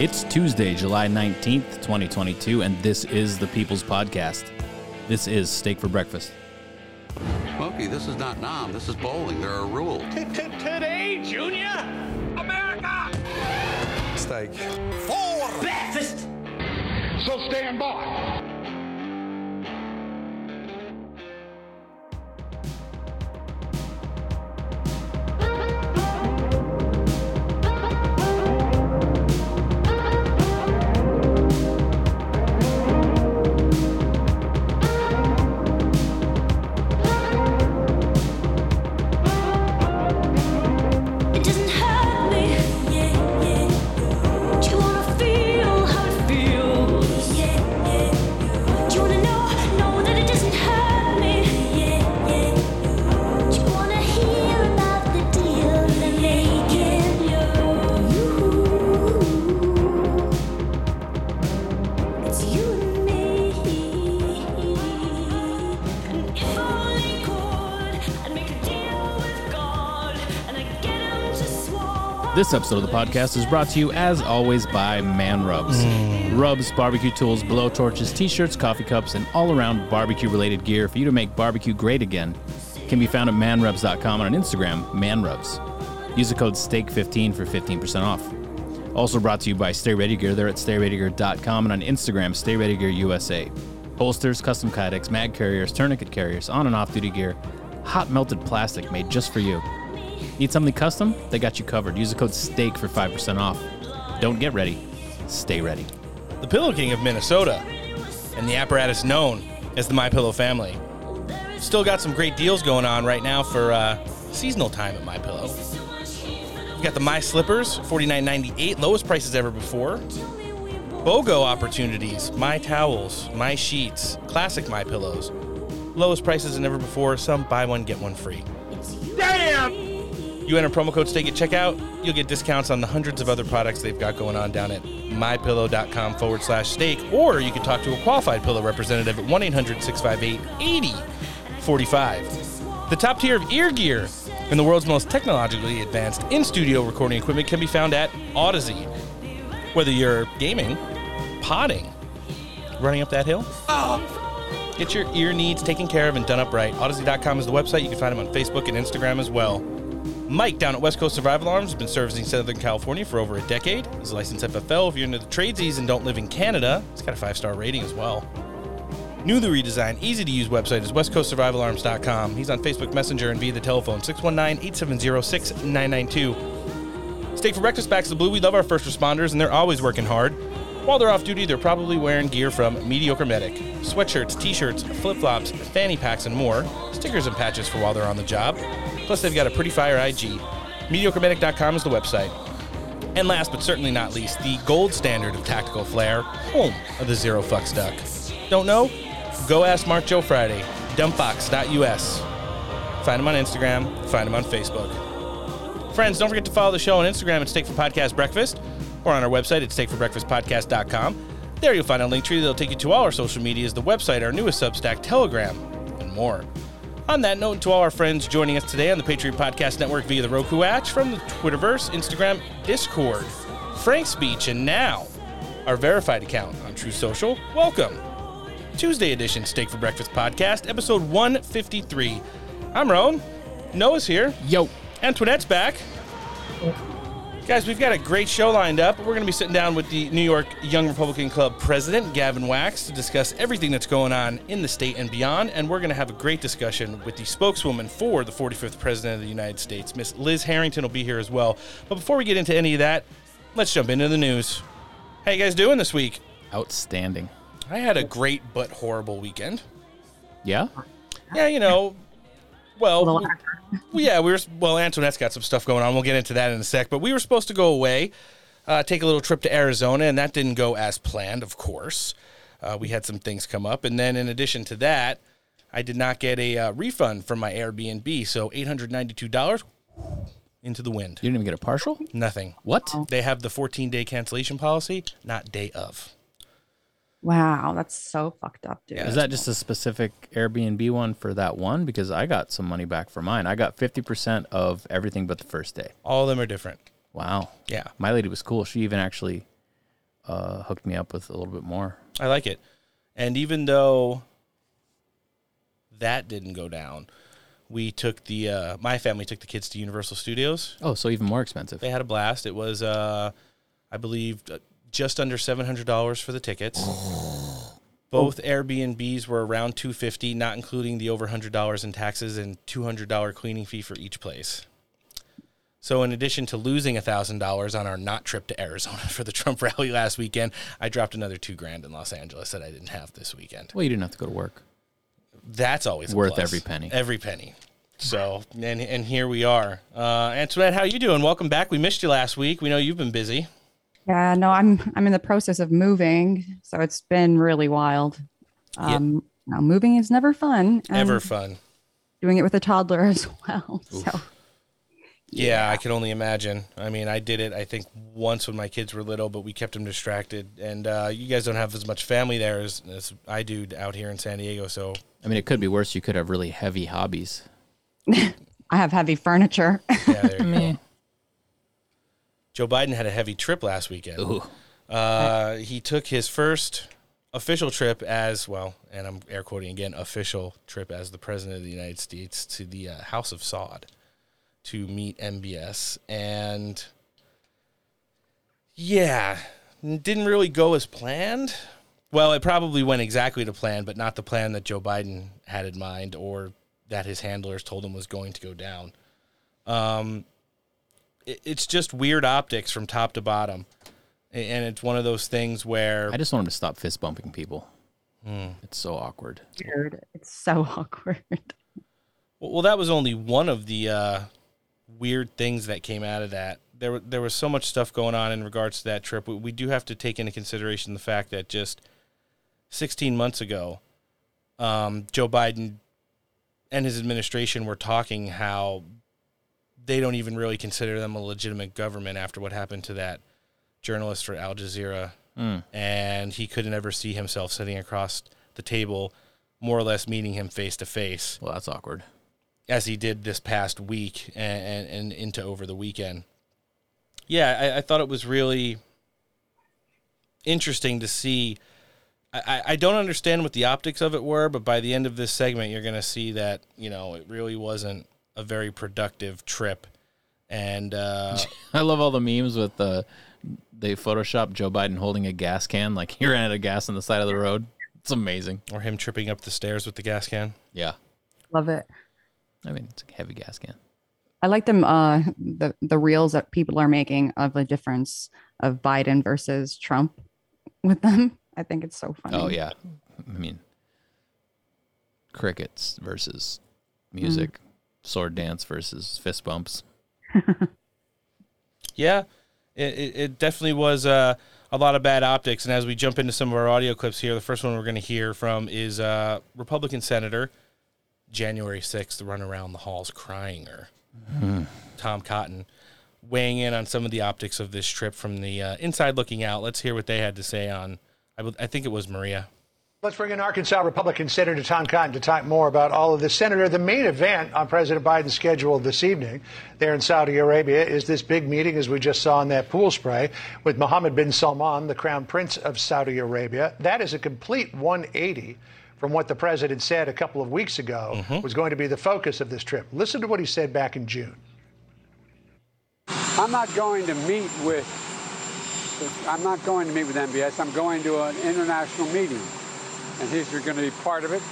It's Tuesday, July 19th, 2022, and this is the People's Podcast. This is Steak for Breakfast. Smokey, this is not Nam. This is bowling. There are rules. Today, Junior! America! Steak. For breakfast! So stand by. This episode of the podcast is brought to you, as always, by Man Rubs. Mm. Rubs, barbecue tools, blow torches, t shirts, coffee cups, and all around barbecue related gear for you to make barbecue great again can be found at manrubs.com and on Instagram, manrubs. Use the code STEAK15 for 15% off. Also brought to you by Stay Ready Gear. They're at stayreadygear.com and on Instagram, Stay Ready Gear USA. Holsters, custom kydex, mag carriers, tourniquet carriers, on and off duty gear, hot melted plastic made just for you. Need something custom? They got you covered. Use the code STEAK for 5% off. Don't get ready, stay ready. The Pillow King of Minnesota, and the apparatus known as the My Pillow family. Still got some great deals going on right now for uh, seasonal time at My Pillow. You got the My Slippers, $49.98, lowest prices ever before. BOGO opportunities, My Towels, My Sheets, classic My Pillows, lowest prices than ever before. Some buy one get one free. You enter promo code STEAK at checkout, you'll get discounts on the hundreds of other products they've got going on down at mypillow.com forward slash steak, or you can talk to a qualified pillow representative at 1 800 658 8045. The top tier of ear gear and the world's most technologically advanced in studio recording equipment can be found at Audeze. Whether you're gaming, potting, running up that hill, Get your ear needs taken care of and done up right. Audeze.com is the website. You can find them on Facebook and Instagram as well. Mike down at West Coast Survival Arms has been servicing Southern California for over a decade. He's a licensed FFL. If you're into the tradesies and don't live in Canada, he's got a five star rating as well. Newly redesigned, easy to use website is westcoastsurvivalarms.com. He's on Facebook Messenger and via the telephone 619 870 6992. Steak for breakfast, backs the blue. We love our first responders, and they're always working hard. While they're off duty, they're probably wearing gear from Mediocre Medic sweatshirts, t shirts, flip flops, fanny packs, and more. Stickers and patches for while they're on the job. Plus, they've got a pretty fire IG. MediocreMedic.com is the website. And last but certainly not least, the gold standard of tactical flair, home of the Zero Fucks Duck. Don't know? Go ask Mark Joe Friday, dumpbox.us. Find him on Instagram, find him on Facebook. Friends, don't forget to follow the show on Instagram at Steak for Podcast Breakfast or on our website at steakforbreakfastpodcast.com. There you'll find a link tree that'll take you to all our social medias, the website, our newest Substack, Telegram, and more. On that note, and to all our friends joining us today on the Patriot Podcast Network via the Roku app, from the Twitterverse, Instagram, Discord, Frank Speech, and now our verified account on Truth Social, welcome. Tuesday edition Steak for Breakfast podcast, episode 153. I'm Roan. Noah's here. Yo. Antoinette's back. Guys, we've got a great show lined up. We're going to be sitting down with the New York Young Republican Club president, Gavin Wax, to discuss everything that's going on in the state and beyond. And we're going to have a great discussion with the spokeswoman for the 45th president of the United States, Miss Liz Harrington, will be here as well. But before we get into any of that, let's jump into the news. How you guys doing this week? Outstanding. I had a great but horrible weekend. Yeah? Yeah, you know, well, Well, w- yeah, we were. Well, Antoinette's got some stuff going on. We'll get into that in a sec. But we were supposed to go away, uh, take a little trip to Arizona, and that didn't go as planned. Of course, uh, we had some things come up, and then in addition to that, I did not get a uh, refund from my Airbnb, so eight hundred ninety-two dollars into the wind. You didn't even get a partial? Nothing. What? They have the fourteen day cancellation policy, not day of. Wow, that's so fucked up, dude. Is that just a specific Airbnb one for that one? Because I got some money back for mine. I got 50% of everything but the first day. All of them are different. Wow. Yeah. My lady was cool. She even actually uh, hooked me up with a little bit more. I like it. And even though that didn't go down, we took the uh, my family took the kids to Universal Studios. Oh, so even more expensive. They had a blast. It was, uh, I believe, uh, just under seven hundred dollars for the tickets. Both Airbnbs were around two fifty, not including the over hundred dollars in taxes and two hundred dollar cleaning fee for each place. So, in addition to losing thousand dollars on our not trip to Arizona for the Trump rally last weekend, I dropped another two grand in Los Angeles that I didn't have this weekend. Well, you didn't have to go to work. That's always Worth plus. every penny. Every penny. So, and and here we are. Uh, Antoinette, how you doing? Welcome back. We missed you last week. We know you've been busy. Yeah, no, I'm I'm in the process of moving, so it's been really wild. Yeah. Um, now moving is never fun. Never fun. doing it with a toddler as well. So Yeah, I can only imagine. I mean, I did it. I think once when my kids were little, but we kept them distracted. And uh, you guys don't have as much family there as, as I do out here in San Diego. So I mean, it could be worse. You could have really heavy hobbies. I have heavy furniture. yeah, there you go. Joe Biden had a heavy trip last weekend. Ooh. Uh, he took his first official trip as well, and I'm air quoting again, official trip as the president of the United States to the uh, House of Saud to meet MBS, and yeah, didn't really go as planned. Well, it probably went exactly to plan, but not the plan that Joe Biden had in mind or that his handlers told him was going to go down. Um, it's just weird optics from top to bottom. And it's one of those things where I just want him to stop fist bumping people. Hmm. It's so awkward. Weird. It's so awkward. Well, well, that was only one of the uh, weird things that came out of that. There, there was so much stuff going on in regards to that trip. We, we do have to take into consideration the fact that just 16 months ago, um, Joe Biden and his administration were talking how they don't even really consider them a legitimate government after what happened to that journalist for Al Jazeera. Mm. And he couldn't ever see himself sitting across the table, more or less meeting him face to face Well, that's awkward. as he did this past week and, and, and into over the weekend. Yeah, I, I thought it was really interesting to see. I, I- I don't understand what the optics of it were, but by the end of this segment, you're going to see that, you know, it really wasn't a very productive trip. And uh, I love all the memes with the they Photoshop Joe Biden holding a gas can, like he ran out of gas on the side of the road. It's amazing. or him tripping up the stairs with the gas can. Yeah. Love it. I mean, it's a heavy gas can. I like them uh the the reels that people are making of the difference of Biden versus Trump with them. I think it's so funny. Oh yeah. I mean, crickets versus music, sword dance versus fist bumps. Yeah, it, it, it definitely was uh, a lot of bad optics. And as we jump into some of our audio clips here, the first one we're going to hear from is uh, Republican Senator, January 6th, the run around the halls crying-er, Tom Cotton, weighing in on some of the optics of this trip from the uh, inside looking out. Let's hear what they had to say on, I, I think it was Maria. Let's bring in Arkansas Republican Senator Tom Cotton to talk more about all of this. Senator, the main event on President Biden's schedule this evening there in Saudi Arabia is this big meeting, as we just saw in that pool spray, with Mohammed bin Salman, the crown prince of Saudi Arabia. That is a complete 180 from what the president said a couple of weeks ago mm-hmm. was going to be the focus of this trip. Listen to what he said back in June. I'm not going to meet with. I'm not going to meet with MBS. I'm going to an international meeting, and he's going to be part of it.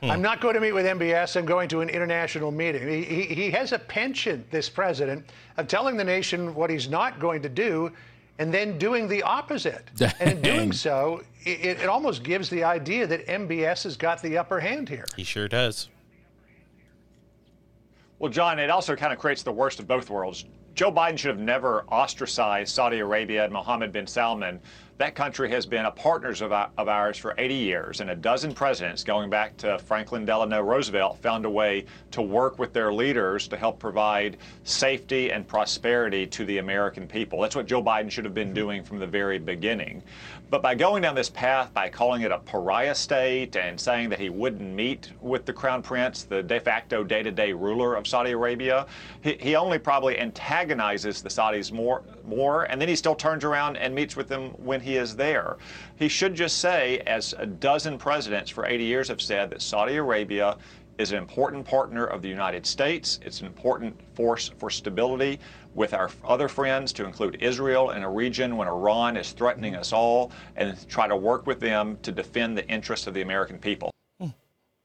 Hmm. I'm not going to meet with MBS. I'm going to an international meeting. He, he, he has a penchant, this president, of telling the nation what he's not going to do and then doing the opposite. And in doing so, it, it almost gives the idea that MBS has got the upper hand here. He sure does. Well, John, it also kind of creates the worst of both worlds. Joe Biden should have never ostracized Saudi Arabia and Mohammed bin Salman. That country has been a partner of, of ours for 80 years, and a dozen presidents, going back to Franklin Delano Roosevelt, found a way to work with their leaders to help provide safety and prosperity to the American people. That's what Joe Biden should have been doing from the very beginning. But by going down this path, by calling it a pariah state and saying that he wouldn't meet with the crown prince, the de facto day to day ruler of Saudi Arabia, he, he only probably antagonizes the Saudis more, more, and then he still turns around and meets with them when he is there. He should just say, as a dozen presidents for 80 years have said, that Saudi Arabia is an important partner of the United States. It's an important force for stability with our other friends, to include Israel in a region when Iran is threatening us all, and try to work with them to defend the interests of the American people.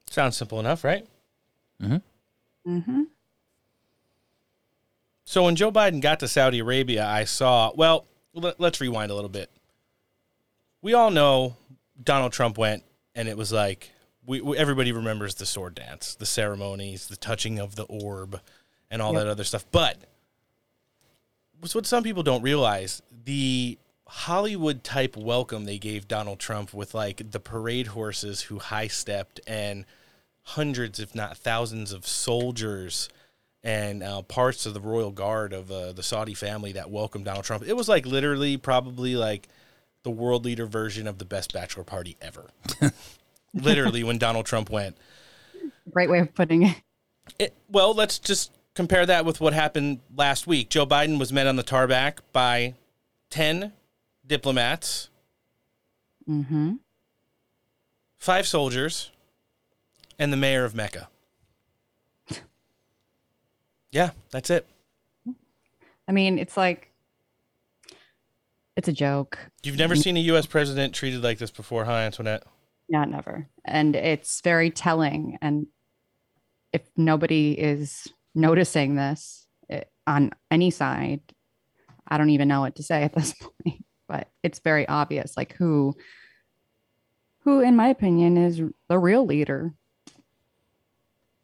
Sounds simple enough, right? Mm-hmm. So when Joe Biden got to Saudi Arabia, I saw, well, let, let's rewind a little bit. We all know Donald Trump went and it was like, we, we, everybody remembers the sword dance, the ceremonies, the touching of the orb, and all Yep. that other stuff. But what's what some people don't realize the Hollywood type welcome they gave Donald Trump with like the parade horses who high stepped and hundreds, if not thousands, of soldiers and uh, parts of the royal guard of uh, the Saudi family that welcomed Donald Trump. It was like literally probably like the world leader version of the best bachelor party ever. literally, when Donald Trump went. Great way of putting it. It, well, let's just compare that with what happened last week. Joe Biden was met on the tarmac by 10 diplomats, Mm-hmm. five soldiers, and the mayor of Mecca. Yeah, that's it. I mean, it's like it's a joke. You've never seen a U.S. president treated like this before, huh, Antoinette? Not never. And it's very telling. And if nobody is noticing this eh, on any side, I don't even know what to say at this point. But it's very obvious, like who, who, in my opinion, is the real leader.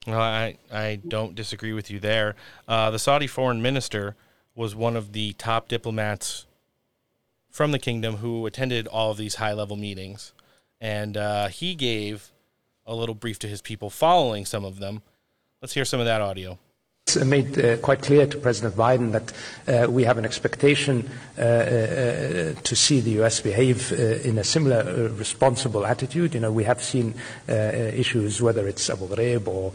Well, I, I don't disagree with you there. Uh, the Saudi foreign minister was one of the top diplomats from the kingdom who attended all of these high level meetings. And uh, he gave a little brief to his people following some of them. Let's hear some of that audio. Made uh, quite clear to President Biden that uh, we have an expectation uh, uh, to see the U.S. behave uh, in a similar responsible attitude. You know, we have seen issues, whether it's Abu Ghraib or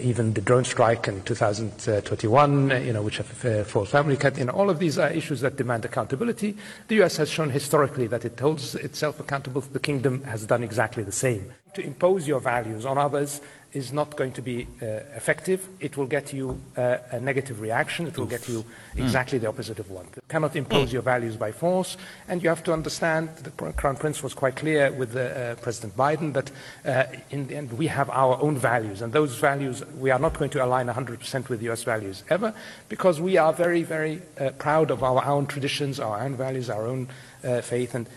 even the drone strike in 2021, uh, you know, which have full family cut. You know, all of these are issues that demand accountability. The U.S. has shown historically that it holds itself accountable. The kingdom has done exactly the same. To impose your values on others is not going to be uh, effective. It will get you uh, a negative reaction. It will get you exactly the opposite of one. You cannot impose your values by force, and you have to understand. The Crown Prince was quite clear with uh, President Biden that uh, in the end we have our own values, and those values we are not going to align 100% with U.S. values ever, because we are very, very uh, proud of our own traditions, our own values, our own uh, faith, and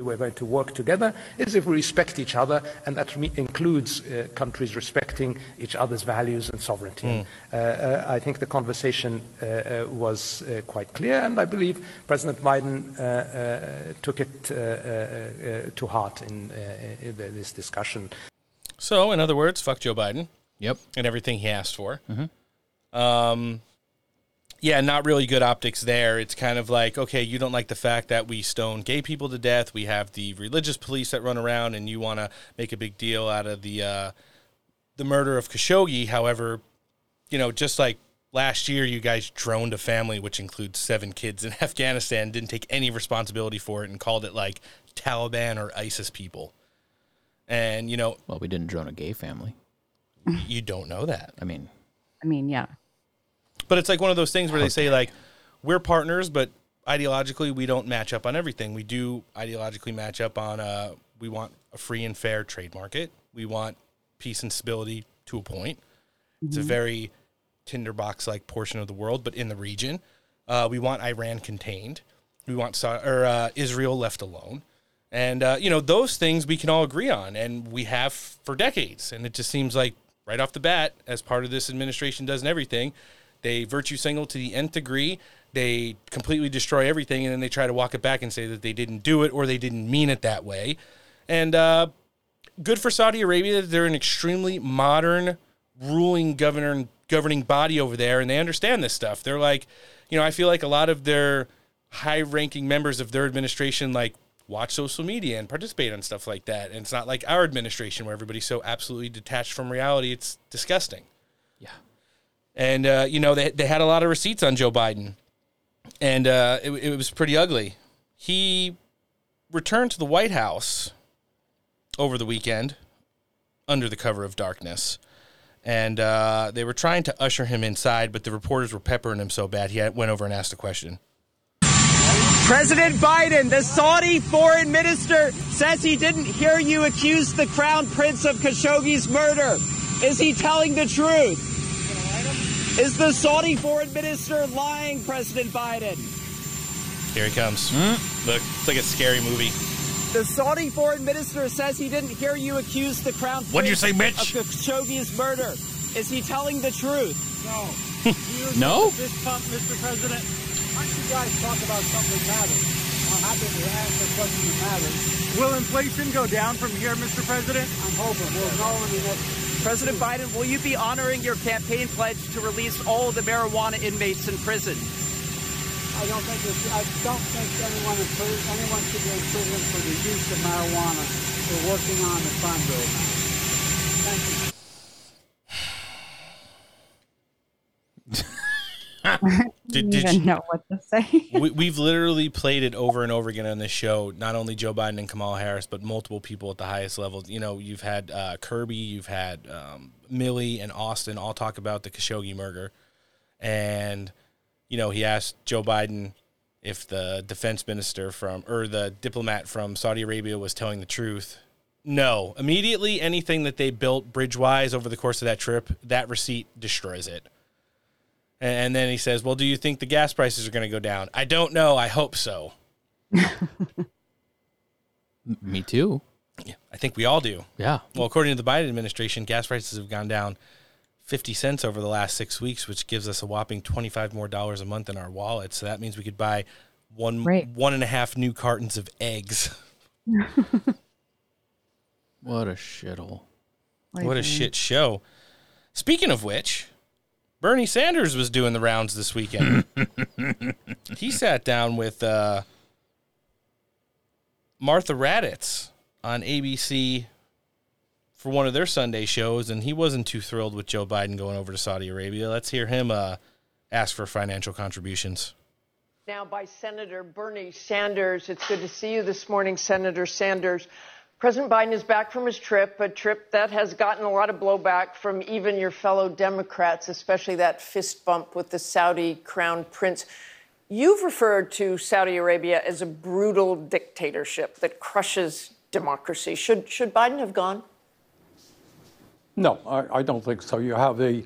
we're going to work together is if we respect each other, and that me- includes uh, countries respecting each other's values and sovereignty. Uh, uh, I think the conversation uh, uh, was uh, quite clear, and I believe President Biden uh, uh, took it uh, uh, uh, to heart in, uh, in this discussion. So, in other words, fuck Joe Biden. Yep. And everything he asked for. Um, yeah, not really good optics there. It's kind of like, okay, you don't like the fact that we stone gay people to death. We have the religious police that run around, and you want to make a big deal out of the uh, the murder of Khashoggi. However, you know, just like last year, you guys droned a family, which includes seven kids in Afghanistan, didn't take any responsibility for it, and called it like Taliban or ISIS people. And you know, Well, we didn't drone a gay family. you don't know that. I mean, I mean, yeah. But it's like one of those things where they say like we're partners, but ideologically we don't match up on everything. We do ideologically match up on uh we want a free and fair trade market. We want peace and stability to a point. It's a very tinderbox like portion of the world, but in the region. Uh, we want Iran contained. We want Sa- or uh, Israel left alone. And uh, you know those things we can all agree on, and we have for decades. And it just seems like right off the bat, as part of this administration does and everything, they virtue signal to the nth degree. They completely destroy everything, and then they try to walk it back and say that they didn't do it or they didn't mean it that way. And uh, good for Saudi Arabia. They're an extremely modern ruling governor governing body over there, and they understand this stuff. They're like, you know, I feel like a lot of their high-ranking members of their administration like watch social media and participate in stuff like that. And it's not like our administration where everybody's so absolutely detached from reality. It's disgusting. Yeah. And uh, you know they they had a lot of receipts on Joe Biden, and uh, it, it was pretty ugly. He returned to the White House over the weekend under the cover of darkness. And uh, they were trying to usher him inside, but the reporters were peppering him so bad he went over and asked a question. President Biden, the Saudi foreign minister, says he didn't hear you accuse the crown prince of Khashoggi's murder. Is he telling the truth? Is the Saudi foreign minister lying, President Biden? Here he comes. Hmm? Look, it's like a scary movie. The Saudi foreign minister says he didn't hear you accuse the crown prince What'd you say, Mitch? of Khashoggi's murder. Is he telling the truth? No. No? This pump, Mr. President. Why don't you guys talk about something that matters? I'm happy to answer questions that matter. Will inflation go down from here, Mr. President? I'm hoping. We'll know in the next. President Biden, will you be honoring your campaign pledge to release all the marijuana inmates in prison? I don't think I don't think anyone in prison, anyone should be in prison for the use of marijuana. We're working on the crime bill. Thank you. Did, didn't even you- know what to say. we, we've literally played it over and over again on this show. Not only Joe Biden and Kamala Harris, but multiple people at the highest levels. You know, you've had uh, Kirby, you've had um, Milley and Austin all talk about the Khashoggi murder, and you know he asked Joe Biden if the defense minister from or the diplomat from Saudi Arabia was telling the truth. No, immediately anything that they built bridge wise over the course of that trip, that receipt destroys it. And then he says, Well, do you think the gas prices are going to go down? I don't know. I hope so. Me too. Yeah, I think we all do. Yeah. Well, according to the Biden administration, gas prices have gone down 50 cents over the last six weeks, which gives us a whopping 25 more dollars a month in our wallet. So that means we could buy one, Right. one and a half new cartons of eggs. What a shithole. What a shit show. Speaking of which, Bernie Sanders was doing the rounds this weekend. he sat down with uh, Martha Raddatz on ABC for one of their Sunday shows, and he wasn't too thrilled with Joe Biden going over to Saudi Arabia. Let's hear him uh, ask for financial contributions. Now by Senator Bernie Sanders. It's good to see you this morning, Senator Sanders. President Biden is back from his trip, a trip that has gotten a lot of blowback from even your fellow Democrats, especially that fist bump with the Saudi crown prince. You've referred to Saudi Arabia as a brutal dictatorship that crushes democracy. Should, should Biden have gone? No, I, I don't think so. You have a,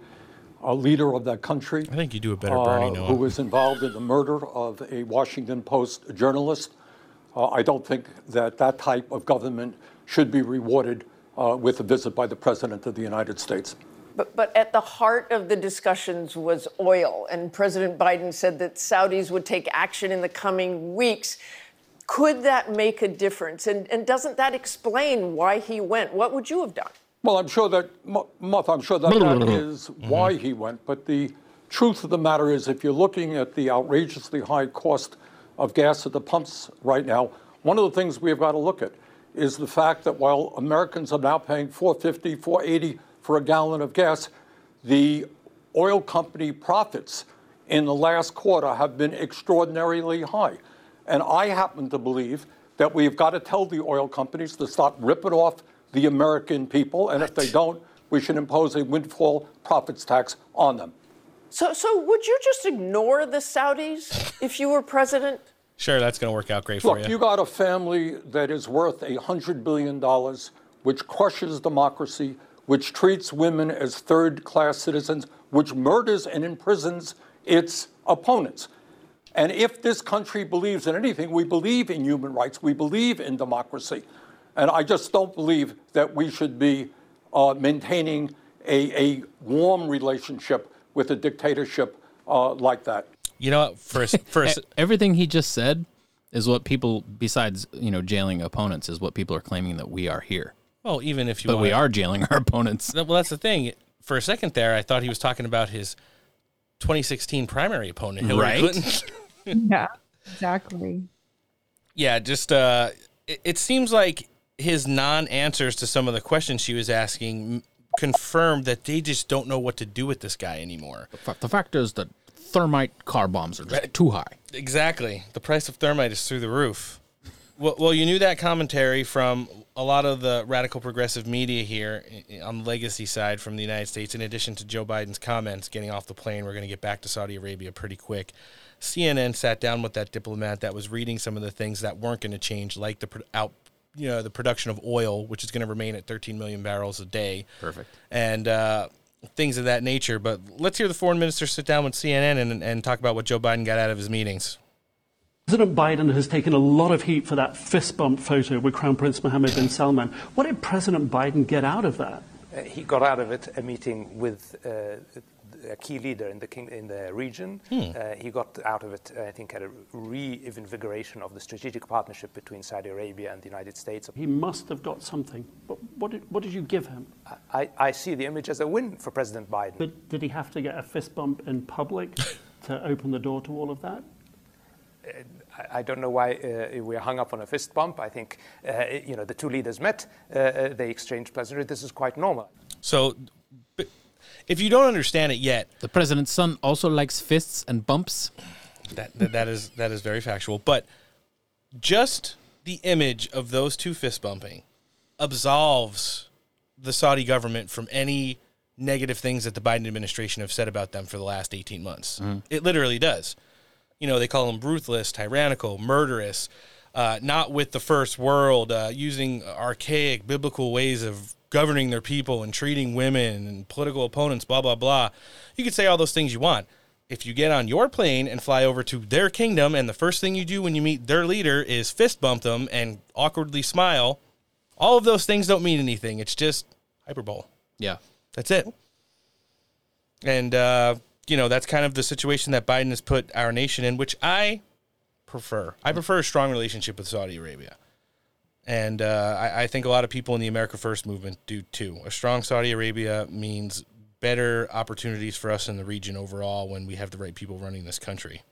a leader of that country. I think you do a better Bernie, uh, who was involved in the murder of a Washington Post journalist. Uh, I don't think that that type of government should be rewarded uh, with a visit by the President of the United States. But, but at the heart of the discussions was oil, and President Biden said that Saudis would take action in the coming weeks. Could that make a difference? And, and doesn't that explain why he went? What would you have done? Well, I'm sure that, Mu- Muff, I'm sure that that is why he went. But the truth of the matter is, if you're looking at the outrageously high cost of gas at the pumps right now, one of the things we have got to look at is the fact that while Americans are now paying 450, 480 for a gallon of gas, the oil company profits in the last quarter have been extraordinarily high. And I happen to believe that we've got to tell the oil companies to stop ripping off the American people. And if they don't, we should impose a windfall profits tax on them. So, so would you just ignore the Saudis if you were president? Sure, that's going to work out great for you. Look, you. you got a family that is worth a $100 billion, which crushes democracy, which treats women as third class citizens, which murders and imprisons its opponents. And if this country believes in anything, we believe in human rights, we believe in democracy. And I just don't believe that we should be uh, maintaining a, a warm relationship with a dictatorship uh, like that. You know what? First, first, E- everything he just said is what people, besides you know jailing opponents, is what people are claiming that we are here. Well, even if you but we wanna- are jailing our opponents. Well, that's the thing. For a second there, I thought he was talking about his 2016 primary opponent, Hillary Right? Clinton. yeah, exactly. yeah, just uh, it, it seems like his non-answers to some of the questions she was asking m- confirmed that they just don't know what to do with this guy anymore. The fact, the fact is that thermite car bombs are just too high. Exactly. The price of thermite is through the roof. Well, well, you knew that commentary from a lot of the radical progressive media here on the legacy side from the United States, in addition to Joe Biden's comments getting off the plane. We're going to get back to Saudi Arabia pretty quick. CNN sat down with that diplomat that was reading some of the things that weren't going to change, like the out, you know, the production of oil, which is going to remain at 13 million barrels a day. Perfect. And uh, things of that nature. But let's hear the foreign minister sit down with CNN and, and talk about what Joe Biden got out of his meetings. President Biden has taken a lot of heat for that fist bump photo with Crown Prince Mohammed bin Salman. What did President Biden get out of that? Uh, he got out of it a meeting with uh, a key leader in the king, in the region. Hmm. Uh, he got out of it, I think, at a reinvigoration of the strategic partnership between Saudi Arabia and the United States. He must have got something. What, what, did, what did you give him? I, I see the image as a win for President Biden. But did he have to get a fist bump in public to open the door to all of that? I- I don't know why uh, we're hung up on a fist bump. I think uh, you know the two leaders met, uh, uh, they exchanged pleasantries. This is quite normal. So, but if you don't understand it yet, The president's son also likes fists and bumps. that, that that is that is very factual. But just the image of those two fist bumping absolves the Saudi government from any negative things that the Biden administration have said about them for the last 18 months. It literally does. You know, they call them ruthless, tyrannical, murderous, uh, not with the first world, uh, using archaic biblical ways of governing their people and treating women and political opponents, blah, blah, blah. You could say all those things you want. If you get on your plane and fly over to their kingdom, and the first thing you do when you meet their leader is fist bump them and awkwardly smile, all of those things don't mean anything. It's just hyperbole. Yeah. That's it. And uh, you know, that's kind of the situation that Biden has put our nation in, which I prefer. I prefer a strong relationship with Saudi Arabia. And uh, I, I think a lot of people in the America First movement do too. A strong Saudi Arabia means better opportunities for us in the region overall when we have the right people running this country.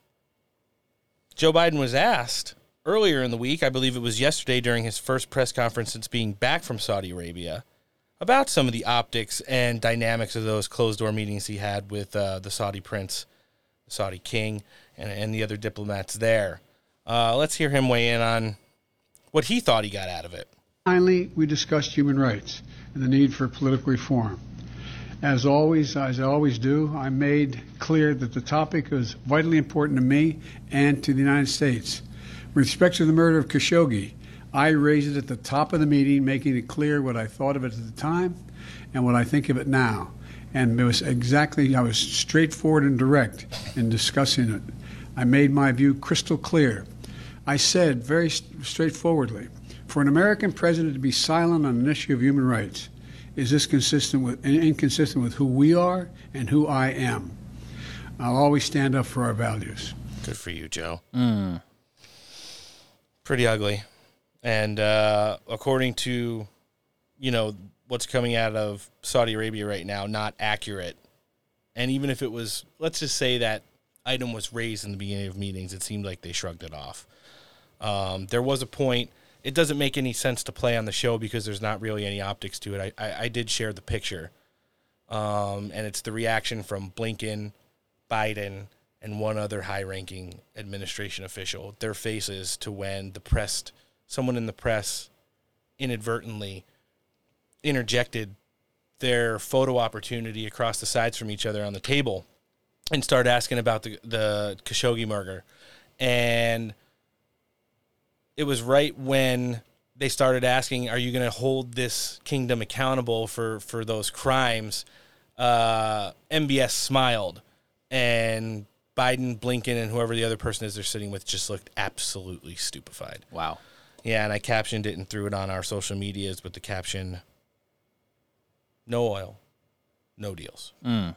Joe Biden was asked earlier in the week, I believe it was yesterday during his first press conference since being back from Saudi Arabia, about some of the optics and dynamics of those closed door meetings he had with uh, the Saudi prince, the Saudi king, and, and the other diplomats there. Uh, let's hear him weigh in on what he thought he got out of it. Finally, we discussed human rights and the need for political reform. As always, as I always do, I made clear that the topic was vitally important to me and to the United States. With respect to the murder of Khashoggi, I raised it at the top of the meeting, making it clear what I thought of it at the time and what I think of it now. And it was exactly, I was straightforward and direct in discussing it. I made my view crystal clear. I said very s- straightforwardly for an American president to be silent on an issue of human rights is this consistent with inconsistent with who we are and who I am. I'll always stand up for our values. Good for you, Joe. Mm. Pretty ugly. And uh, according to, you know, what's coming out of Saudi Arabia right now, not accurate. And even if it was, let's just say that item was raised in the beginning of meetings, it seemed like they shrugged it off. Um, there was a point. It doesn't make any sense to play on the show because there's not really any optics to it. I, I, I did share the picture, um, and it's the reaction from Blinken, Biden, and one other high-ranking administration official. Their faces to when the press, someone in the press, inadvertently interjected their photo opportunity across the sides from each other on the table and started asking about the the Khashoggi murder, and it was right when they started asking, "Are you going to hold this kingdom accountable for for those crimes?" Uh, MBS smiled, and Biden, Blinken, and whoever the other person is they're sitting with just looked absolutely stupefied. Wow. Yeah, and I captioned it and threw it on our social medias with the caption No oil, no deals. Mm.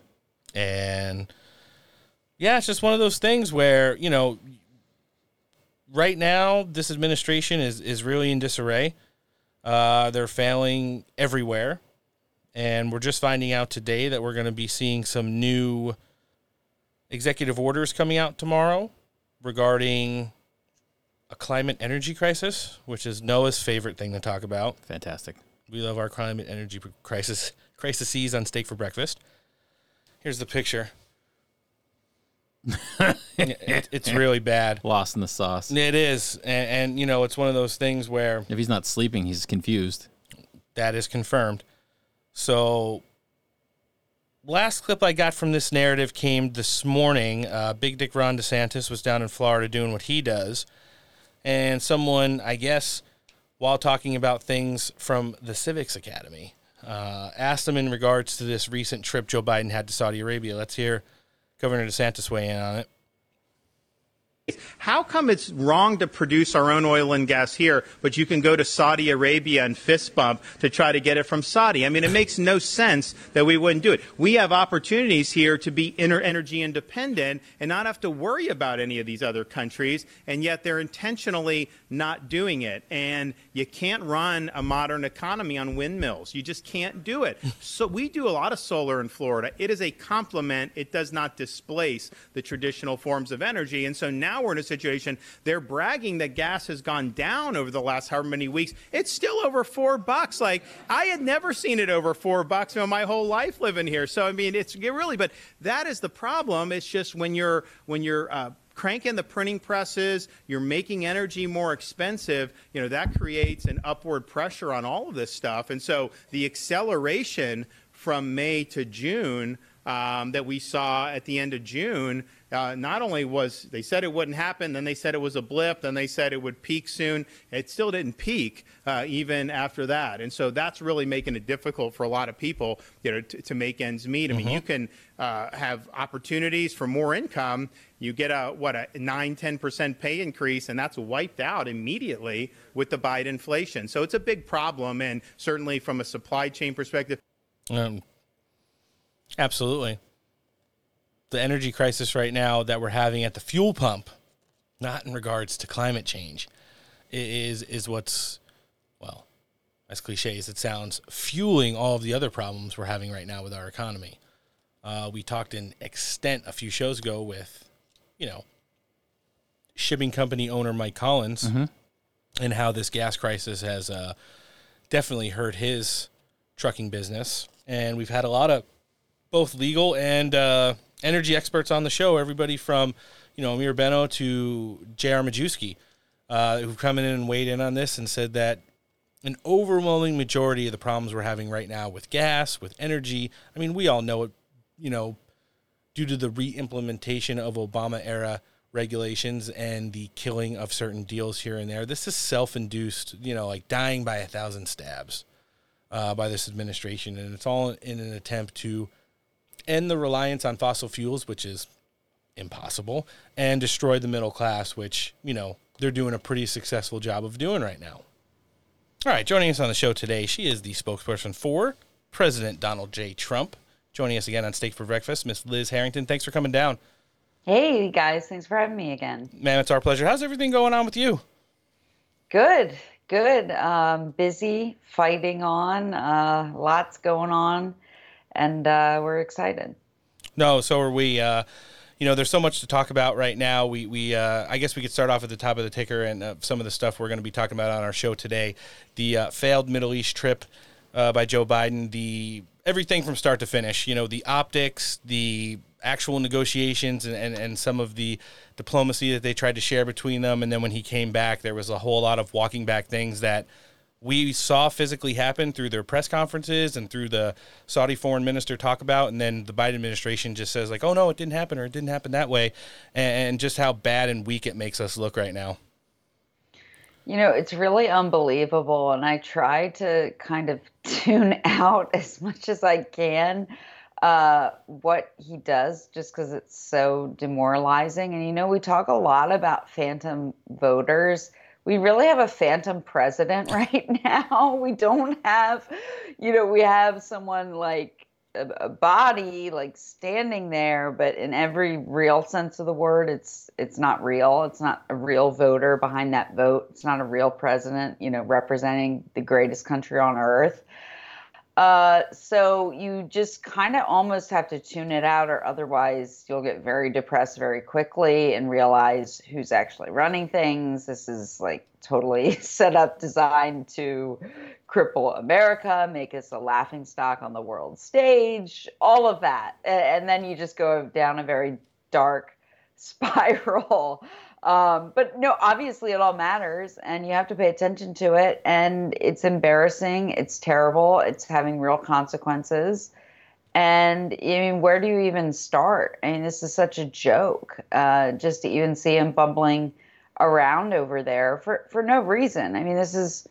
And yeah, it's just one of those things where, you know, right now this administration is, is really in disarray. Uh, they're failing everywhere. And we're just finding out today that we're going to be seeing some new executive orders coming out tomorrow regarding a climate energy crisis, which is Noah's favorite thing to talk about. Fantastic. We love our climate energy crisis crises on steak for breakfast. Here's the picture. It- it's really bad. Lost in the sauce. It is, and, and you know, it's one of those things where If he's not sleeping, he's confused. that is confirmed. So, last clip I got from this narrative came this morning. Uh, Big Dick Ron DeSantis was down in Florida doing what he does, and someone, I guess, while talking about things from the Civics Academy, uh, asked him in regards to this recent trip Joe Biden had to Saudi Arabia. Let's hear Governor DeSantis weigh in on it. How come it's wrong to produce our own oil and gas here, but you can go to Saudi Arabia and fist bump to try to get it from Saudi? I mean, it makes no sense that we wouldn't do it. We have opportunities here to be energy independent and not have to worry about any of these other countries, and yet they're intentionally not doing it. And you can't run a modern economy on windmills. You just can't do it. So we do a lot of solar in Florida. It is a complement. It does not displace the traditional forms of energy. And so now we're in a situation they're bragging that gas has gone down over the last however many weeks. It's still over four bucks. Like I had never seen it over four bucks in my whole life living here. So I mean, it's really, but that is the problem. It's just when you're when you're uh, cranking the printing presses, you're making energy more expensive, you know, that creates an upward pressure on all of this stuff. And so the acceleration from May to June um, that we saw at the end of June, uh, not only was they said it wouldn't happen, then they said it was a blip, then they said it would peak soon. It still didn't peak uh, even after that, and so that's really making it difficult for a lot of people, you know, to, to make ends meet. I mean, you can uh, have opportunities for more income. You get a what a nine, ten percent pay increase, and that's wiped out immediately with the Biden inflation. So it's a big problem, and certainly from a supply chain perspective. Um, absolutely. The energy crisis right now that we're having at the fuel pump, not in regards to climate change, is is what's well, as cliche as it sounds, fueling all of the other problems we're having right now with our economy. Uh, we talked in extent a few shows ago with, you know, shipping company owner Mike Collins, and how this gas crisis has uh, definitely hurt his trucking business. And we've had a lot of both legal and uh, energy experts on the show. Everybody from, you know, Amir Beno to J.R. Majewski, uh, who've come in and weighed in on this and said that an overwhelming majority of the problems we're having right now with gas, with energy, I mean, we all know it, you know, due to the re-implementation of Obama era regulations and the killing of certain deals here and there. This is self-induced, you know, like dying by a thousand stabs uh, by this administration, and it's all in an attempt to end the reliance on fossil fuels, which is impossible, and destroy the middle class, which you know they're doing a pretty successful job of doing right now. All right, joining us on the show today, she is the spokesperson for President Donald J. Trump. Joining us again on Steak for Breakfast, Miss Liz Harrington. Thanks for coming down. Hey guys, thanks for having me again. Man, it's our pleasure. How's everything going on with you? Good, good. Um, busy, fighting on, uh, lots going on, and uh, we're excited. No, so are we. Uh, you know, there's so much to talk about right now. We, we, uh, I guess we could start off at the top of the ticker and uh, some of the stuff we're going to be talking about on our show today. The uh, failed Middle East trip uh, by Joe Biden. The everything from start to finish. You know, the optics, the actual negotiations, and, and, and some of the diplomacy that they tried to share between them. And then when he came back, there was a whole lot of walking back things that we saw physically happen through their press conferences and through the Saudi foreign minister talk about, and then the Biden administration just says like, "Oh no, it didn't happen," or "It didn't happen that way," and just how bad and weak it makes us look right now. You know, it's really unbelievable, and I try to kind of tune out as much as I can uh, what he does, just because it's so demoralizing. And you know, we talk a lot about phantom voters. We really have a phantom president right now. We don't have, you know, we have someone like a, a body like standing there, but in every real sense of the word, it's it's not real. It's not a real voter behind that vote. It's not a real president, you know, representing the greatest country on earth. Uh, so you just kind of almost have to tune it out, or otherwise you'll get very depressed very quickly and realize who's actually running things. This is like totally set up, designed to cripple America, make us a laughing stock on the world stage, all of that. And then you just go down a very dark spiral. Um, but no, obviously it all matters and you have to pay attention to it. And it's embarrassing. It's terrible. It's having real consequences. And I mean, where do you even start? I mean, this is such a joke. Uh, just to even see him bumbling around over there for, for no reason. I mean, this is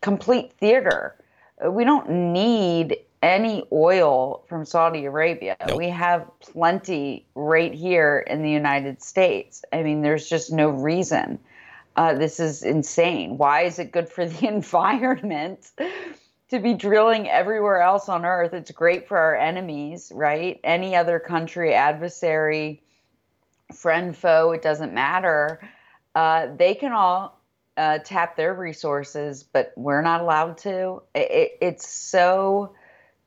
complete theater. We don't need any oil from Saudi Arabia. We have plenty right here in the United States. I mean, there's just no reason. Uh, this is insane. Why is it good for the environment to be drilling everywhere else on earth? It's great for our enemies, right? Any other country, adversary, friend, foe, it doesn't matter. Uh, they can all uh, tap their resources, but we're not allowed to. It, it, it's so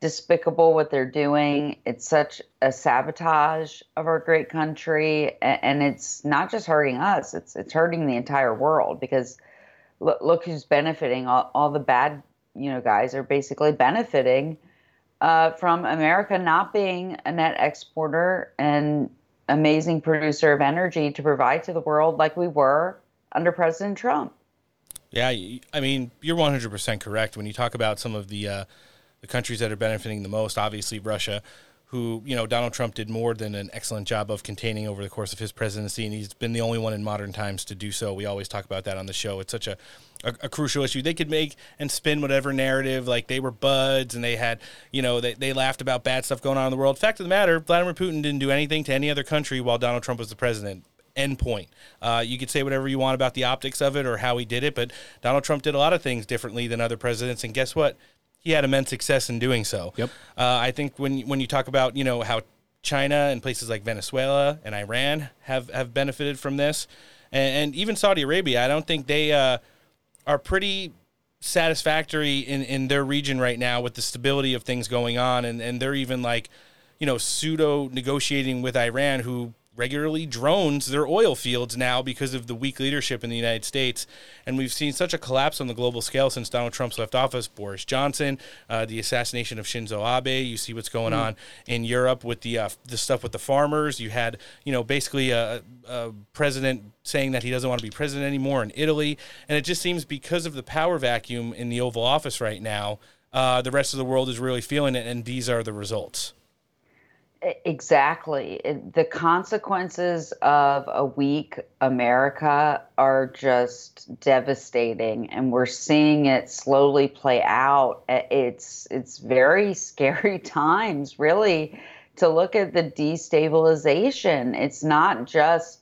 despicable what they're doing. It's such a sabotage of our great country, and it's not just hurting us; it's it's hurting the entire world. Because look, look who's benefiting. All, all the bad, you know, guys are basically benefiting uh, from America not being a net exporter and amazing producer of energy to provide to the world like we were under President Trump. Yeah, I mean, you're 100% correct when you talk about some of the uh, the countries that are benefiting the most. Obviously, Russia, who you know Donald Trump did more than an excellent job of containing over the course of his presidency, and he's been the only one in modern times to do so. We always talk about that on the show. It's such a a, a crucial issue. They could make and spin whatever narrative, like they were buds and they had, you know, they, they laughed about bad stuff going on in the world. Fact of the matter, Vladimir Putin didn't do anything to any other country while Donald Trump was the president end point. Uh, you could say whatever you want about the optics of it or how he did it, but Donald Trump did a lot of things differently than other presidents. And guess what? He had immense success in doing so. Yep. Uh, I think when when you talk about you know how China and places like Venezuela and Iran have have benefited from this, and, and even Saudi Arabia, I don't think they uh, are pretty satisfactory in, in their region right now with the stability of things going on and, and they're even like you know pseudo negotiating with Iran who regularly drones their oil fields now because of the weak leadership in the United States. And we've seen such a collapse on the global scale since Donald Trump's left office Boris Johnson uh, the assassination of Shinzo Abe. You see what's going Mm. on in Europe with the uh, the stuff with the farmers. You had you know basically a, a president saying that he doesn't want to be president anymore in Italy. And it just seems because of the power vacuum in the Oval Office right now uh, the rest of the world is really feeling it and these are the results Exactly. The consequences of a weak America are just devastating, and we're seeing it slowly play out. It's it's very scary times, really, to look at the destabilization. It's not just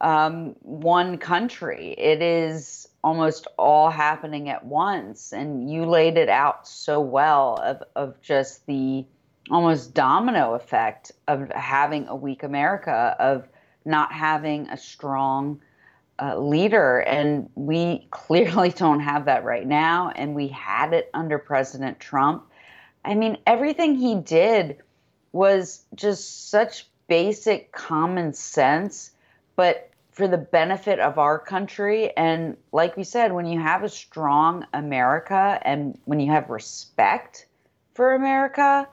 um, one country. It is almost all happening at once, and you laid it out so well of of just the almost domino effect of having a weak America, of not having a strong uh, leader. And we clearly don't have that right now. And we had it under President Trump. I mean, everything he did was just such basic common sense, but for the benefit of our country. And like we said, when you have a strong America and when you have respect for America,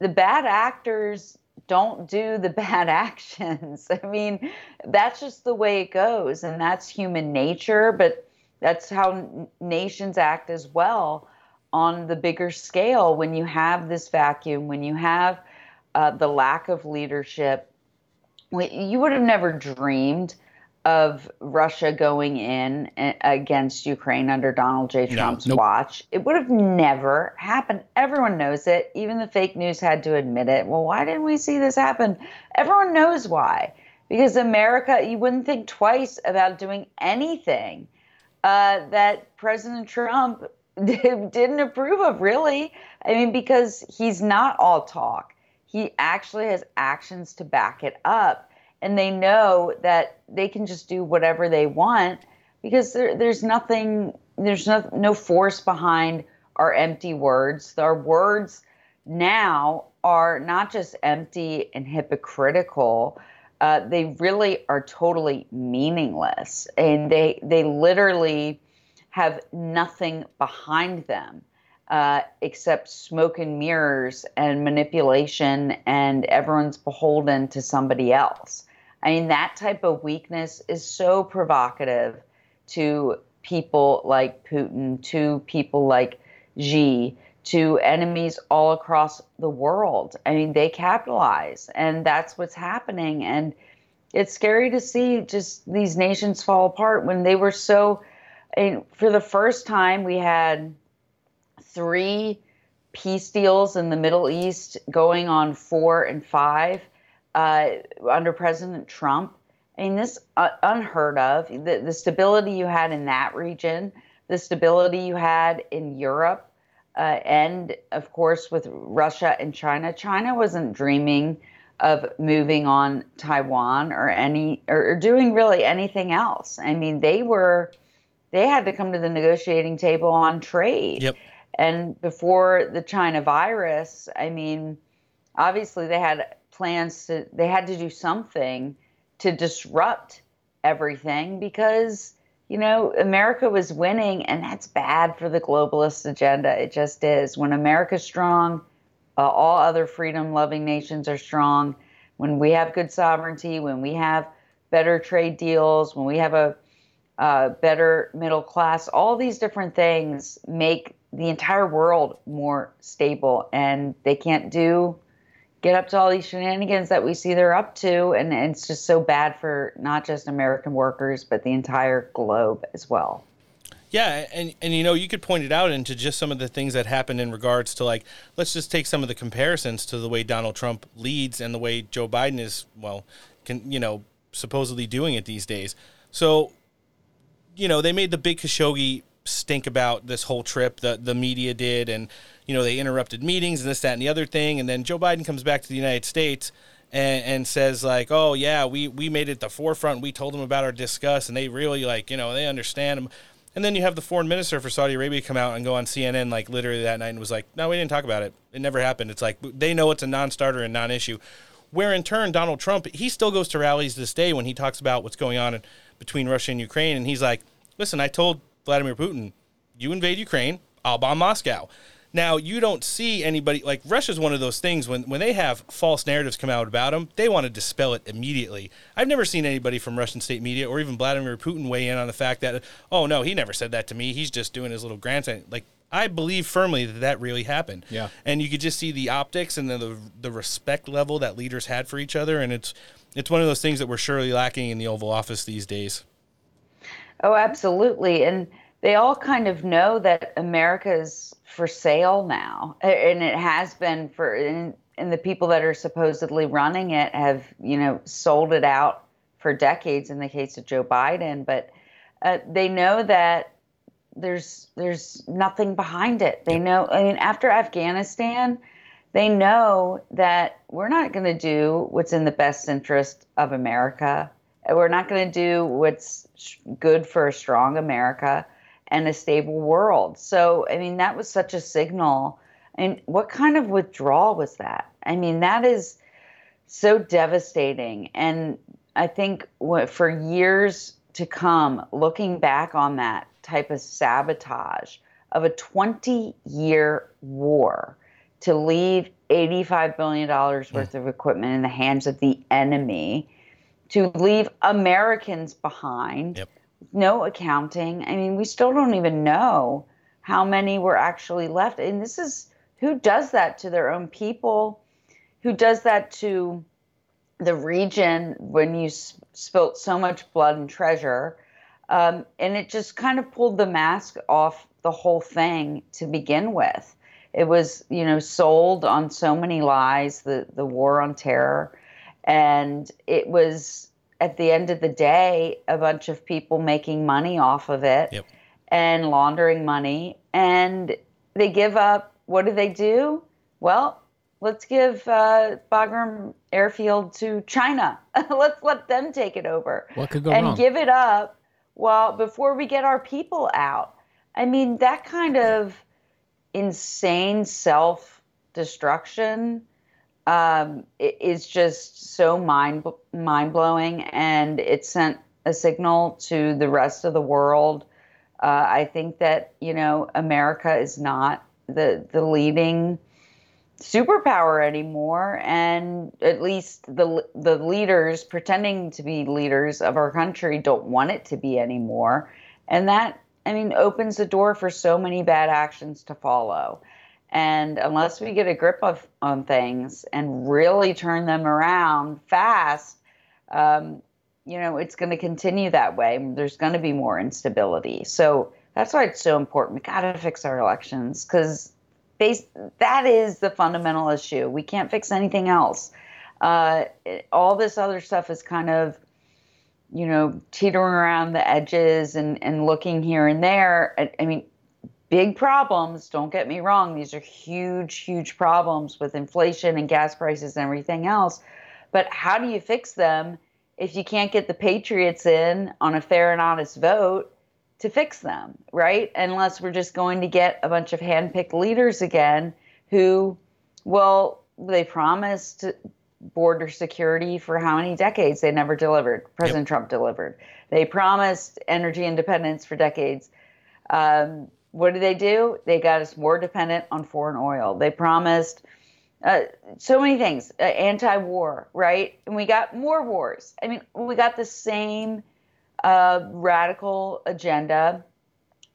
the bad actors don't do the bad actions. I mean, that's just the way it goes, and that's human nature, but that's how nations act as well on the bigger scale when you have this vacuum, when you have uh, the lack of leadership. You would have never dreamed of Russia going in against Ukraine under Donald J. No, Trump's nope. watch. It would have never happened. Everyone knows it. Even the fake news had to admit it. Well, why didn't we see this happen? Everyone knows why. Because America, you wouldn't think twice about doing anything uh, that President Trump didn't approve of, really. I mean, because he's not all talk, he actually has actions to back it up. And they know that they can just do whatever they want because there, there's nothing, there's no, no force behind our empty words. Our words now are not just empty and hypocritical. Uh, they really are totally meaningless, and they they literally have nothing behind them uh, except smoke and mirrors and manipulation, and everyone's beholden to somebody else. I mean, that type of weakness is so provocative to people like Putin, to people like Xi, to enemies all across the world. I mean, they capitalize, and that's what's happening. And it's scary to see just these nations fall apart when they were so. Mean, for the first time, we had three peace deals in the Middle East going on four and five uh, under President Trump. I mean, this uh, unheard of. The, the stability you had in that region, the stability you had in Europe, uh, and of course with Russia and China. China wasn't dreaming of moving on Taiwan or any or, or doing really anything else. I mean, they were they had to come to the negotiating table on trade. Yep. And before the China virus, I mean, obviously they had plans to, they had to do something to disrupt everything because, you know, America was winning and that's bad for the globalist agenda. It just is. When America's strong, uh, all other freedom loving nations are strong. When we have good sovereignty, when we have better trade deals, when we have a uh, better middle class, all these different things make the entire world more stable. And they can't do get up to all these shenanigans that we see they're up to. And, and it's just so bad for not just American workers, but the entire globe as well. Yeah, and and you know you could point it out into just some of the things that happened in regards to like let's just take some of the comparisons to the way Donald Trump leads and the way Joe Biden is well, can you know supposedly doing it these days. So, you know they made the big Khashoggi stink about this whole trip. The the media did, and you know they interrupted meetings and this that and the other thing. And then Joe Biden comes back to the United States. And, and says like, oh yeah, we, we made it the forefront. We told them about our discuss, and they really like, you know, they understand them. And then you have the foreign minister for Saudi Arabia come out and go on CNN like literally that night and was like, "No, we didn't talk about it. It never happened." It's like they know it's a non-starter and non-issue. Where in turn Donald Trump, he still goes to rallies this day when he talks about what's going on between Russia and Ukraine, and he's like, "Listen, I told Vladimir Putin, you invade Ukraine, I'll bomb Moscow." Now you don't see anybody like Russia's one of those things when when they have false narratives come out about them, they want to dispel it immediately. I've never seen anybody from Russian state media or even Vladimir Putin weigh in on the fact that oh no, he never said that to me. He's just doing his little grandson. Like I believe firmly that that really happened. Yeah. And you could just see the optics and the, the the respect level that leaders had for each other, and it's it's one of those things that we're surely lacking in the Oval Office these days. Oh, absolutely. And they all kind of know that America's for sale now, and it has been for. And, and the people that are supposedly running it have, you know, sold it out for decades. In the case of Joe Biden, but uh, they know that there's there's nothing behind it. They know. I mean, after Afghanistan, they know that we're not going to do what's in the best interest of America. We're not going to do what's good for a strong America and a stable world. So, I mean, that was such a signal. And what kind of withdrawal was that? I mean, that is so devastating. And I think for years to come, looking back on that type of sabotage of a 20 year war to leave $85 billion worth of equipment in the hands of the enemy, to leave Americans behind. Yep no accounting. I mean, we still don't even know how many were actually left. And this is who does that to their own people, who does that to the region when you spilt so much blood and treasure. Um, and it just kind of pulled the mask off the whole thing to begin with. It was, you know, sold on so many lies, the, the war on terror. And it was at the end of the day, a bunch of people making money off of it yep. and laundering money. And they give up. What do they do? Well, let's give uh, Bagram Airfield to China. let's let them take it over. What could go and wrong? give it up well before we get our people out. I mean, that kind of insane self destruction um, is just so mind mind blowing, and it sent a signal to the rest of the world. Uh, I think that you know America is not the the leading superpower anymore, and at least the the leaders pretending to be leaders of our country don't want it to be anymore, and that I mean opens the door for so many bad actions to follow. And unless we get a grip of on things and really turn them around fast, um, you know, it's going to continue that way. There's going to be more instability. So that's why it's so important. We got to fix our elections because that is the fundamental issue. We can't fix anything else. Uh, all this other stuff is kind of, you know, teetering around the edges and, and looking here and there. I, I mean, big problems. Don't get me wrong. These are huge, huge problems with inflation and gas prices and everything else. But how do you fix them if you can't get the Patriots in on a fair and honest vote to fix them, right? Unless we're just going to get a bunch of handpicked leaders again who, well, they promised border security for how many decades they never delivered. President Trump delivered. They promised energy independence for decades. Um, what did they do? They got us more dependent on foreign oil. They promised uh, so many things, uh, anti-war, right? And we got more wars. I mean, we got the same uh, radical agenda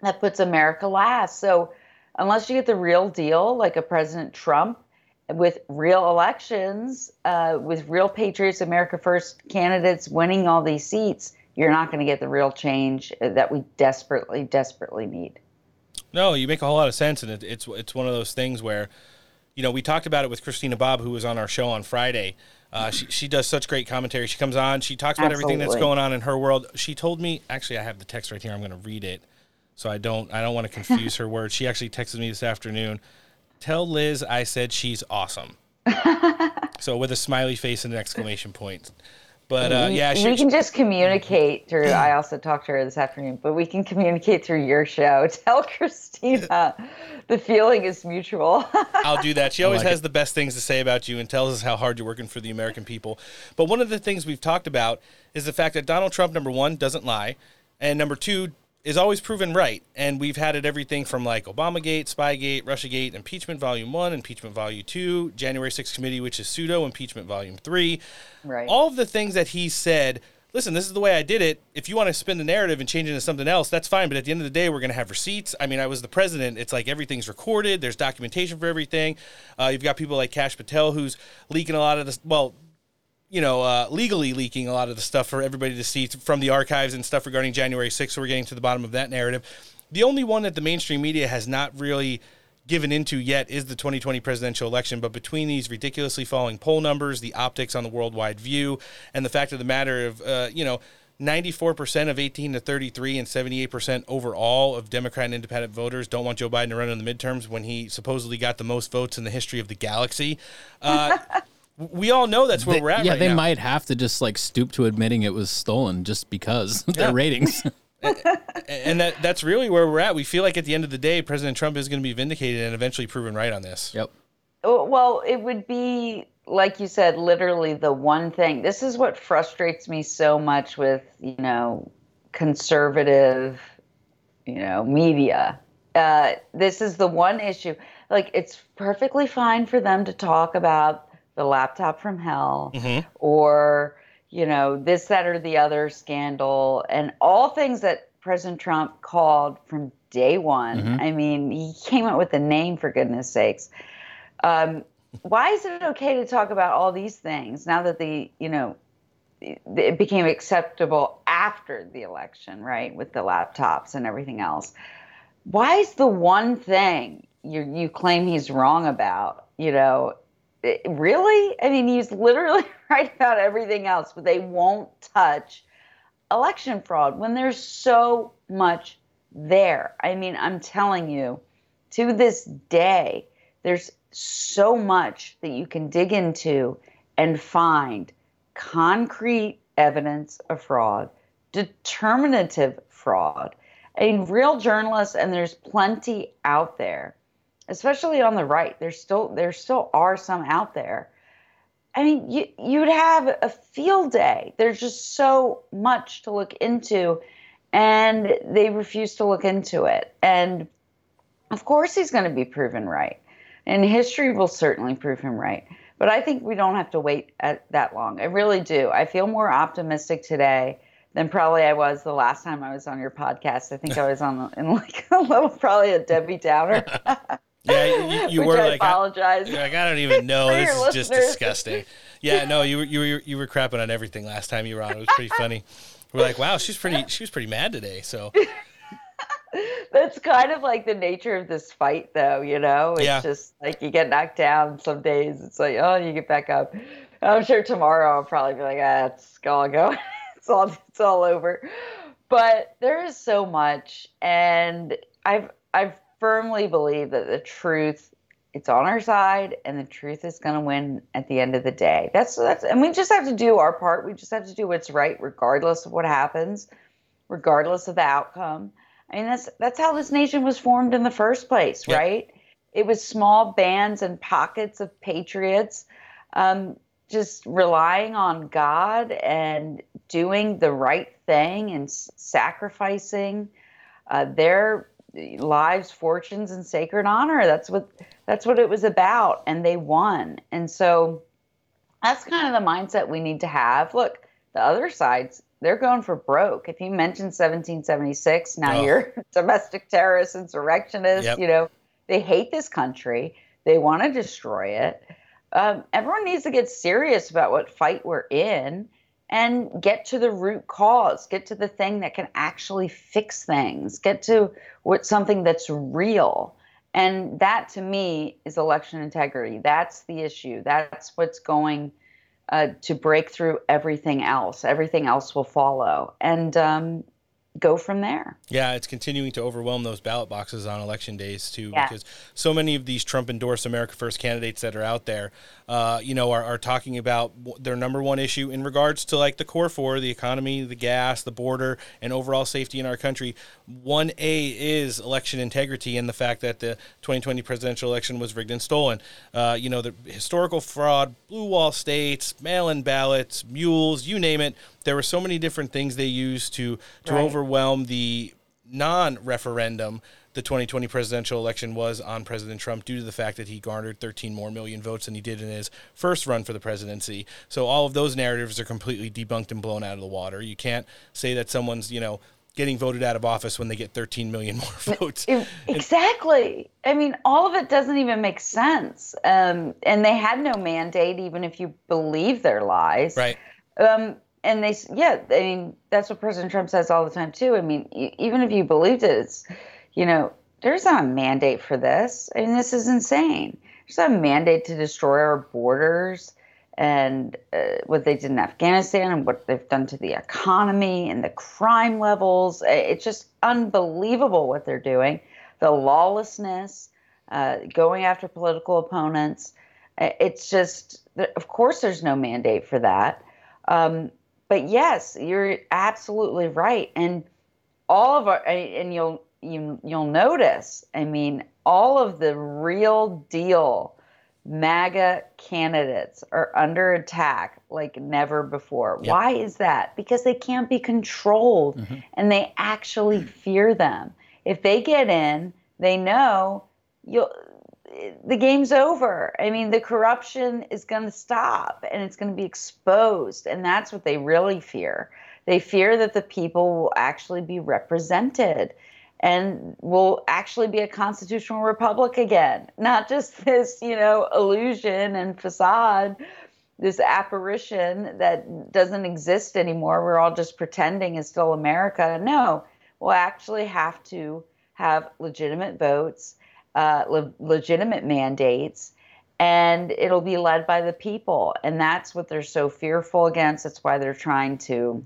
that puts America last. So unless you get the real deal, like a President Trump, with real elections, uh, with real Patriots, America First candidates winning all these seats, you're not going to get the real change that we desperately, desperately need. No, you make a whole lot of sense, and it, it's it's one of those things where, you know, we talked about it with Christina Bobb, who was on our show on Friday. Uh, she she does such great commentary. She comes on, she talks about everything that's going on in her world. She told me, actually, I have the text right here. I'm going to read it, so I don't I don't want to confuse her words. She actually texted me this afternoon. Tell Liz I said she's awesome. so with a smiley face and an exclamation point. But uh, we, yeah, we can just communicate through. I also talked to her this afternoon, but we can communicate through your show. Tell Christina the feeling is mutual. I'll do that. She always like has the best things to say about you and tells us how hard you're working for the American people. But one of the things we've talked about is the fact that Donald Trump, number one, doesn't lie, and number two, is always proven right. And we've had it everything from like Obamagate, Spygate, Russiagate, impeachment volume one, impeachment volume two, January 6th committee, which is pseudo impeachment volume three. Right. All of the things that he said. Listen, this is the way I did it. If you want to spin the narrative and change it into something else, that's fine. But at the end of the day, we're going to have receipts. I mean, I was the president. It's like everything's recorded. There's documentation for everything. Uh, you've got people like Kash Patel who's leaking a lot of this. Well, you know, uh, legally leaking a lot of the stuff for everybody to see from the archives and stuff regarding January 6th. So we're getting to the bottom of that narrative. The only one that the mainstream media has not really given into yet is the 2020 presidential election. But between these ridiculously falling poll numbers, the optics on the worldwide view, and the fact of the matter of, uh, you know, 94% of 18 to 33 and 78% overall of Democrat and independent voters don't want Joe Biden to run in the midterms when he supposedly got the most votes in the history of the galaxy. Uh, we all know that's where They- we're at yeah, right they now. might have to just like stoop to admitting it was stolen just because Yeah. their ratings. and that that's really where we're at. We feel like at the end of the day, President Trump is going to be vindicated and eventually proven right on this. Yep. Well, it would be like you said, literally the one thing. This is what frustrates me so much with you know conservative, you know, media. Uh, this is the one issue. Like, it's perfectly fine for them to talk about the laptop from hell or you know this that or the other scandal. And all things that president trump called from day one Mhm. i mean he came up with a name for goodness sakes. Um, why is it okay to talk about all these things now that the you know it became acceptable after the election right with the laptops and everything else? Why is the one thing you you claim he's wrong about you know Eh, really? I mean he's literally right about everything else but they won't touch election fraud when there's so much there. I mean i'm telling you to this day there's so much that you can dig into and find concrete evidence of fraud determinative fraud. I mean, real journalists, and there's plenty out there, especially on the right. There's still there still are some out there. I mean, you you'd have a field day. There's just so much to look into, and they refuse to look into it. And of course, he's going to be proven right, and history will certainly prove him right. But I think we don't have to wait at that long. I really do. I feel more optimistic today than probably I was the last time I was on your podcast. I think I was on in like a little probably a Debbie Downer. Yeah, you, you were I like, I, apologize. you're like, I don't even know. This is just disgusting. Yeah, no, you were you were you were crapping on everything last time you were on. It was pretty funny. We're like, wow, she's pretty. She was pretty mad today. So That's kind of like the nature of this fight, though. You know, it's Yeah. just like you get knocked down. Some days it's like, oh, you get back up. I'm sure tomorrow I'll probably be like, ah, it's all go. it's all it's all over. But there is so much, and I've I firmly believe that the truth it's on our side, and the truth is going to win at the end of the day. That's that's, and we just have to do our part. We just have to do what's right, regardless of what happens, regardless of the outcome. I mean, that's that's how this nation was formed in the first place, right? It was small bands and pockets of patriots, um, just relying on God and doing the right thing and s- sacrificing uh, their lives, fortunes, and sacred honor. That's what that's what it was about, and they won. And so that's kind of the mindset we need to have. Look, the other sides, they're going for broke. If you mention 1776, now Oh. you're domestic terrorist, insurrectionist, Yep. you know, they hate this country. They want to destroy it. Um, everyone needs to get serious about what fight we're in and get to the root cause, get to the thing that can actually fix things, get to what something that's real. And that to me is election integrity. That's the issue. That's what's going uh, to break through everything else. Everything else will follow and um, go from there. yeah, it's continuing to overwhelm those ballot boxes on election days too, Yeah. because so many of these Trump endorsed America First candidates that are out there, uh, you know, are, are talking about their number one issue in regards to like the core four, the economy, the gas, the border, and overall safety in our country. One A is election integrity and the fact that the 2020 presidential election was rigged and stolen. Uh, you know, the historical fraud, blue wall states, mail-in ballots, mules, you name it. There were so many different things they used to to Right. overwhelm the non-referendum the 2020 presidential election was on President Trump due to the fact that he garnered 13 more million votes than he did in his first run for the presidency. So all of those narratives are completely debunked and blown out of the water. You can't say that someone's, you know, getting voted out of office when they get 13 million more votes. Exactly. I mean, all of it doesn't even make sense. Um, and they had no mandate, even if you believe their lies. Right. Um, and they, yeah, I mean, that's what President Trump says all the time too. I mean, even if you believed it, it's, you know, there's not a mandate for this. I mean, this is insane. There's not a mandate to destroy our borders and uh, what they did in Afghanistan and what they've done to the economy and the crime levels. It's just unbelievable what they're doing. The lawlessness, uh, going after political opponents. It's just, of course, there's no mandate for that. Um, but yes, you're absolutely right. And all of our, and you'll, you, you'll notice, I mean, all of the real deal MAGA candidates are under attack like never before. Yep. Why is that? Because they can't be controlled mm-hmm. and they actually fear them. If they get in, they know you'll the game's over. I mean, the corruption is going to stop and it's going to be exposed. And that's what they really fear. They fear that the people will actually be represented and will actually be a constitutional republic again, not just this, you know, illusion and facade, this apparition that doesn't exist anymore. We're all just pretending is still America. No, we'll actually have to have legitimate votes, uh, le- legitimate mandates, and it'll be led by the people. And that's what they're so fearful against. That's why they're trying to,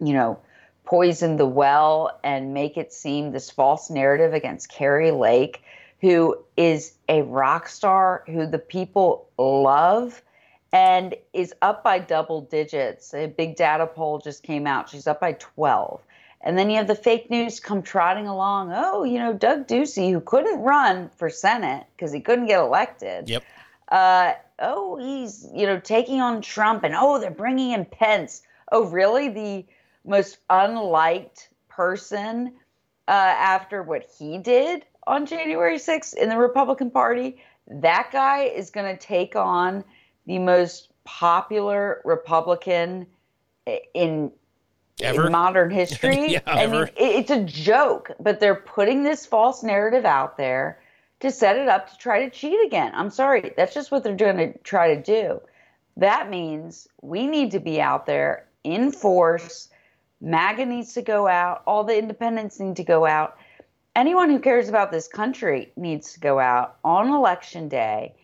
you know, poison the well and make it seem this false narrative against Kari Lake, who is a rock star who the people love and is up by double digits. A big data poll just came out. She's up by 12. And then you have the fake news come trotting along. Oh, you know, Doug Ducey, who couldn't run for Senate because he couldn't get elected. Yep. Uh, oh, he's, you know, taking on Trump and oh, they're bringing in Pence. Oh, really? The most unliked person uh, after what he did on January 6th in the Republican Party? That guy is going to take on the most popular Republican in Ever? in modern history. Yeah, I mean, it- it's a joke, but they're putting this false narrative out there to set it up to try to cheat again. I'm sorry, that's just what they're going to try to do. That means we need to be out there in force. MAGA needs to go out. All the independents need to go out. Anyone who cares about this country needs to go out on election day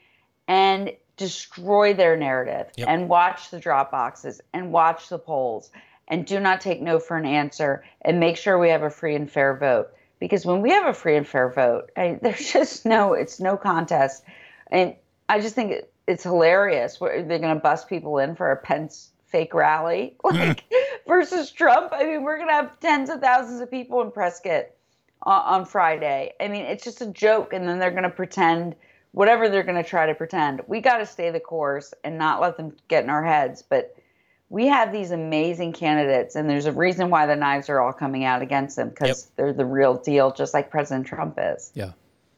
and destroy their narrative Yep. and watch the drop boxes and watch the polls and do not take no for an answer and make sure we have a free and fair vote. Because when we have a free and fair vote I, there's just no it's no contest. And i just think it, it's hilarious What- they're going to bust people in for a pence fake rally like hmm. versus trump. I mean we're going to have tens of thousands of people in prescott on, on friday. I mean it's just a joke and then they're going to pretend whatever they're going to try to pretend. We got to stay the course and not let them get in our heads but we have these amazing candidates, and there's a reason why the knives are all coming out against them because they're the real deal, just like President Trump is. Yeah.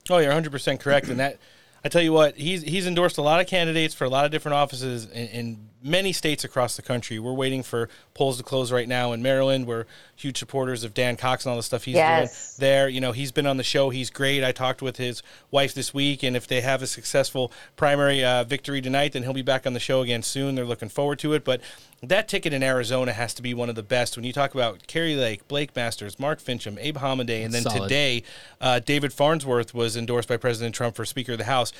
Oh, you're 100 percent correct, and that I tell you what, he's he's endorsed a lot of candidates for a lot of different offices in, in many states across the country. We're waiting for polls to close right now in Maryland. We're huge supporters of Dan Cox and all the stuff he's Yes. doing there. You know, he's been on the show. He's great. I talked with his wife this week, and if they have a successful primary uh, victory tonight, then he'll be back on the show again soon. They're looking forward to it. But that ticket in Arizona has to be one of the best. When you talk about Kari Lake, Blake Masters, Mark Finchem, Abe Hamadeh, and then Solid. today, uh, David Farnsworth was endorsed by President Trump for Speaker of the House.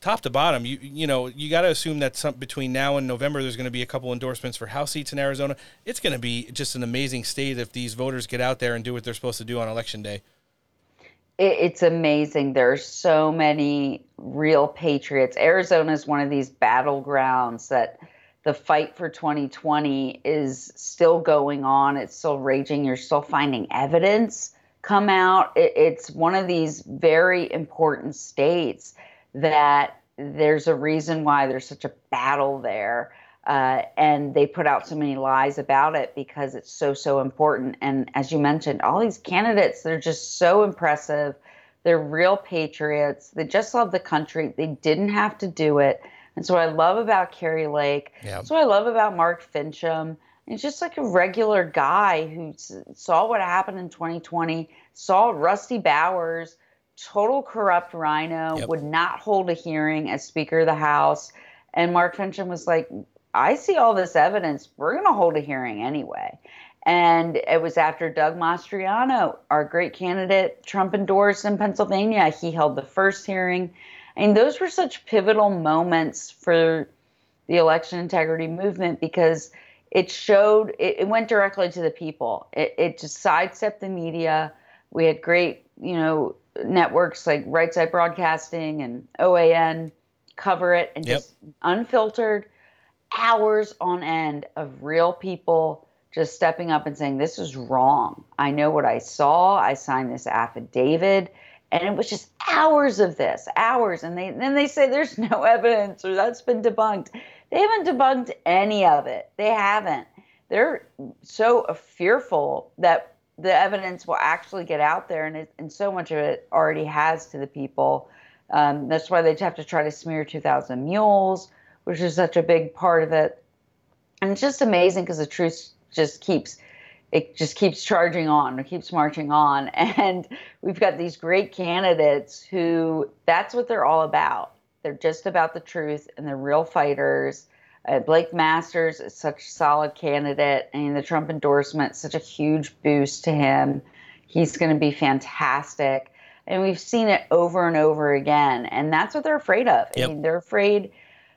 Top to bottom, you you know you got to assume that some, between now and November, there's going to be a couple endorsements for House seats in Arizona. It's going to be just an amazing state if these voters get out there and do what they're supposed to do on election day. It's amazing. There's so many real patriots. Arizona is one of these battlegrounds that the fight for 2020 is still going on. It's still raging. You're still finding evidence come out. It, it's one of these very important states that there's a reason why there's such a battle there. Uh, and they put out so many lies about it because it's so so important. And as you mentioned, all these candidates they're just so impressive. They're real patriots. They just love the country. They didn't have to do it. And so I love about Kari Lake. Yeah. What I love about Mark Finchem. He's just like a regular guy who saw what happened in 2020, saw Rusty Bowers, total corrupt rhino, Yep. would not hold a hearing as Speaker of the House. And Mark Finchem was like, I see all this evidence. We're going to hold a hearing anyway. And it was after Doug Mastriano, our great candidate, Trump endorsed in Pennsylvania. He held the first hearing. And those were such pivotal moments for the election integrity movement because it showed, it, it went directly to the people. It, it just sidestepped the media. We had great, you know, networks like Right Side Broadcasting and OAN cover it and Yep. just unfiltered hours on end of real people just stepping up and saying, This is wrong. I know what I saw. I signed this affidavit. And it was just hours of this, hours. And they then they say there's no evidence or that's been debunked. They haven't debunked any of it. They haven't. They're so fearful that the evidence will actually get out there, and, it, and so much of it already has to the people. Um, that's why they have to try to smear 2,000 mules, which is such a big part of it. And it's just amazing because the truth just keeps it just keeps charging on, it keeps marching on, and we've got these great candidates who that's what they're all about. They're just about the truth, and they're real fighters. Uh, Blake Masters is such a solid candidate, and the Trump endorsement is such a huge boost to him. He's going to be fantastic, and we've seen it over and over again, and that's what they're afraid of. Yep. I mean, they're afraid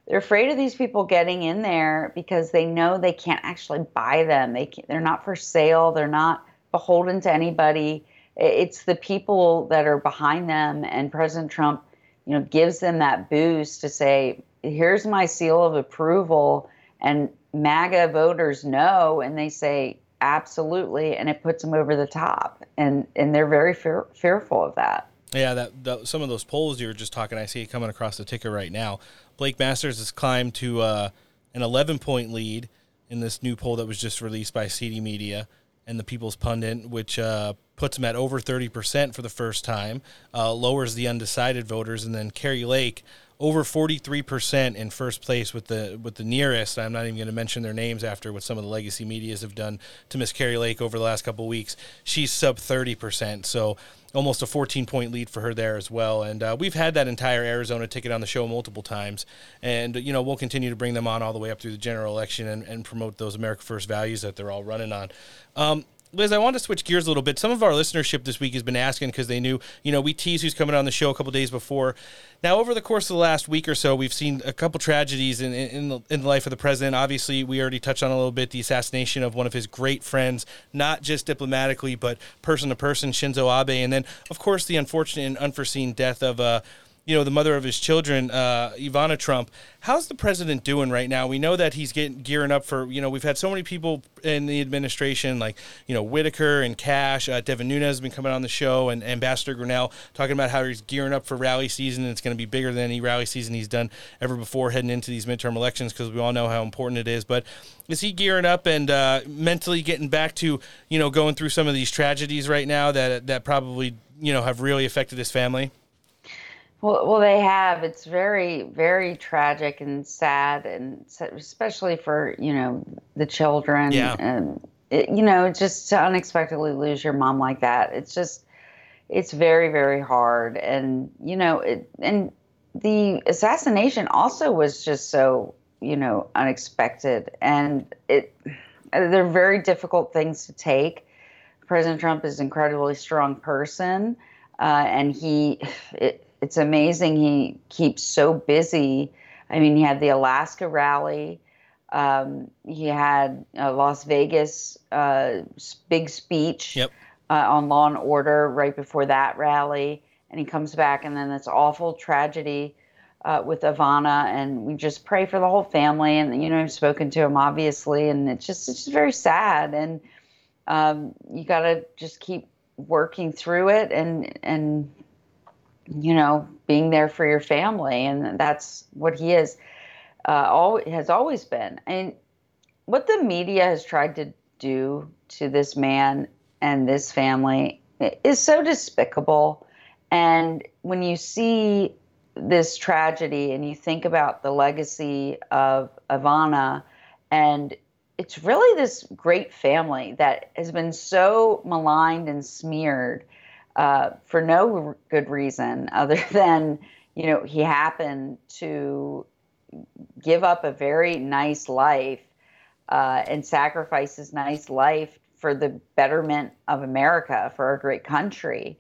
they're afraid of these people getting in there because they know they can't actually buy them. They they're not for sale. They're not beholden to anybody. It's the people that are behind them, and President Trump, you know, gives them that boost to say, "Here's my seal of approval," and MAGA voters know, and they say, absolutely, and it puts them over the top, and and they're very fear, fearful of that. Yeah, that, that some of those polls you were just talking, I see coming across the ticker right now. Blake Masters has climbed to uh, an 11 point lead in this new poll that was just released by CD Media and the People's Pundit, which uh, puts him at over 30% for the first time, uh, lowers the undecided voters, and then Kari Lake over 43% in first place with the with the nearest. I'm not even going to mention their names after what some of the legacy medias have done to Miss Kari Lake over the last couple of weeks. She's sub 30%, so almost a 14 point lead for her there as well. And uh, we've had that entire Arizona ticket on the show multiple times, and you know we'll continue to bring them on all the way up through the general election and, and promote those America First values that they're all running on. Um, Liz, I want to switch gears a little bit. Some of our listenership this week has been asking because they knew, you know, we tease who's coming on the show a couple days before. Now, over the course of the last week or so, we've seen a couple tragedies in in the, in the life of the president. Obviously, we already touched on a little bit the assassination of one of his great friends, not just diplomatically, but person to person, Shinzo Abe, and then, of course, the unfortunate and unforeseen death of uh, you know, the mother of his children, uh, Ivana Trump. How's the president doing right now? We know that he's getting gearing up for, you know, we've had so many people in the administration, like, you know, Whitaker and Kash. Uh, Devin Nunes has been coming on the show, and Ambassador Grenell talking about how he's gearing up for rally season, and it's going to be bigger than any rally season he's done ever before heading into these midterm elections because we all know how important it is. But is he gearing up and uh, mentally getting back to, you know, going through some of these tragedies right now that that probably, you know, have really affected his family? Well, well, they have. It's very, very tragic and sad, and especially for you know the children. Yeah. And it, you know, just to unexpectedly lose your mom like that, it's just, it's very, very hard. And you know, it, and the assassination also was just so you know unexpected, and it, they're very difficult things to take. President Trump is an incredibly strong person, uh, and he. It, it's amazing he keeps so busy. I mean, he had the Alaska rally. Um, he had a Las Vegas uh, big speech Yep. uh, on law and order right before that rally, and he comes back, and then this awful tragedy uh, with Ivana, and we just pray for the whole family. And you know, I've spoken to him obviously, and it's just it's just very sad, and um, you got to just keep working through it, and and you know, being there for your family, and that's what he is. Uh, all has always been, and what the media has tried to do to this man and this family is so despicable. And when you see this tragedy and you think about the legacy of Ivana, and it's really this great family that has been so maligned and smeared uh, for no good reason other than you know he happened to give up a very nice life uh, and sacrifice his nice life for the betterment of America for our great country.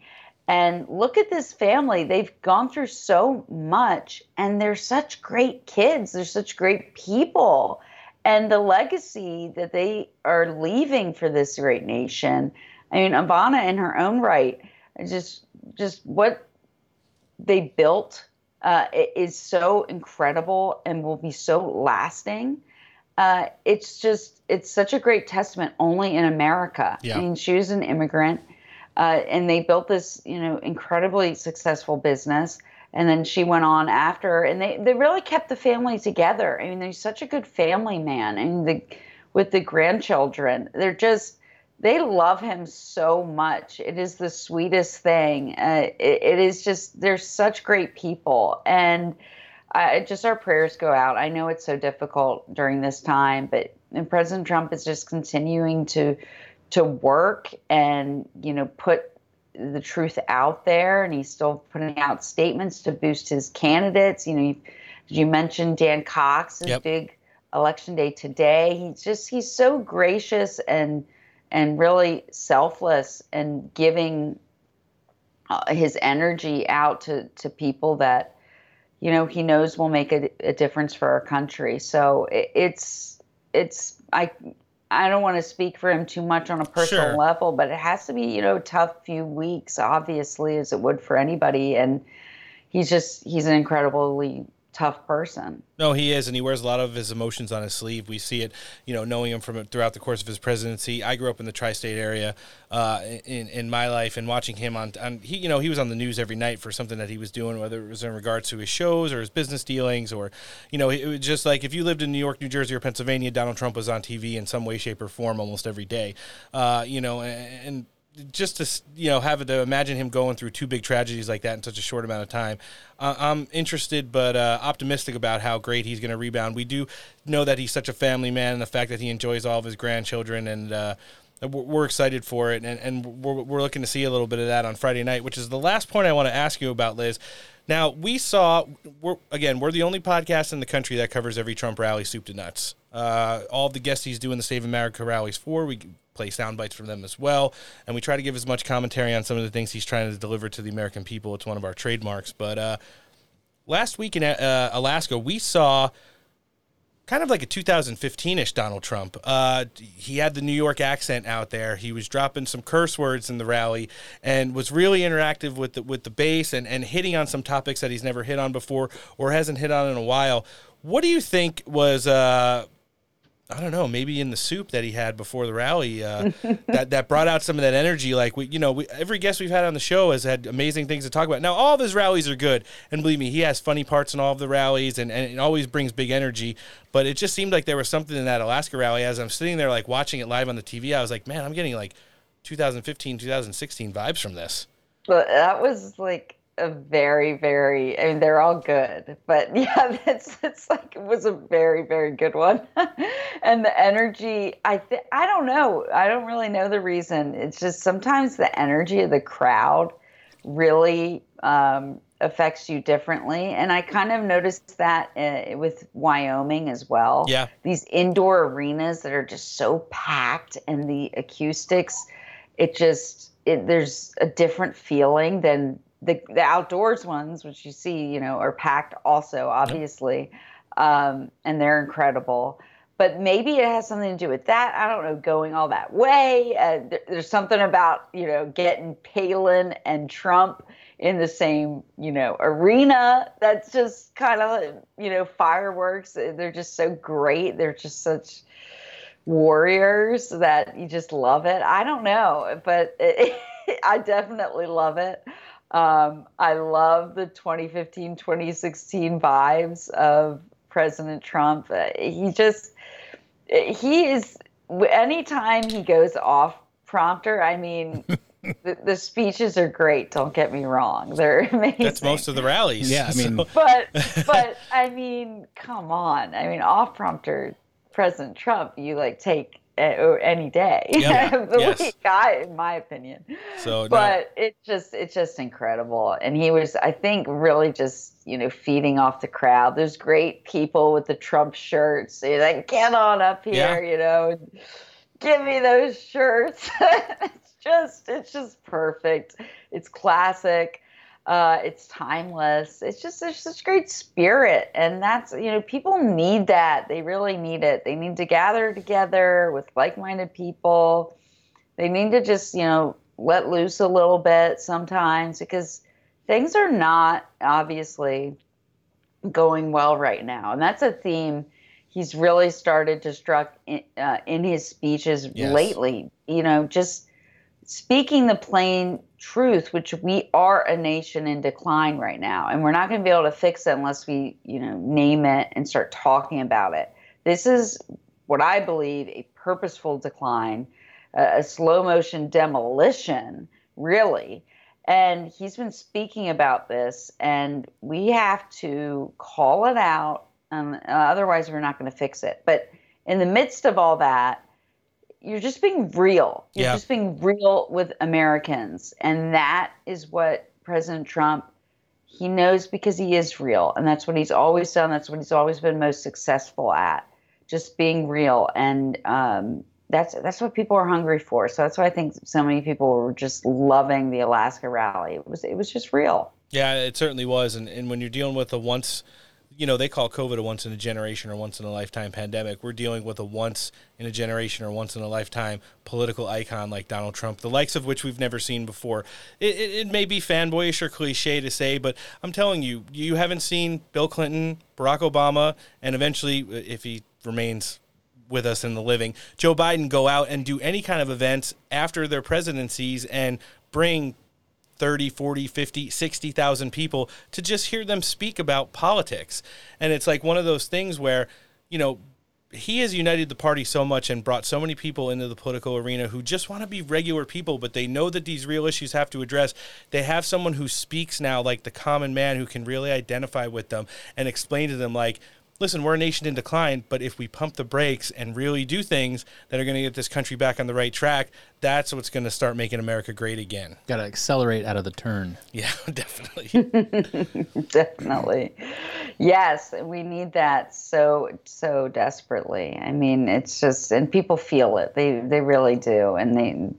And look at this family. They've gone through so much and they're such great kids. They're such great people. And the legacy that they are leaving for this great nation. I mean, Ivana in her own right, just just what they built uh, is so incredible and will be so lasting. Uh, it's just it's such a great testament only in America. Yeah. I mean, she was an immigrant, uh, and they built this you know incredibly successful business. And then she went on after, and they, they really kept the family together. I mean, they're such a good family man, and the with the grandchildren, they're just they love him so much. It is the sweetest thing. Uh, it, it is just they're such great people, and I, just our prayers go out. I know it's so difficult during this time, but and President Trump is just continuing to to work and you know put the truth out there, and he's still putting out statements to boost his candidates. You know, you, you mentioned Dan Cox is Yep. big election day today. He's just he's so gracious and and really selfless and giving uh, his energy out to to people that you know he knows will make a, a difference for our country. So it, it's it's I I don't want to speak for him too much on a personal Sure. level, but it has to be you know a tough few weeks, obviously, as it would for anybody. And he's just he's an incredibly tough person. No, he is, and he wears a lot of his emotions on his sleeve. We see it, you know, knowing him from throughout the course of his presidency. I grew up in the tri-state area uh, in in my life, and watching him on, on he, you know, he was on the news every night for something that he was doing, whether it was in regards to his shows or his business dealings, or, you know, it was just like if you lived in New York, New Jersey, or Pennsylvania, Donald Trump was on TV in some way, shape, or form almost every day. Uh, you know, and, and just to you know have to imagine him going through two big tragedies like that in such a short amount of time uh, i'm interested but uh, optimistic about how great he's going to rebound. We do know that he's such a family man and the fact that he enjoys all of his grandchildren and uh, we're excited for it and, and we're, we're looking to see a little bit of that on friday night which is the last point i want to ask you about liz. Now we saw we're again we're the only podcast in the country that covers every trump rally soup to nuts. Uh, all of the guests he's doing the save america rallies for we play sound bites from them as well and we try to give as much commentary on some of the things he's trying to deliver to the american people. It's one of our trademarks but uh, last week in uh, alaska we saw kind of like a 2015ish Donald Trump. Uh, he had the New York accent out there. He was dropping some curse words in the rally and was really interactive with the with the base and, and hitting on some topics that he's never hit on before or hasn't hit on in a while. What do you think was uh, I don't know, maybe in the soup that he had before the rally uh, that that brought out some of that energy. Like we, you know, we, every guest we've had on the show has had amazing things to talk about. Now all of his rallies are good, and believe me, he has funny parts in all of the rallies, and, and it always brings big energy. But it just seemed like there was something in that Alaska rally. As I'm sitting there like watching it live on the TV, I was like, man, I'm getting like 2015, 2016 vibes from this. But that was like a very, very. I mean, they're all good, but yeah, that's it's like it was a very, very good one. and the energy, I think, I don't know, I don't really know the reason. It's just sometimes the energy of the crowd really um, affects you differently, and I kind of noticed that uh, with Wyoming as well. Yeah. these indoor arenas that are just so packed, and the acoustics, it just it, there's a different feeling than the the outdoors ones, which you see, you know, are packed also, obviously, um, and they're incredible. But maybe it has something to do with that. I don't know, going all that way. Uh, there- there's something about you know getting Palin and Trump in the same you know arena that's just kind of you know fireworks. They're just so great. They're just such warriors that you just love it. I don't know, but I definitely love it. Um, I love the 2015 2016 vibes of President Trump. Uh, He just, he is, anytime he goes off prompter, I mean, the, the speeches are great, don't get me wrong. They're amazing. That's most of the rallies. Yeah, I mean- So- but but I mean, come on. I mean, off prompter President Trump, you like take or any day Yeah, of the yes. week, I, in my opinion. So, no. but it just it's just incredible, and he was, I think, really just you know feeding off the crowd. There's great people with the Trump shirts. They're like, get on up here, Yeah. you know, give me those shirts. it's just it's just perfect. It's classic. Uh, it's timeless. It's just there's such great spirit, and that's you know people need that. They really need it. They need to gather together with like-minded people. They need to just you know let loose a little bit sometimes because things are not obviously going well right now, and that's a theme he's really started to struck in, uh, in his speeches Yes. lately. You know, just speaking the plain truth, which we are a nation in decline right now, and we're not going to be able to fix it unless we, you know, name it and start talking about it. This is what I believe a purposeful decline, a, a slow motion demolition, really. And he's been speaking about this, and we have to call it out. Um, otherwise, we're not going to fix it. But in the midst of all that, you're just being real. You're Yeah. just being real with Americans. And that is what President Trump, he knows because he is real. And that's what he's always done. That's what he's always been most successful at, just being real. And um, that's that's what people are hungry for. So that's why I think so many people were just loving the Alaska rally. It was it was just real. Yeah, it certainly was. And, and when you're dealing with a once, you know, they call COVID a once in a generation or once in a lifetime pandemic. We're dealing with a once in a generation or once in a lifetime political icon like Donald Trump, the likes of which we've never seen before. It, it, it may be fanboyish or cliche to say, but I'm telling you, you haven't seen Bill Clinton, Barack Obama, and eventually, uh, if he remains with us in the living, Joe Biden go out and do any kind of events after their presidencies and bring 30, 40, 50, 60,000 people to just hear them speak about politics. And it's like one of those things where, you know, he has united the party so much and brought so many people into the political arena who just want to be regular people, but they know that these real issues have to address. They have someone who speaks now like the common man who can really identify with them and explain to them, like, listen, we're a nation in decline, but if we pump the brakes and really do things that are going to get this country back on the right track, that's what's going to start making America great again. Got to accelerate out of the turn. Yeah, definitely. Definitely. Yes, we need that so so desperately. I mean, it's just and people feel it. They they really do. And they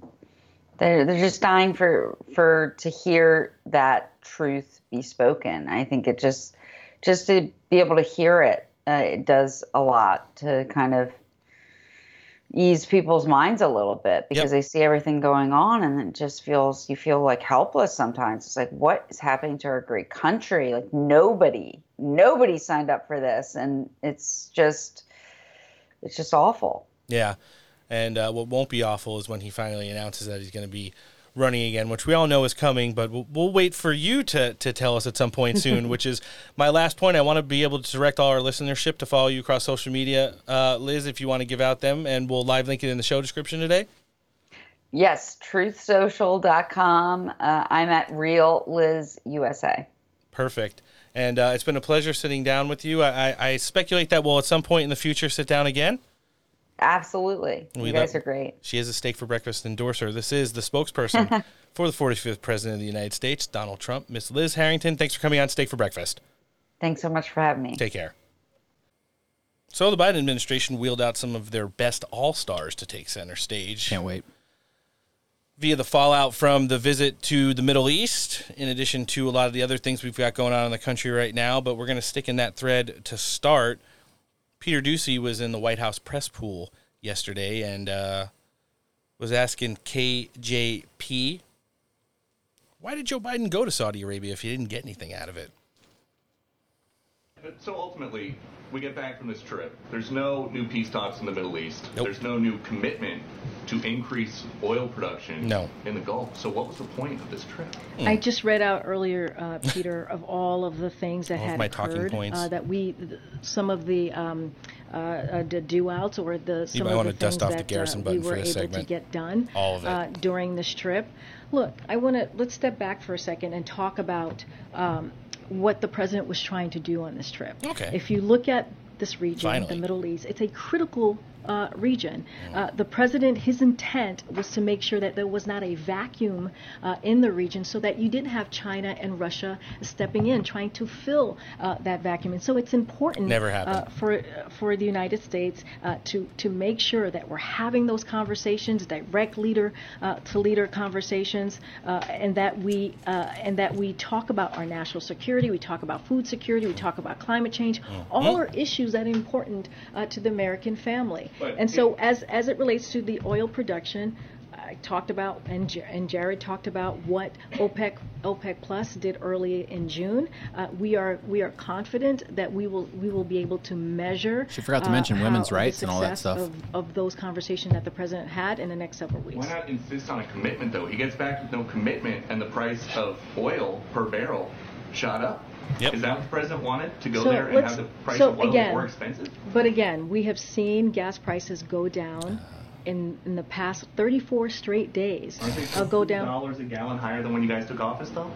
they're they're just dying for for to hear that truth be spoken. I think it just just to be able to hear it, uh, it does a lot to kind of ease people's minds a little bit because they see everything going on and it just feels you feel like helpless sometimes. It's like what is happening to our great country? Like nobody nobody signed up for this and it's just it's just awful. Yeah. And uh, what won't be awful is when he finally announces that he's going to be running again, which we all know is coming, but we'll, we'll wait for you to, to tell us at some point soon, which is my last point. I want to be able to direct all our listenership to follow you across social media. Uh, Liz, if you want to give out them, and we'll live link it in the show description today. yes truthsocial.com uh, i'm at real liz usa Perfect. And uh, it's been a pleasure sitting down with you. I, I, I speculate that we'll at some point in the future sit down again. Absolutely We you guys love- are great She has a steak for breakfast endorser. This is the spokesperson for the 45th President of the United States, Donald Trump. Miss Liz Harrington, thanks for coming on Steak for Breakfast. thanks so much for having me Take care. So the Biden administration wheeled out some of their best all stars to take center stage. Can't wait. Via the fallout from the visit to the Middle East, in addition to a lot of the other things we've got going on in the country right now. But we're going to stick in that thread to start. Peter Doocy was in the White House press pool yesterday and uh, was asking KJP, why did Joe Biden go to Saudi Arabia if he didn't get anything out of it? But so ultimately, we get back from this trip. There's no new peace talks in the Middle East. Nope. There's no new commitment to increase oil production No. in the Gulf. So what was the point of this trip? I just read out earlier, uh, Peter, of all of the things that All had my talking occurred. points. Uh, that we, th- some of the um, uh, uh, the do outs or the some might of wanna the dust things off the that Garrison uh, we button for were this able to get done All of it. Uh, during this trip. Look, I want to let's step back for a second and talk about um, what the president was trying to do on this trip. Okay. If you look at this region, Finally. the Middle East, it's a critical uh, region. Uh, the president, his intent was to make sure that there was not a vacuum uh, in the region so that you didn't have China and Russia stepping in, trying to fill uh, that vacuum. And so it's important Never. Uh, for, for the United States uh, to, to make sure that we're having those conversations, direct leader uh, to leader conversations, uh, and that we uh, and that we talk about our national security, we talk about food security, we talk about climate change. All are issues that are important uh, to the American family. But and so, as as it relates to the oil production. I talked about, and, J- and Jared talked about what OPEC OPEC Plus did early in June. Uh, we are we are confident that we will we will be able to measure. She forgot to uh, mention women's rights and all that stuff. Of, of those conversations that the president had in the next several weeks. Why not insist on a commitment, though? He gets back with no commitment, and the price of oil per barrel shot up. Yep. Is that what the president wanted? To go So there and have the price so of oil again- more expensive? But again, we have seen gas prices go down in in the past 34 straight days. Aren't they Uh, go down. dollars a gallon higher than when you guys took office, though?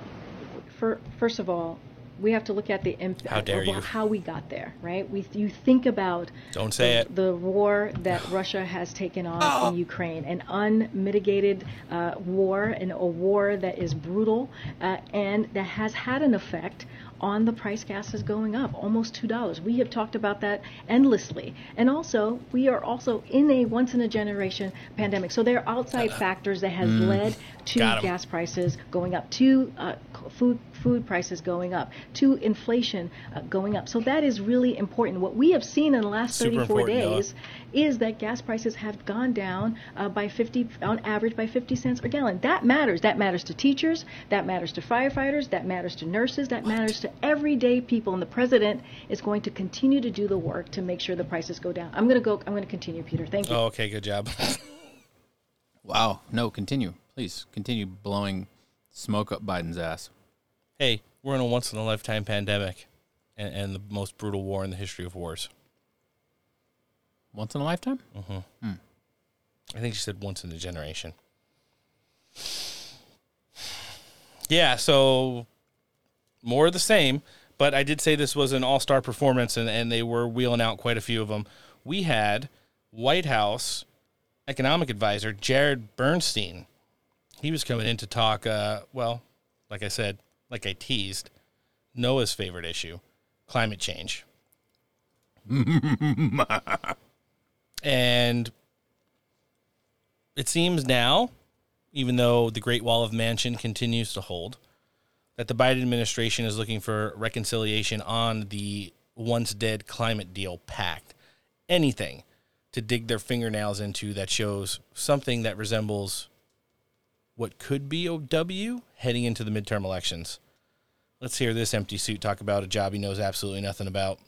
For, first of all, we have to look at the impact How dare of you. how we got there, right? We you think about Don't say the, it. the war that Russia has taken on in Ukraine, an unmitigated uh, war, and a war that is brutal uh, and that has had an effect on the price gas is going up, almost two dollars. We have talked about that endlessly, and also we are also in a once in a generation pandemic. So there are outside factors that has Mm. led to gas prices going up, to uh, food food prices going up, to inflation uh, going up. So that is really important. What we have seen in the last Super 34 important, Noah. days is that gas prices have gone down uh, by 50 on average by 50 cents per gallon. That matters. That matters to teachers. That matters to firefighters. That matters to nurses. That matters to everyday people. And the president is going to continue to do the work to make sure the prices go down. I'm going to go. I'm going to continue, Peter. Thank you. Oh, okay, good job. Wow. No, continue. Please continue blowing smoke up Biden's ass. hey, we're in a once in a lifetime pandemic and, and the most brutal war in the history of wars. Once in a lifetime? Mm-hmm. Hmm. I think she said once in a generation. Yeah, so more of the same, but I did say this was an all star performance and, and they were wheeling out quite a few of them. We had White House economic advisor Jared Bernstein. He was coming in to talk, uh, well, like I said, like I teased, Noah's favorite issue climate change. and it seems now, even though the Great Wall of Manchin continues to hold, that the Biden administration is looking for reconciliation on the once dead climate deal pact. Anything to dig their fingernails into that shows something that resembles what could be a W heading into the midterm elections. Let's hear this empty suit talk about a job he knows absolutely nothing about.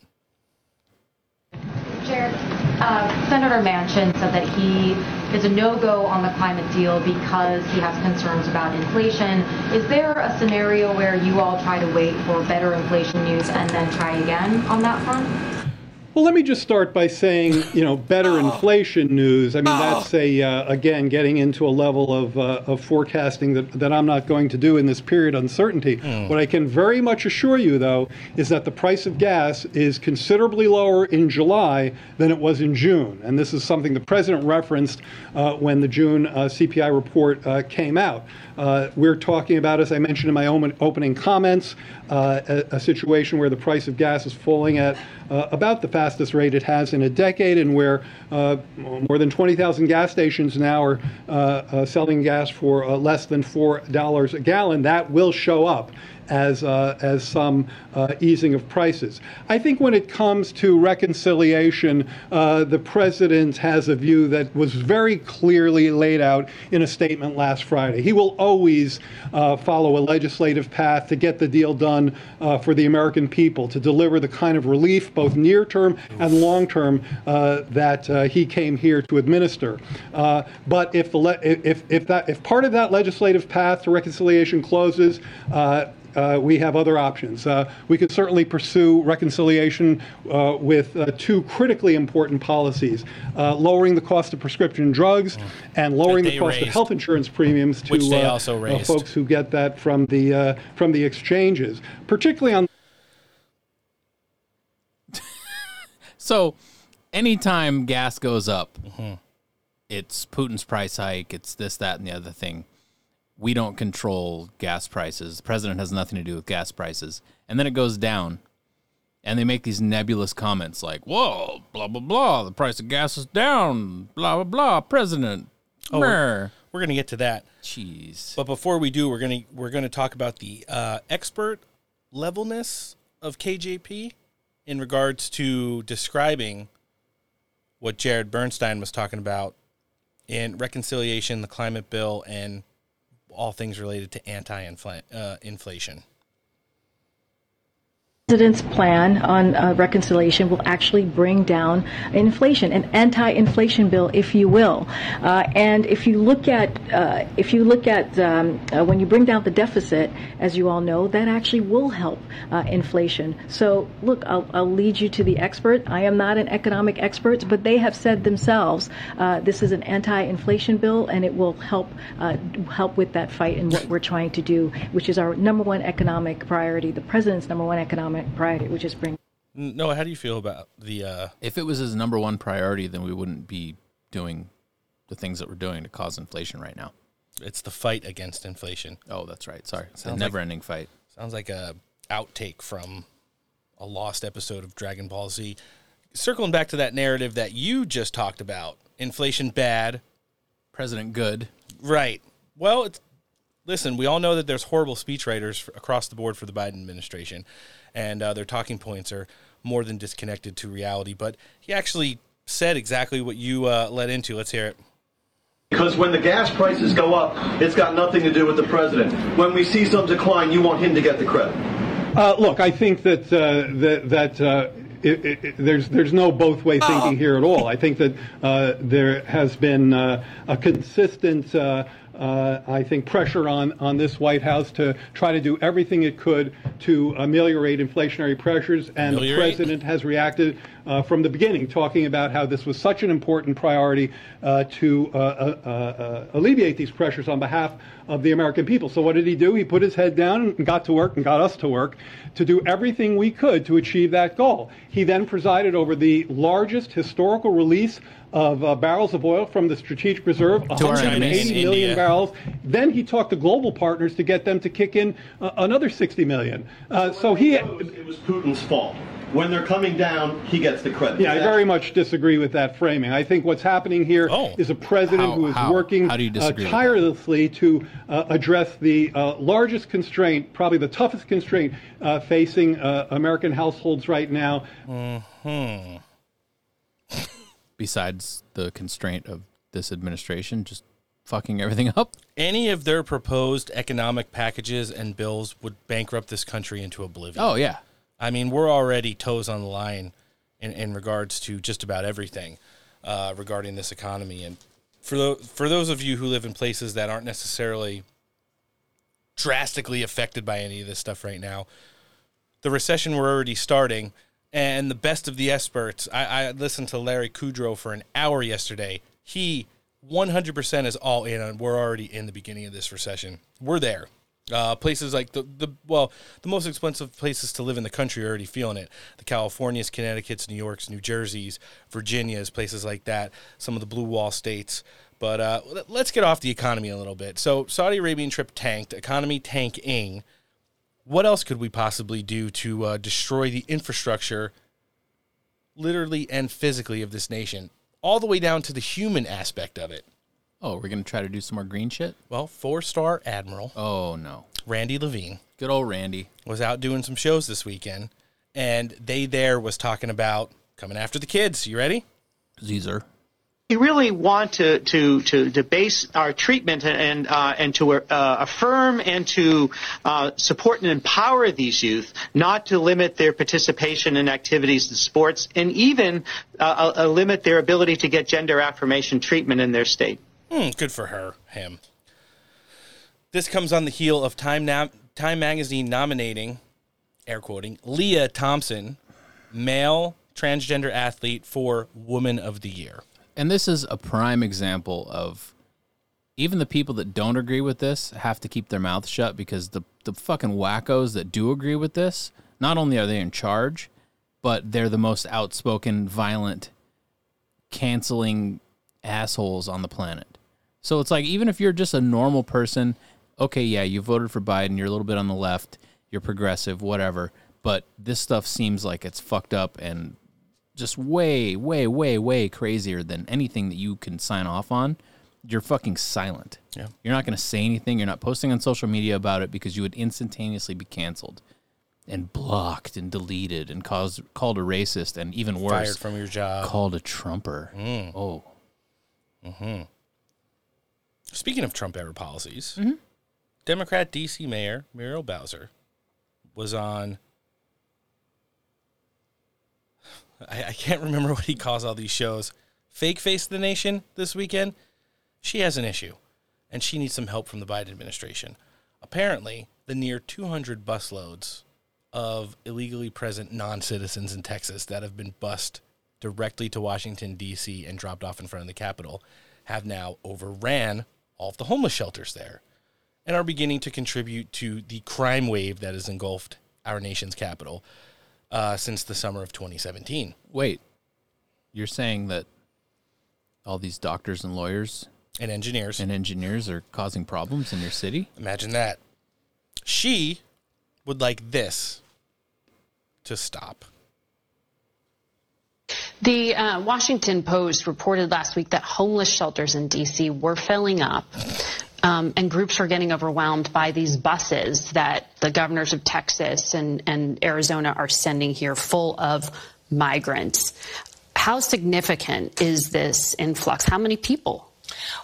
Jared, uh, Senator Manchin said that he is a no-go on the climate deal because he has concerns about inflation. Is there a scenario where you all try to wait for better inflation news and then try again on that front? Well, let me just start by saying, you know, better inflation news. I mean, that's a uh, again getting into a level of, uh, of forecasting that, that I'm not going to do in this period of uncertainty. What I can very much assure you, though, is that the price of gas is considerably lower in July than it was in June, and this is something the president referenced uh, when the June uh, CPI report uh, came out. Uh, we're talking about, as I mentioned in my opening comments, uh, a, a situation where the price of gas is falling at uh, about the fastest rate it has in a decade, and where uh, more than 20,000 gas stations now are uh, uh, selling gas for less than $4 a gallon. That will show up as uh, as some uh, easing of prices. I think when it comes to reconciliation, uh, the president has a view that was very clearly laid out in a statement last Friday. He will always uh, follow a legislative path to get the deal done uh, for the American people, to deliver the kind of relief, both near term and long term, uh, that he came here to administer. But if if if that if part of that legislative path to reconciliation closes. Uh, uh, we have other options. Uh, we could certainly pursue reconciliation uh, with uh, two critically important policies uh, lowering the cost of prescription drugs and lowering the cost of health insurance premiums to folks who get that from the, uh, from the exchanges, particularly on So, anytime gas goes up, it's Putin's price hike, it's this, that, and the other thing. We don't control gas prices. The president has nothing to do with gas prices. And then it goes down, and they make these nebulous comments like, whoa, blah, blah, blah, the price of gas is down, blah, blah, blah, president. Oh, we're, we're gonna get to that. Jeez. But before we do, we're gonna we're gonna talk about the uh, expert levelness of KJP in regards to describing what Jared Bernstein was talking about in reconciliation, the climate bill, and all things related to anti-inflation. Uh, president's plan on uh, reconciliation will actually bring down inflation, an anti-inflation bill, if you will. Uh, and if you look at uh, if you look at um, uh, when you bring down the deficit, as you all know, that actually will help uh, inflation. So look, I'll, I'll lead you to the expert. I am not an economic expert, but they have said themselves uh, this is an anti-inflation bill, and it will help help with that fight and what we're trying to do, which is our number one economic priority, the president's number one economic priority, which is bring. No, how do you feel about the? Uh, If it was his number one priority, then we wouldn't be doing the things that we're doing to cause inflation right now. It's the fight against inflation. Oh, that's right. Sorry. It's a Sounds never like- ending fight. Sounds like a outtake from a lost episode of Dragon Ball Z. Circling back to that narrative that you just talked about, inflation bad, president good. Right. Well, it's listen. We all know that there's horrible speechwriters across the board for the Biden administration, and uh, their talking points are more than disconnected to reality. But he actually said exactly what you uh, led into. Let's hear it. Because when the gas prices go up, it's got nothing to do with the president. When we see some decline, you want him to get the credit. Uh, look, I think that uh, that, that uh, it, it, it- there's there's no both way thinking here at all. I think that uh, there has been uh, a consistent. Uh, I think pressure on, on this White House to try to do everything it could to ameliorate inflationary pressures, and the president has reacted uh, from the beginning, talking about how this was such an important priority uh, to uh, uh, uh, alleviate these pressures on behalf of the American people. So what did he do? He put his head down and got to work and got us to work to do everything we could to achieve that goal. He then presided over the largest historical release of uh, barrels of oil from the strategic reserve, To our 180 enemies. million India. barrels. Then he talked to global partners to get them to kick in uh, another 60 million. Uh, so he It was Putin's fault. When they're coming down, he gets the credit. Yeah, I very much disagree with that framing. I think what's happening here is a president How- who is how? working How uh, disagree with that? tirelessly to uh, address the uh, largest constraint, probably the toughest constraint uh, facing uh, American households right now. Hmm. Besides the constraint of this administration just fucking everything up. Any of their proposed economic packages and bills would bankrupt this country into oblivion. Oh, yeah. I mean, we're already toes on the line in, in regards to just about everything uh, regarding this economy. And for tho- for those of you who live in places that aren't necessarily drastically affected by any of this stuff right now, the recession we're already starting. And the best of the experts, I, I listened to Larry Kudlow for an hour yesterday. He 100% is all in on we're already in the beginning of this recession. We're there. Uh, places like the, the well, the most expensive places to live in the country are already feeling it. The Californias, Connecticut's, New York's, New Jersey's, Virginia's, places like that. Some of the blue wall states. But uh, let- let's get off the economy a little bit. So Saudi Arabian trip tanked, economy tanking. What else could we possibly do to uh, destroy the infrastructure, literally and physically, of this nation, all the way down to the human aspect of it? Oh, we're gonna try to do some more green shit. Well, four-star admiral. Oh no, Randy Levine. Good old Randy was out doing some shows this weekend, and they there was talking about coming after the kids. You ready? Caesar. We really want to to to, to base our treatment and uh, and to uh, affirm and to uh, support and empower these youth, not to limit their participation in activities and sports, and even uh, uh, limit their ability to get gender affirmation treatment in their state. Hmm, good for her, him. This comes on the heel of Time Time Magazine nominating, air quoting, Leah Thompson, male transgender athlete for Woman of the Year. And this is a prime example of even the people that don't agree with this have to keep their mouth shut because the the fucking wackos that do agree with this, not only are they in charge, but they're the most outspoken, violent, canceling assholes on the planet. So it's like even if you're just a normal person, okay, yeah, you voted for Biden, you're a little bit on the left, you're progressive, whatever, but this stuff seems like it's fucked up and just way, way, way, way crazier than anything that you can sign off on. You're fucking silent. Yeah. You're not going to say anything. You're not posting on social media about it because you would instantaneously be canceled and blocked and deleted and caused, called a racist and even worse, Fired from your job. called a Trumper. Mm. Oh. hmm Speaking of Trump era policies, Mhm. Democrat DC Mayor Muriel Bowser was on. I, I can't remember what he calls all these shows. Fake Face the Nation this weekend. She has an issue, and she needs some help from the Biden administration. Apparently, the near 200 busloads of illegally present non citizens in Texas that have been bussed directly to Washington, D.C., and dropped off in front of the Capitol have now overran all of the homeless shelters there and are beginning to contribute to the crime wave that has engulfed our nation's capital uh, since the summer of 2017. Wait, you're saying that all these doctors and lawyers and engineers and engineers are causing problems in your city? Imagine that. She would like this to stop. The uh, Washington Post reported last week that homeless shelters in D.C. were filling up. Um, and groups are getting overwhelmed by these buses that the governors of Texas and, and Arizona are sending here full of migrants. How significant is this influx? How many people?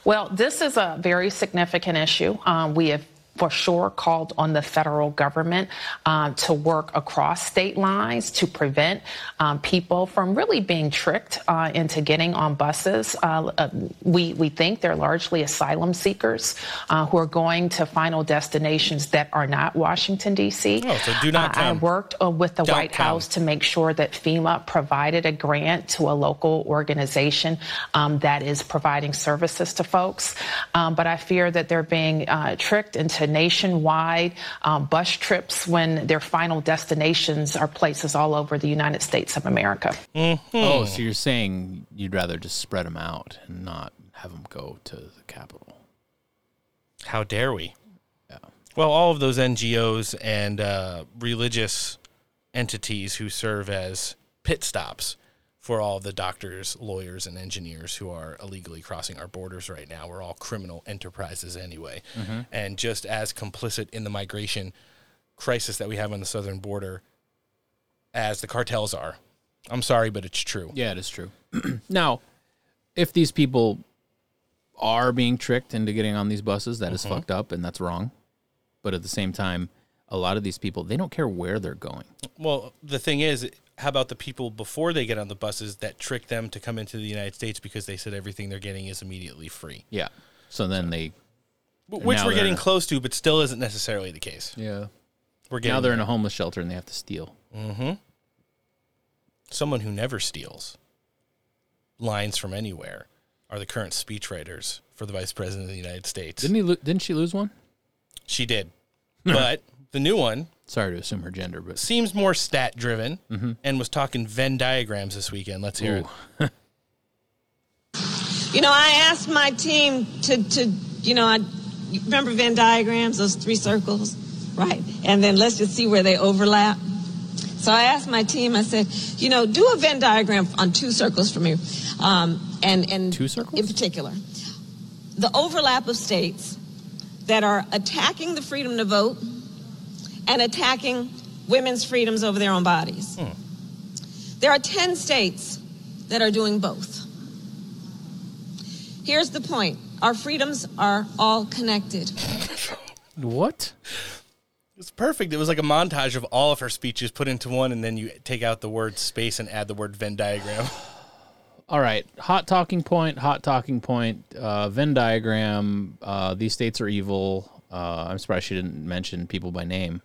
Well, this is a very significant issue. Um, we have for sure called on the federal government um, to work across state lines to prevent um, people from really being tricked uh, into getting on buses. Uh, uh, we, we think they're largely asylum seekers uh, who are going to final destinations that are not Washington, D.C. So do not Uh, I worked uh, with the Don't White come. House to make sure that FEMA provided a grant to a local organization um, that is providing services to folks. Um, but I fear that they're being uh, tricked into nationwide um, bus trips when their final destinations are places all over the United States of America. Oh, so you're saying you'd rather just spread them out and not have them go to the capital? How dare we? Yeah. Well, all of those NGOs and uh, religious entities who serve as pit stops for all the doctors, lawyers, and engineers who are illegally crossing our borders right now. We're all criminal enterprises anyway. Mhm. And just as complicit in the migration crisis that we have on the southern border as the cartels are. I'm sorry, but it's true. Yeah, it is true. now, if these people are being tricked into getting on these buses, that is Mhm. fucked up and that's wrong. But at the same time, a lot of these people, they don't care where they're going. Well, the thing is, how about the people before they get on the buses that trick them to come into the United States because they said everything they're getting is immediately free? Yeah. So then they, Wh- Which we're getting close to, but still isn't necessarily the case. Yeah. We're getting now they're in a homeless shelter and they have to steal. Mm-hmm. Someone who never steals lines from anywhere are the current speechwriters for the Vice President of the United States. Didn't he? Lo- didn't she lose one? She did, but the new one. Sorry to assume her gender, but seems more stat driven Mhm. and was talking Venn diagrams this weekend. Let's hear it. You know, I asked my team to, to you know, I you remember Venn diagrams, those three circles, right? And then let's just see where they overlap. So I asked my team. I said, you know, do a Venn diagram on two circles for me, um, and and two circles in particular, the overlap of states that are attacking the freedom to vote and attacking women's freedoms over their own bodies. There are 10 states that are doing both. Here's the point our freedoms are all connected. What? It's perfect. It was like a montage of all of her speeches put into one, and then you take out the word space and add the word Venn diagram. All right, hot talking point, hot talking point, uh, Venn diagram. Uh, these states are evil. Uh, I'm surprised she didn't mention people by name.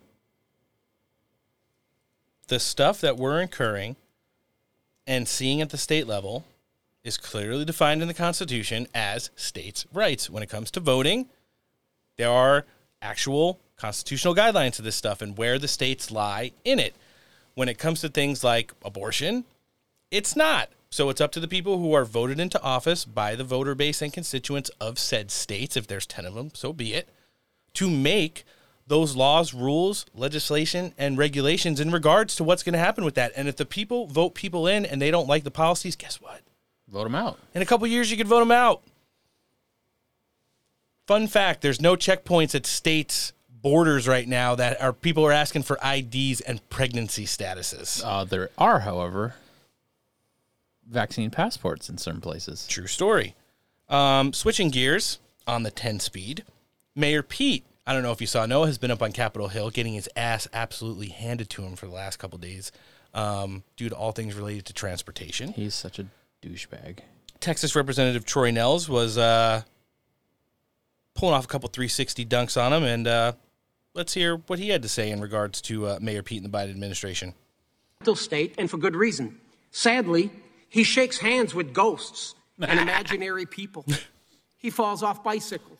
The stuff that we're incurring and seeing at the state level is clearly defined in the Constitution as states' rights. When it comes to voting, there are actual constitutional guidelines to this stuff and where the states lie in it. When it comes to things like abortion, it's not. So it's up to the people who are voted into office by the voter base and constituents of said states, if there's 10 of them, so be it, to make those laws, rules, legislation, and regulations in regards to what's going to happen with that. And if the people vote people in and they don't like the policies, guess what? Vote them out. In a couple years, you could vote them out. Fun fact: There's no checkpoints at states' borders right now that are people are asking for IDs and pregnancy statuses. Uh, there are, however, vaccine passports in certain places. True story. Um, switching gears on the 10 speed, Mayor Pete, I don't know if you saw, Noah has been up on Capitol Hill getting his ass absolutely handed to him for the last couple days um, due to all things related to transportation. He's such a douchebag. Texas Representative Troy Nehls was uh, pulling off a couple 360 dunks on him, and uh, let's hear what he had to say in regards to uh, Mayor Pete and the Biden administration. mental state, and for good reason. Sadly, he shakes hands with ghosts and imaginary people. He falls off bicycles.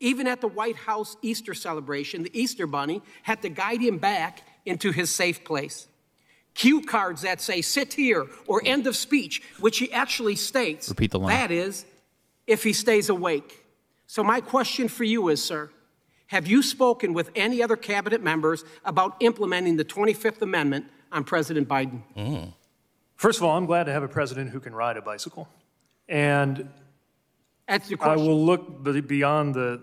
Even at the White House Easter celebration, the Easter Bunny had to guide him back into his safe place. Cue cards that say sit here or end of speech, which he actually states. Repeat the line. That is, if he stays awake. So, my question for you is, sir, Have you spoken with any other cabinet members about implementing the 25th Amendment on President Biden? Hmm. First of all, I'm glad to have a president who can ride a bicycle. And That's your I question. will look be- beyond the,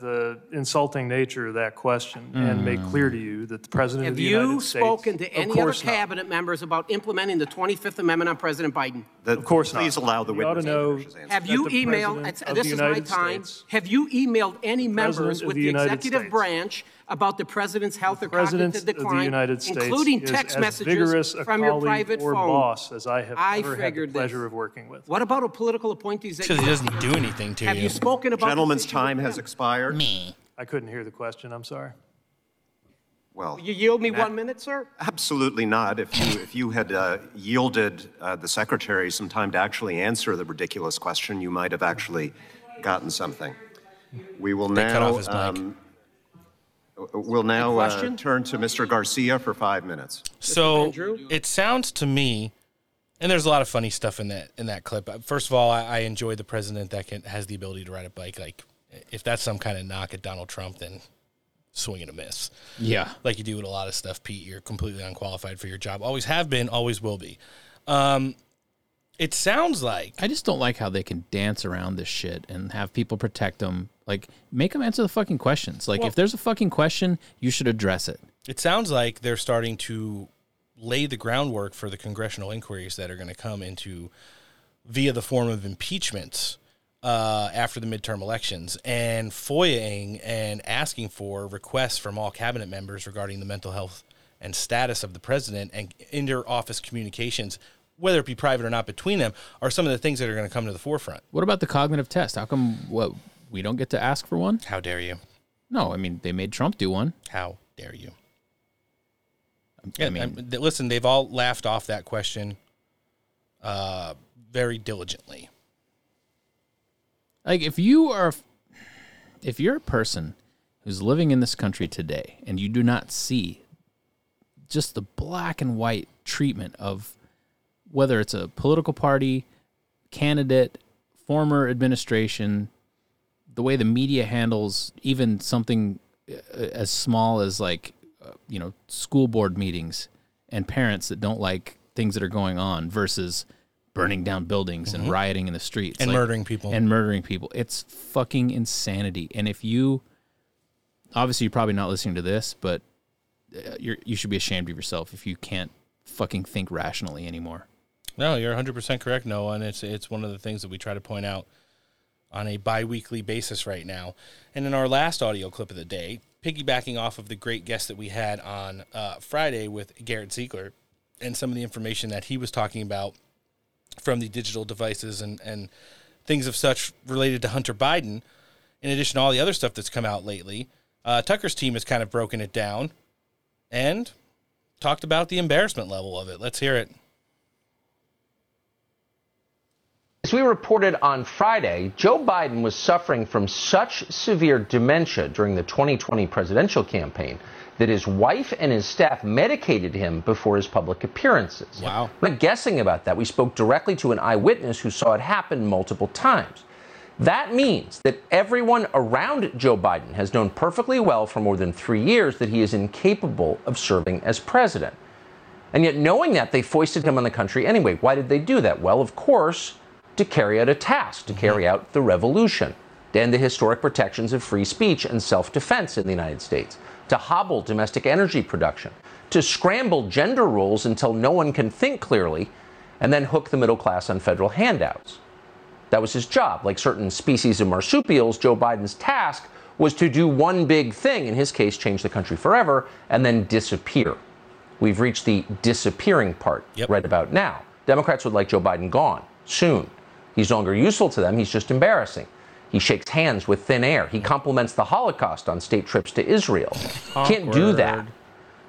the insulting nature of that question and make mm. clear to you that the president of Have the United you States. spoken to Of any other course not. cabinet members about implementing the 25th Amendment on President Biden? of course not. please allow the You ought to witness know Have that you the emailed, it's- of this is my United time, States- have you emailed any members President of with the the United executive States. branch about the president's health or President cognitive of the decline, United States including text messages from your private or phone? boss as I have I ever had the figured this. pleasure of working with. What about a political appointees that Because he doesn't do anything to Have you. you spoken about Gentleman's this issue with time has expired. Me. I couldn't hear the question. I'm sorry. Well, You yield me Matt- one minute, sir? absolutely not. If you, if you had uh, yielded uh, the secretary some time to actually answer the ridiculous question, you might have actually gotten something. We will They cut now, off his mic. um, we'll now uh, turn to Mr. Garcia for five minutes. So it sounds to me, and there's a lot of funny stuff in that in that clip. Uh, First of all, I, I enjoy the president that can has the ability to ride a bike. Like, if that's some kind of knock at Donald Trump, then swing and a miss. Yeah. like you do with a lot of stuff, Pete. You're completely unqualified for your job. Always have been, always will be. Um, it sounds like I just don't like how they can dance around this shit and have people protect them. Like, make them answer the fucking questions. Like, Well- if there's a fucking question, you should address it. it sounds like they're starting to lay the groundwork for the congressional inquiries that are going to come into via the form of impeachments uh, after the midterm elections and FOIAing and asking for requests from all cabinet members regarding the mental health and status of the president and inter-office communications, whether it be private or not between them, are some of the things that are going to come to the forefront. What about the cognitive test? How come what we don't get to ask for one? How dare you? No, I mean they made Trump do one. How dare you? I mean- I- th- listen, they've all laughed off that question uh, very diligently. Like if you are if you're a person who's living in this country today and you do not see just the black and white treatment of whether it's a political party, candidate, former administration, the way the media handles even something uh, as small as like uh, you know school board meetings and parents that don't like things that are going on versus burning down buildings and Mhm. rioting in the streets And murdering people. and murdering people it's fucking insanity and if you obviously you're probably not listening to this but uh, you're, you should be ashamed of yourself if you can't fucking think rationally anymore No, you're 100% correct, Noah, and it's it's one of the things that we try to point out on a bi-weekly basis right now. And in our last audio clip of the day, piggybacking off of the great guest that we had on uh, Friday with Garrett Ziegler and some of the information that he was talking about from the digital devices and, and things of such related to Hunter Biden, in addition to all the other stuff that's come out lately, uh, Tucker's team has kind of broken it down and talked about the embarrassment level of it. Let's hear it. As we reported on Friday, Joe Biden was suffering from such severe dementia during the 2020 presidential campaign that his wife and his staff medicated him before his public appearances. Wow. We're not guessing about that. We spoke directly to an eyewitness who saw it happen multiple times. That means that everyone around Joe Biden has known perfectly well for more than three years that he is incapable of serving as president. And yet, knowing that, they foisted him on the country anyway. Why did they do that? Well, of course, to carry out a task, to carry mm-hmm. out the revolution, to end the historic protections of free speech and self defense in the United States, to hobble domestic energy production, to scramble gender roles until no one can think clearly, and then hook the middle class on federal handouts. That was his job. Like certain species of marsupials, Joe Biden's task was to do one big thing, in his case, change the country forever, and then disappear. We've reached the disappearing part right about now. Democrats would like Joe Biden gone soon. He's no longer useful to them, he's just embarrassing. He shakes hands with thin air. He compliments the Holocaust on state trips to Israel. Can't do that.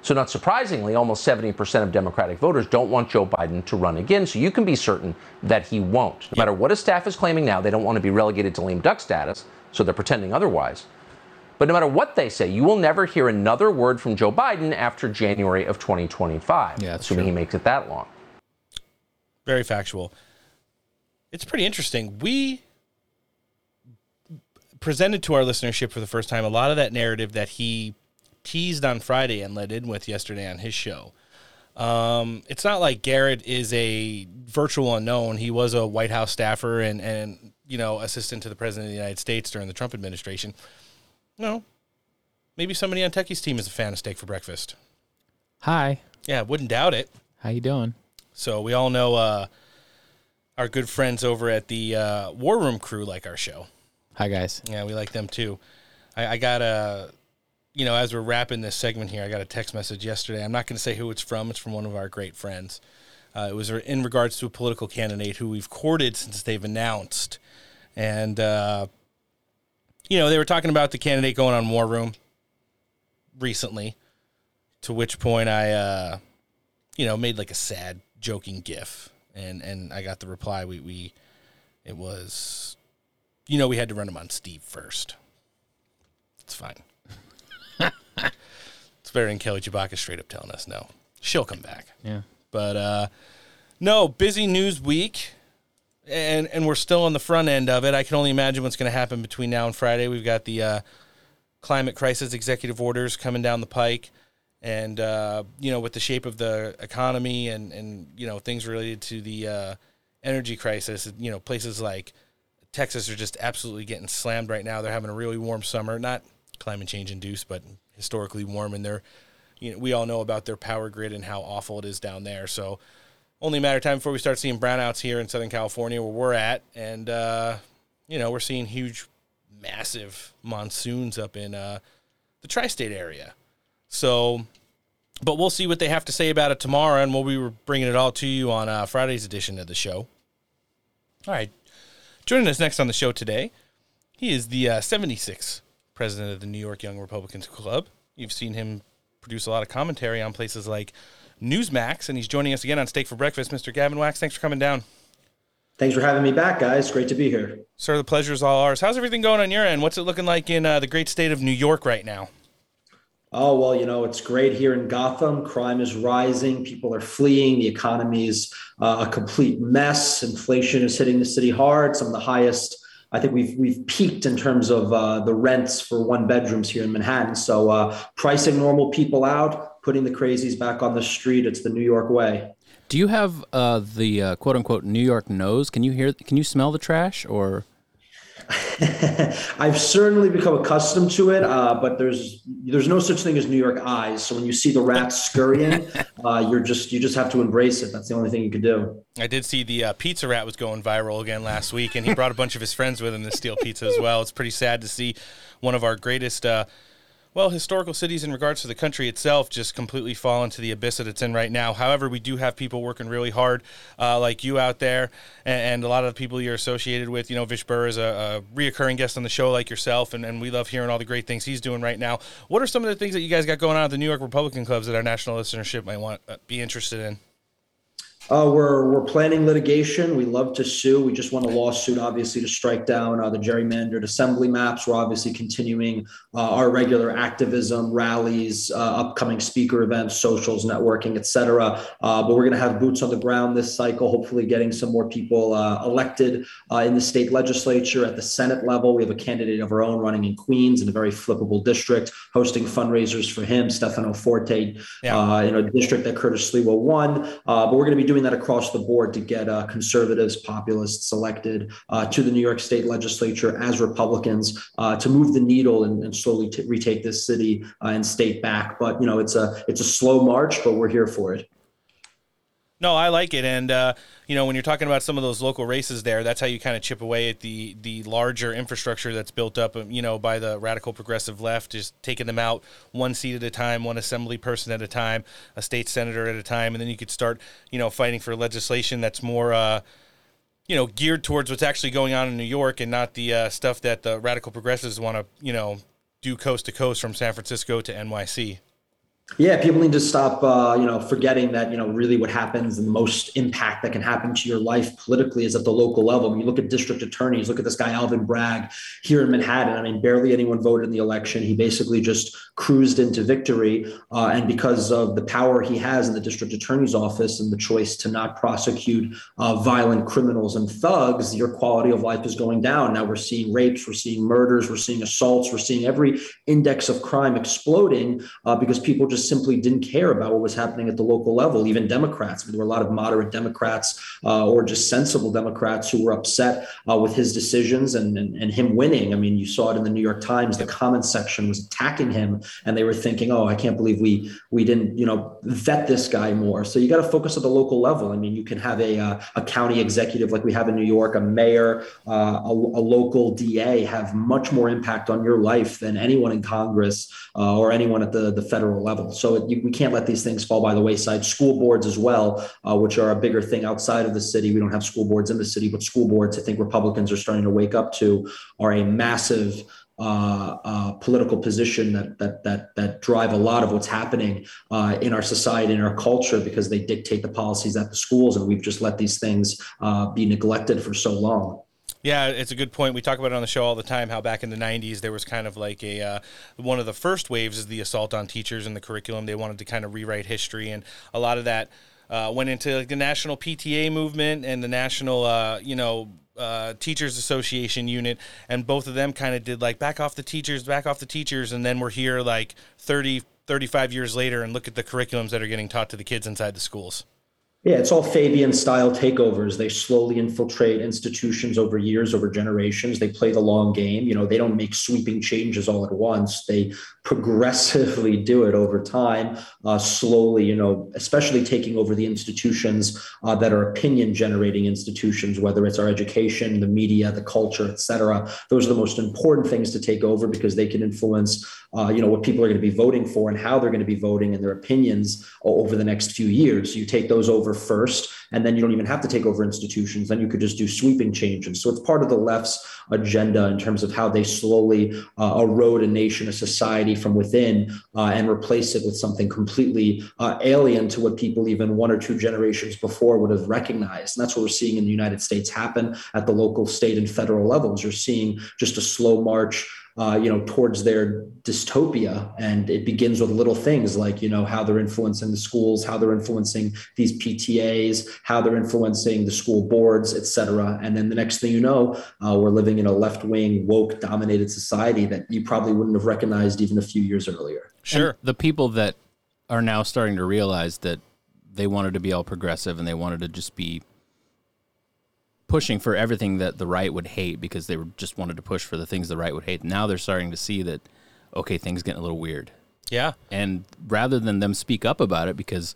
So, not surprisingly, almost 70% of Democratic voters don't want Joe Biden to run again. So, you can be certain that he won't. No matter what his staff is claiming now, they don't want to be relegated to lame duck status, so they're pretending otherwise. But no matter what they say, you will never hear another word from Joe Biden after January of 2025, Yeah, assuming true. he makes it that long. Very factual. It's pretty interesting. We presented to our listenership for the first time a lot of that narrative that he teased on Friday and led in with yesterday on his show. Um, it's not like Garrett is a virtual unknown. He was a White House staffer and, and you know assistant to the president of the United States during the Trump administration. No, maybe somebody on Tucker's team is a fan of steak for breakfast. Hi. Yeah, wouldn't doubt it. How you doing? So we all know uh, our good friends over at the uh, War Room crew like our show. Hi guys. Yeah, we like them too. I, I got a, you know, as we're wrapping this segment here, I got a text message yesterday. I'm not going to say who it's from. It's from one of our great friends. Uh, it was in regards to a political candidate who we've courted since they've announced, and uh, you know they were talking about the candidate going on War Room recently. To which point I, uh, you know, made like a sad, joking GIF, and and I got the reply. We we, it was, you know, we had to run him on Steve first. It's fine. it's better than Kelly Chewbacca straight up telling us no. She'll come back. Yeah. But uh, no, busy news week, and and we're still on the front end of it. I can only imagine what's going to happen between now and Friday. We've got the uh, climate crisis executive orders coming down the pike, and uh, you know with the shape of the economy and and you know things related to the uh, energy crisis. You know places like Texas are just absolutely getting slammed right now. They're having a really warm summer, not climate change induced, but historically warm, and they're you know we all know about their power grid and how awful it is down there. So only a matter of time before we start seeing brownouts here in Southern California where we're at, and uh, you know we're seeing huge, massive monsoons up in uh, the tri-state area. So, but we'll see what they have to say about it tomorrow, and we'll be bringing it all to you on uh, Friday's edition of the show. All right, joining us next on the show today, he is the uh, 76th president of the New York Young Republicans Club. You've seen him produce a lot of commentary on places like Newsmax, and he's joining us again on Steak for Breakfast. Mr. Gavin Wax, thanks for coming down. Thanks for having me back, guys. Great to be here. Sir, the pleasure is all ours. How's everything going on your end? What's it looking like in uh, the great state of New York right now? Oh, well, you know, it's great here in Gotham. Crime is rising. People are fleeing. The economy is uh, a complete mess. Inflation is hitting the city hard. Some of the highest. I think we've we've peaked in terms of uh, the rents for one bedrooms here in Manhattan. So uh, pricing normal people out, putting the crazies back on the street. It's the New York way. Do you have uh, the uh, quote unquote New York nose? Can you hear? Can you smell the trash? Or I've certainly become accustomed to it, uh, but there's there's no such thing as New York eyes. So when you see the rats scurrying, uh, you're just you just have to embrace it. That's the only thing you can do. I did see the uh, pizza rat was going viral again last week, and he brought a bunch of his friends with him to steal pizza as well. It's pretty sad to see one of our greatest, uh, well, historical cities in regards to the country itself just completely fall into the abyss that it's in right now. However, we do have people working really hard, uh, like you out there, and, and, a lot of the people you're associated with. You know, Vish Burra is a, a reoccurring guest on the show, like yourself, and, and we love hearing all the great things he's doing right now. What are some of the things that you guys got going on at the New York Republican clubs that our national listenership might want uh, be interested in? Uh, we're we're planning litigation. We love to sue. We just won a lawsuit, obviously, to strike down uh, the gerrymandered assembly maps. We're obviously continuing uh, our regular activism, rallies, uh, upcoming speaker events, socials, networking, etc. Uh, but we're going to have boots on the ground this cycle. Hopefully, getting some more people uh, elected in the state legislature at the Senate level. We have a candidate of our own running in Queens in a very flippable district, hosting fundraisers for him, Stefano Forte, Yeah. in a district that Curtis Sliwa won. but we're going to be doing that across the board to get uh, conservatives, populists elected uh, to the New York State legislature as Republicans uh, to move the needle and, and slowly t- retake this city uh, and state back. But you know, it's a it's a slow march, but we're here for it. No, I like it, and uh, you know when you're talking about some of those local races there, that's how you kind of chip away at the the larger infrastructure that's built up, um, you know, by the radical progressive left, just taking them out one seat at a time, one assembly person at a time, a state senator at a time, and then you could start, you know, fighting for legislation that's more. Uh, you know, geared towards what's actually going on in New York and not the uh, stuff that the radical progressives want to, you know, do coast to coast from San Francisco to NYC. Yeah, people need to stop, uh, you know, forgetting that, you know, really what happens and the most impact that can happen to your life politically is at the local level. When you look at district attorneys, look at this guy, Alvin Bragg, here in Manhattan. I mean, barely anyone voted in the election. He basically just cruised into victory. Uh, and because of the power he has in the district attorney's office and the choice to not prosecute uh, violent criminals and thugs, your quality of life is going down. Now we're seeing rapes, we're seeing murders, we're seeing assaults, we're seeing every index of crime exploding uh, because people just simply didn't care about what was happening at the local level. Even Democrats, there were a lot of moderate Democrats uh, or just sensible Democrats who were upset uh, with his decisions and, and, and him winning. I mean, you saw it in the New York Times. The comments section was attacking him, and they were thinking, "Oh, I can't believe we we didn't, you know, vet this guy more." So you got to focus at the local level. I mean, you can have a uh, a county executive like we have in New York, a mayor, uh, a, a local DA have much more impact on your life than anyone in Congress uh, or anyone at the the federal level. So it, we can't let these things fall by the wayside. School boards as well, uh, which are a bigger thing outside of the city. We don't have school boards in the city, but school boards, I think Republicans are starting to wake up to, are a massive uh, uh, political position that that that that drive a lot of what's happening uh, in our society in our culture because they dictate the policies at the schools, and we've just let these things uh, be neglected for so long. Yeah, it's a good point. We talk about it on the show all the time. How back in the '90s there was kind of like a uh, one of the first waves is the assault on teachers in the curriculum. They wanted to kind of rewrite history, and a lot of that uh, went into like the national PTA movement and the national, uh, you know. Uh, teachers association unit and both of them kind of did like back off the teachers back off the teachers and then we're here like 30 35 years later and look at the curriculums that are getting taught to the kids inside the schools Yeah, it's all Fabian style takeovers. They slowly infiltrate institutions over years, over generations. They play the long game. You know, they don't make sweeping changes all at once. They progressively do it over time, uh, slowly, you know, especially taking over the institutions uh, that are opinion generating institutions, whether it's our education, the media, the culture, et cetera. Those are the most important things to take over because they can influence, uh, you know, what people are going to be voting for and how they're going to be voting and their opinions over the next few years. You take those over first, and then you don't even have to take over institutions. Then you could just do sweeping changes. So it's part of the left's agenda in terms of how they slowly uh, erode a nation, a society from within, uh, and replace it with something completely uh, alien to what people even one or two generations before would have recognized. And that's what we're seeing in the United States happen at the local, state, and federal levels. You're seeing just a slow march uh, you know, towards their dystopia. And it begins with little things like, you know, how they're influencing the schools, how they're influencing these PTAs, how they're influencing the school boards, et cetera. And then the next thing you know, uh, we're living in a left wing, woke dominated society that you probably wouldn't have recognized even a few years earlier. And the people that are now starting to realize that they wanted to be all progressive and they wanted to just be pushing for everything that the right would hate because they were just wanted to push for the things the right would hate. Now they're starting to see that okay, things getting a little weird. Yeah. And rather than them speak up about it because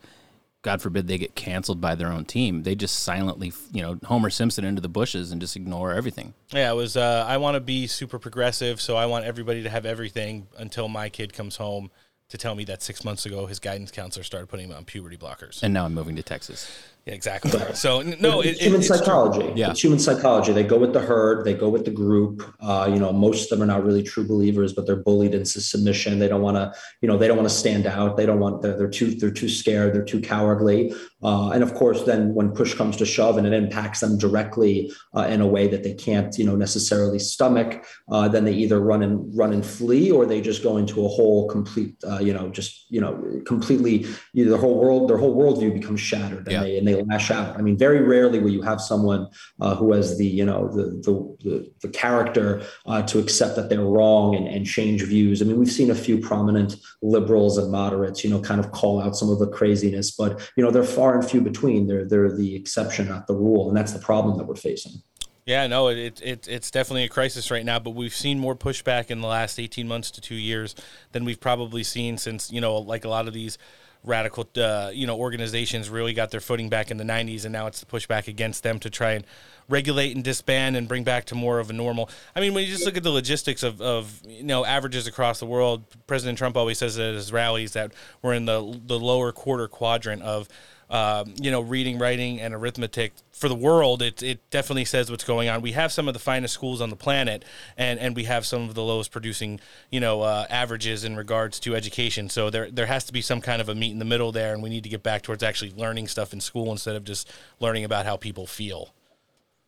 God forbid they get canceled by their own team, they just silently, you know, Homer Simpson into the bushes and just ignore everything. Yeah, it was. Uh, I want to be super progressive, so I want everybody to have everything until my kid comes home to tell me that six months ago his guidance counselor started putting him on puberty blockers. And now I'm moving to Texas. Yeah, exactly. So no, it's it, human it, it's true. psychology. Yeah. It's human psychology. They go with the herd, they go with the group. Uh, you know, most of them are not really true believers, but they're bullied into submission. They don't want to, you know, they don't want to stand out. They don't want. They're, they're too. They're too scared. They're too cowardly. Uh, and of course, then when push comes to shove and it impacts them directly uh, in a way that they can't, you know, necessarily stomach, uh, then they either run and run and flee, or they just go into a whole complete, uh, you know, just you know, completely. You know, their whole world, their whole worldview becomes shattered, and Yeah. they and they lash out. I mean, very rarely will you have someone uh, who has the, you know, the the the, the character uh, to accept that they're wrong and, and change views. I mean, we've seen a few prominent liberals and moderates, you know, kind of call out some of the craziness, but you know, they're far and few between. They're they're the exception, not the rule, and that's the problem that we're facing. Yeah, no, it, it it's definitely a crisis right now. But we've seen more pushback in the last eighteen months to two years than we've probably seen since you know, like a lot of these radical, uh, you know, organizations really got their footing back in the '90s, and now it's the pushback against them to try and regulate and disband and bring back to more of a normal. I mean, when you just look at the logistics of, of you know averages across the world, President Trump always says at his rallies that we're in the the lower quarter quadrant of um, you know, reading, writing, and arithmetic for the world, it, it definitely says what's going on. We have some of the finest schools on the planet, and, and we have some of the lowest producing, you know, uh, averages in regards to education. So there there has to be some kind of a meet in the middle there, and we need to get back towards actually learning stuff in school instead of just learning about how people feel.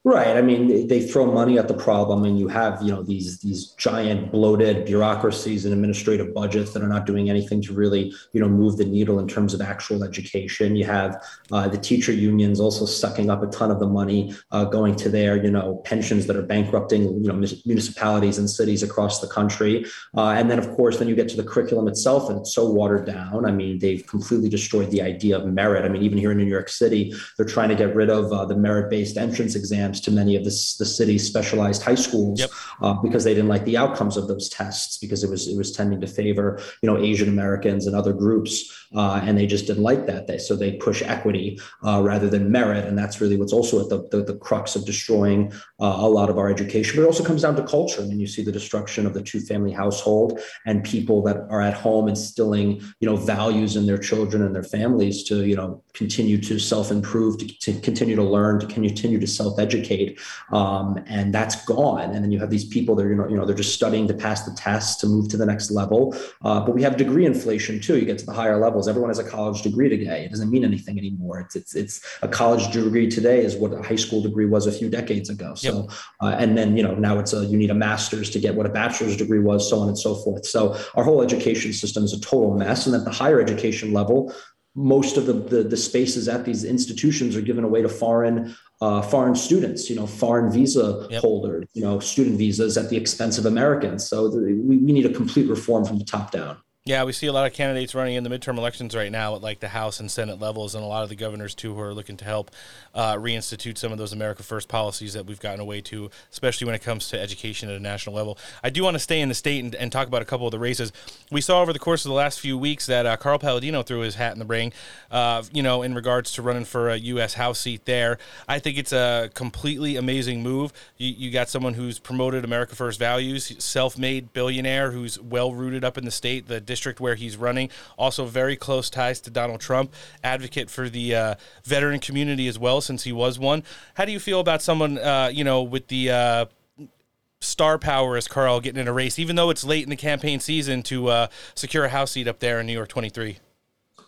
Right. I mean, they- throw money at the problem, and you have you know these these giant bloated bureaucracies and administrative budgets that are not doing anything to really you know move the needle in terms of actual education. You have uh, the teacher unions also sucking up a ton of the money, uh, going to their you know pensions that are bankrupting you know municipalities and cities across the country. Uh, and then of course, then you get to the curriculum itself, and it's so watered down. I mean, they've completely destroyed the idea of merit. I mean, even here in New York City, they're trying to get rid of uh, the merit-based entrance exams to many of the, the city's specialized high schools uh, because they didn't like the outcomes of those tests because it was it was tending to favor you know Asian Americans and other groups uh, and they just didn't like that. They, so they push equity uh, rather than merit. And that's really what's also at the, the, the crux of destroying uh, a lot of our education. But it also comes down to culture. I mean you see the destruction of the two family household and people that are at home instilling you know values in their children and their families to you know continue to self-improve to, to continue to learn to continue to self-educate. Um, and that's gone. And then you have these people that are you know, you know they're just studying to pass the test to move to the next level. Uh, but we have degree inflation too. You get to the higher levels everyone has a college degree today. It doesn't mean anything anymore. It's it's, it's a college degree today is what a high school degree was a few decades ago. So uh, and then you know now it's a you need a master's to get what a bachelor's degree was so on and so forth. So our whole education system is a total mess and at the higher education level most of the, the, the spaces at these institutions are given away to foreign uh, foreign students, you know, foreign visa holders, you know, student visas at the expense of Americans. So the, we, we need a complete reform from the top down. Yeah, we see a lot of candidates running in the midterm elections right now at like the House and Senate levels, and a lot of the governors too who are looking to help uh, reinstitute some of those America First policies that we've gotten away to, especially when it comes to education at a national level. I do want to stay in the state and, and talk about a couple of the races we saw over the course of the last few weeks that uh, Carl Paladino threw his hat in the ring, uh, you know, in regards to running for a U.S. House seat there. I think it's a completely amazing move. You, you got someone who's promoted America First values, self-made billionaire who's well rooted up in the state, the district where he's running. Also, very close ties to Donald Trump, advocate for the uh, veteran community as well, since he was one. How do you feel about someone, uh, you know, with the uh, star power as Carl getting in a race, even though it's late in the campaign season to uh, secure a House seat up there in New York 23?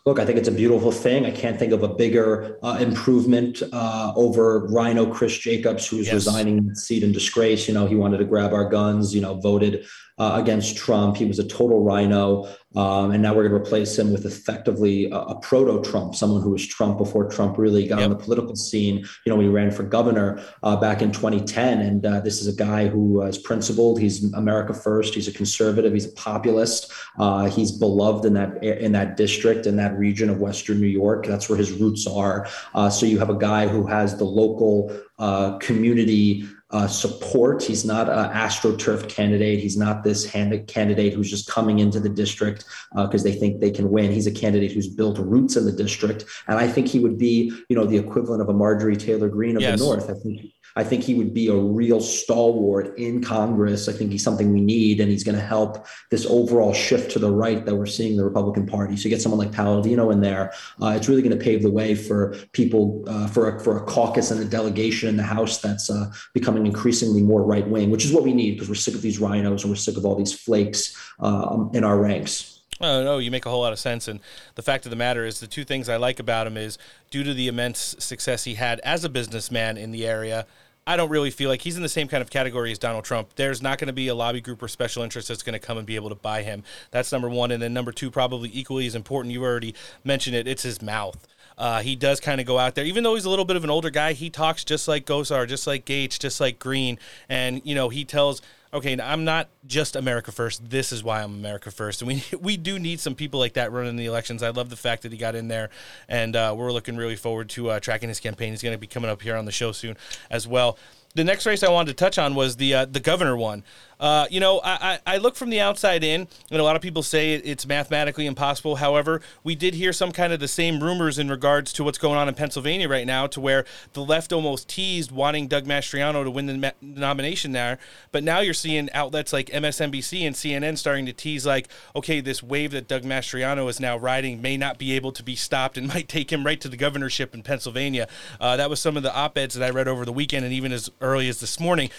Look, I think it's a beautiful thing. I can't think of a bigger uh, improvement uh, over RINO Chris Jacobs, who's resigning his seat in disgrace. You know, he wanted to grab our guns. You know, voted uh, against Trump. He was a total RINO, um, and now we're going to replace him with effectively a, a proto-Trump, someone who was Trump before Trump really got on the political scene. You know, when he ran for governor uh, back in 2010, and uh, this is a guy who is principled. He's America first. He's a conservative. He's a populist. Uh, he's beloved in that in that district in that region of Western New York. That's where his roots are. Uh, so you have a guy who has the local uh, community uh, support. He's not an astroturf candidate. He's not this candidate who's just coming into the district because they think they can win. He's a candidate who's built roots in the district, and I think he would be, you know, the equivalent of a Marjorie Taylor Greene of Yes. the North. I think. I think he would be a real stalwart in Congress. I think he's something we need, and he's going to help this overall shift to the right that we're seeing in the Republican Party. So you get someone like Paladino in there, uh, it's really going to pave the way for people uh, for a, for a caucus and a delegation in the House that's uh, becoming increasingly more right wing, which is what we need because we're sick of these RINOs and we're sick of all these flakes uh, in our ranks. Oh no, you make a whole lot of sense. And the fact of the matter is, the two things I like about him is due to the immense success he had as a businessman in the area. I don't really feel like he's in the same kind of category as Donald Trump. There's not going to be a lobby group or special interest that's going to come and be able to buy him. That's number one. And then number two, probably equally as important, you already mentioned it, it's his mouth. Uh, he does kind of go out there, even though he's a little bit of an older guy. He talks just like Gosar, just like Gaetz, just like Greene, and you know he tells, "Okay, I'm not just America first. This is why I'm America first. And we we do need some people like that running the elections. I love the fact that he got in there, and uh, we're looking really forward to uh, tracking his campaign. He's going to be coming up here on the show soon as well. the next race I wanted to touch on was the uh, the governor one. Uh, you know, I, I I look from the outside in, and a lot of people say it's mathematically impossible. However, we did hear some kind of the same rumors in regards to what's going on in Pennsylvania right now, to where the left almost teased wanting Doug Mastriano to win the ma- nomination there. But now you're seeing outlets like MSNBC and CNN starting to tease like, okay, this wave that Doug Mastriano is now riding may not be able to be stopped and might take him right to the governorship in Pennsylvania. Uh, that was some of the op-eds that I read over the weekend and even as early as this morning.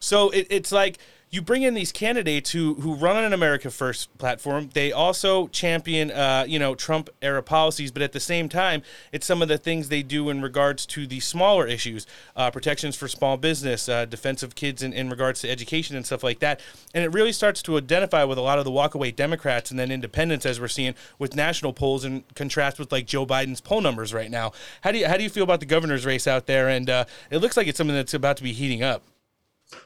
So it, it's like you bring in these candidates who who run on an America First platform. They also champion, uh, you know, Trump era policies, but at the same time, it's some of the things they do in regards to the smaller issues, uh, protections for small business, uh, defense of kids in, in regards to education and stuff like that. And it really starts to identify with a lot of the walkaway Democrats and then independents, as we're seeing with national polls, in contrast with like Joe Biden's poll numbers right now. How do you how do you feel about the governor's race out there? And uh, it looks like it's something that's about to be heating up.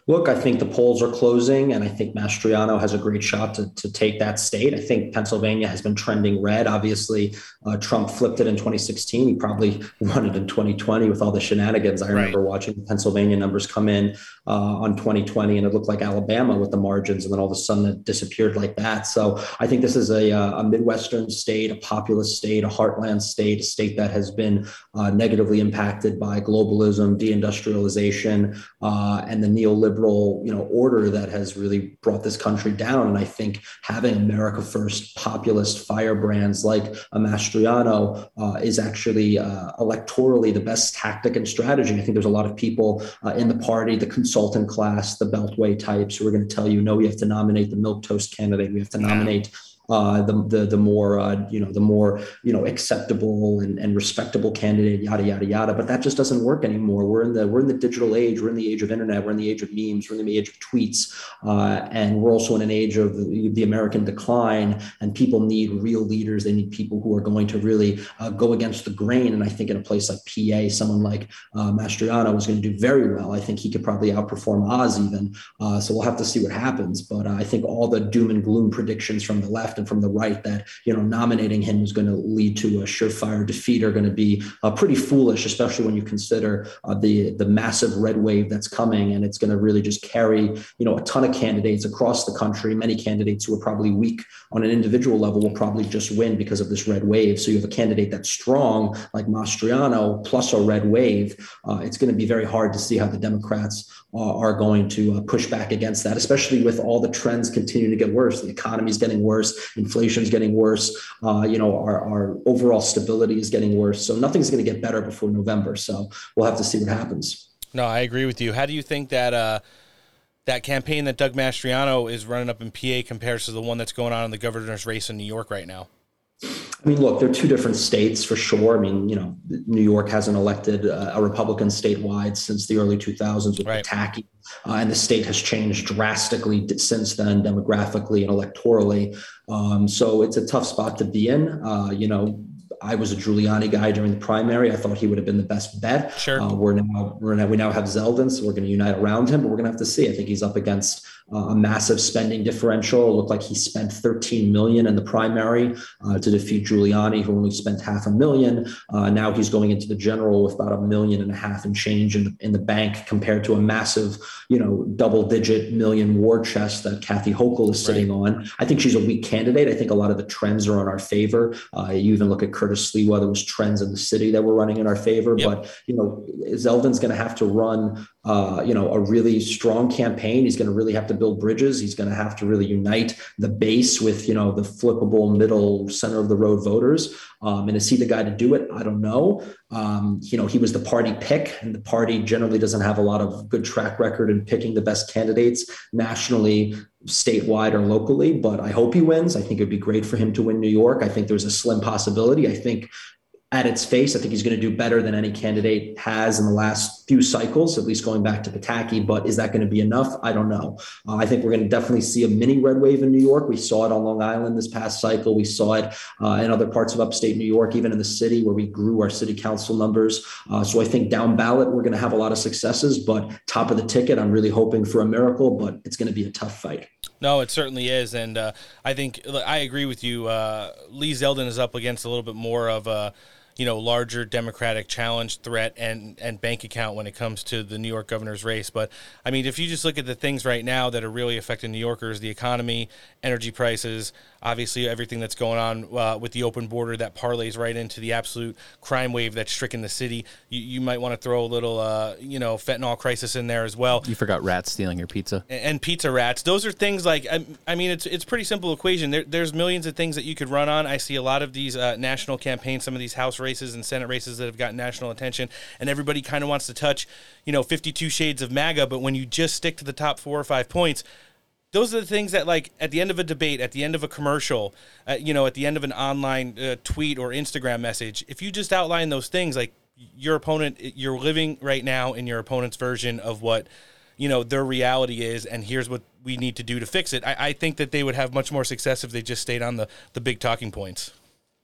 Look, I think the polls are closing, and I think Mastriano has a great shot to, to take that state. I think Pennsylvania has been trending red. Obviously, uh, Trump flipped it in 2016. He probably won it in 2020 with all the shenanigans. I remember watching the Pennsylvania numbers come in uh, on 2020, and it looked like Alabama with the margins, and then all of a sudden it disappeared like that. So I think this is a, uh, a Midwestern state, a populous state, a heartland state, a state that has been uh, negatively impacted by globalism, deindustrialization, uh, and the neoliberal, you know, order that has really brought this country down. And I think having America First populist firebrands like a Mastriano uh, is actually uh, electorally the best tactic and strategy. I think there's a lot of people uh, in the party, the consultant class, the Beltway types, who are going to tell you, no, we have to nominate the milk toast candidate. We have to nominate uh, the, the the more uh, you know the more you know acceptable and, and respectable candidate yada yada yada. But that just doesn't work anymore. We're in the we're in the digital age. We're in the age of internet. We're in the age of memes. We're in the age of tweets. Uh, and we're also in an age of the, the American decline. And people need real leaders. They need people who are going to really uh, go against the grain. And I think in a place like PA someone like uh, Mastriano is going to do very well. I think he could probably outperform Oz even. Uh, so we'll have to see what happens. But I think all the doom and gloom predictions from the left and from the right that you know nominating him is going to lead to a surefire defeat are going to be uh, pretty foolish, especially when you consider uh, the the massive red wave that's coming, and it's going to really just carry you know a ton of candidates across the country. Many candidates who are probably weak on an individual level will probably just win because of this red wave. So you have a candidate that's strong like Mastriano plus a red wave. Uh, it's going to be very hard to see how the Democrats uh, are going to uh, push back against that, especially with all the trends continuing to get worse. The economy is getting worse, inflation is getting worse. Uh, you know, our, our overall stability is getting worse. So nothing's going to get better before November. So we'll have to see what happens. No, I agree with you. How do you think that uh, that campaign that Doug Mastriano is running up in PA compares to the one that's going on in the governor's race in New York right now? I mean, look, they're two different states for sure. I mean, you know, New York hasn't elected uh, a Republican statewide since the early 2000s with Pataki, uh, and the state has changed drastically since then, demographically and electorally. Um, so it's a tough spot to be in. Uh, you know, I was a Giuliani guy during the primary. I thought he would have been the best bet. Sure. Uh, we're now we're now we now have Zeldin, so we're going to unite around him. But we're going to have to see. I think he's up against a massive spending differential. It looked like he spent 13 million in the primary uh, to defeat Giuliani, who only spent half a million. Uh, now he's going into the general with about a million and a half in change in the, in the bank, compared to a massive, you know, double-digit million war chest that Kathy Hochul is sitting on. I think she's a weak candidate. I think a lot of the trends are in our favor. Uh, you even look at Curtis Sliwa. There was trends in the city that were running in our favor, but you know, Zeldin's going to have to run uh, you know, a really strong campaign. He's going to really have to build bridges. He's going to have to really unite the base with, you know, the flippable middle center of the road voters. Um, and is he the guy to do it? I don't know. Um, you know, he was the party pick, and the party generally doesn't have a lot of good track record in picking the best candidates nationally, statewide, or locally. But I hope he wins. I think it'd be great for him to win New York. I think there's a slim possibility. I think at its face, I think he's going to do better than any candidate has in the last few cycles, at least going back to Pataki. But is that going to be enough? I don't know. Uh, I think we're going to definitely see a mini red wave in New York. We saw it on Long Island this past cycle. We saw it uh, in other parts of upstate New York, even in the city where we grew our city council numbers. Uh, so I think down ballot, we're going to have a lot of successes. But top of the ticket, I'm really hoping for a miracle, but it's going to be a tough fight. No, it certainly is, and uh, I think I agree with you. Uh, Lee Zeldin is up against a little bit more of a you know, larger Democratic challenge threat and and bank account when it comes to the New York governor's race. But I mean, if you just look at the things right now that are really affecting New Yorkers, the economy, energy prices, obviously everything that's going on uh, with the open border that parlays right into the absolute crime wave that's stricken the city. You, you might want to throw a little, uh, you know, fentanyl crisis in there as well You forgot rats stealing your pizza. and pizza rats. Those are things like I, I mean, it's it's pretty simple equation. There, there's millions of things that you could run on. I see a lot of these uh, national campaigns, some of these House races and Senate races that have gotten national attention, and everybody kind of wants to touch, you know, 52 shades of MAGA. But when you just stick to the top four or five points. Those are the things that, like, at the end of a debate, at the end of a commercial, uh, you know, at the end of an online uh, tweet or Instagram message, if you just outline those things, like your opponent, you're living right now in your opponent's version of what you know their reality is and here's what we need to do to fix it I, I think that they would have much more success if they just stayed on the the big talking points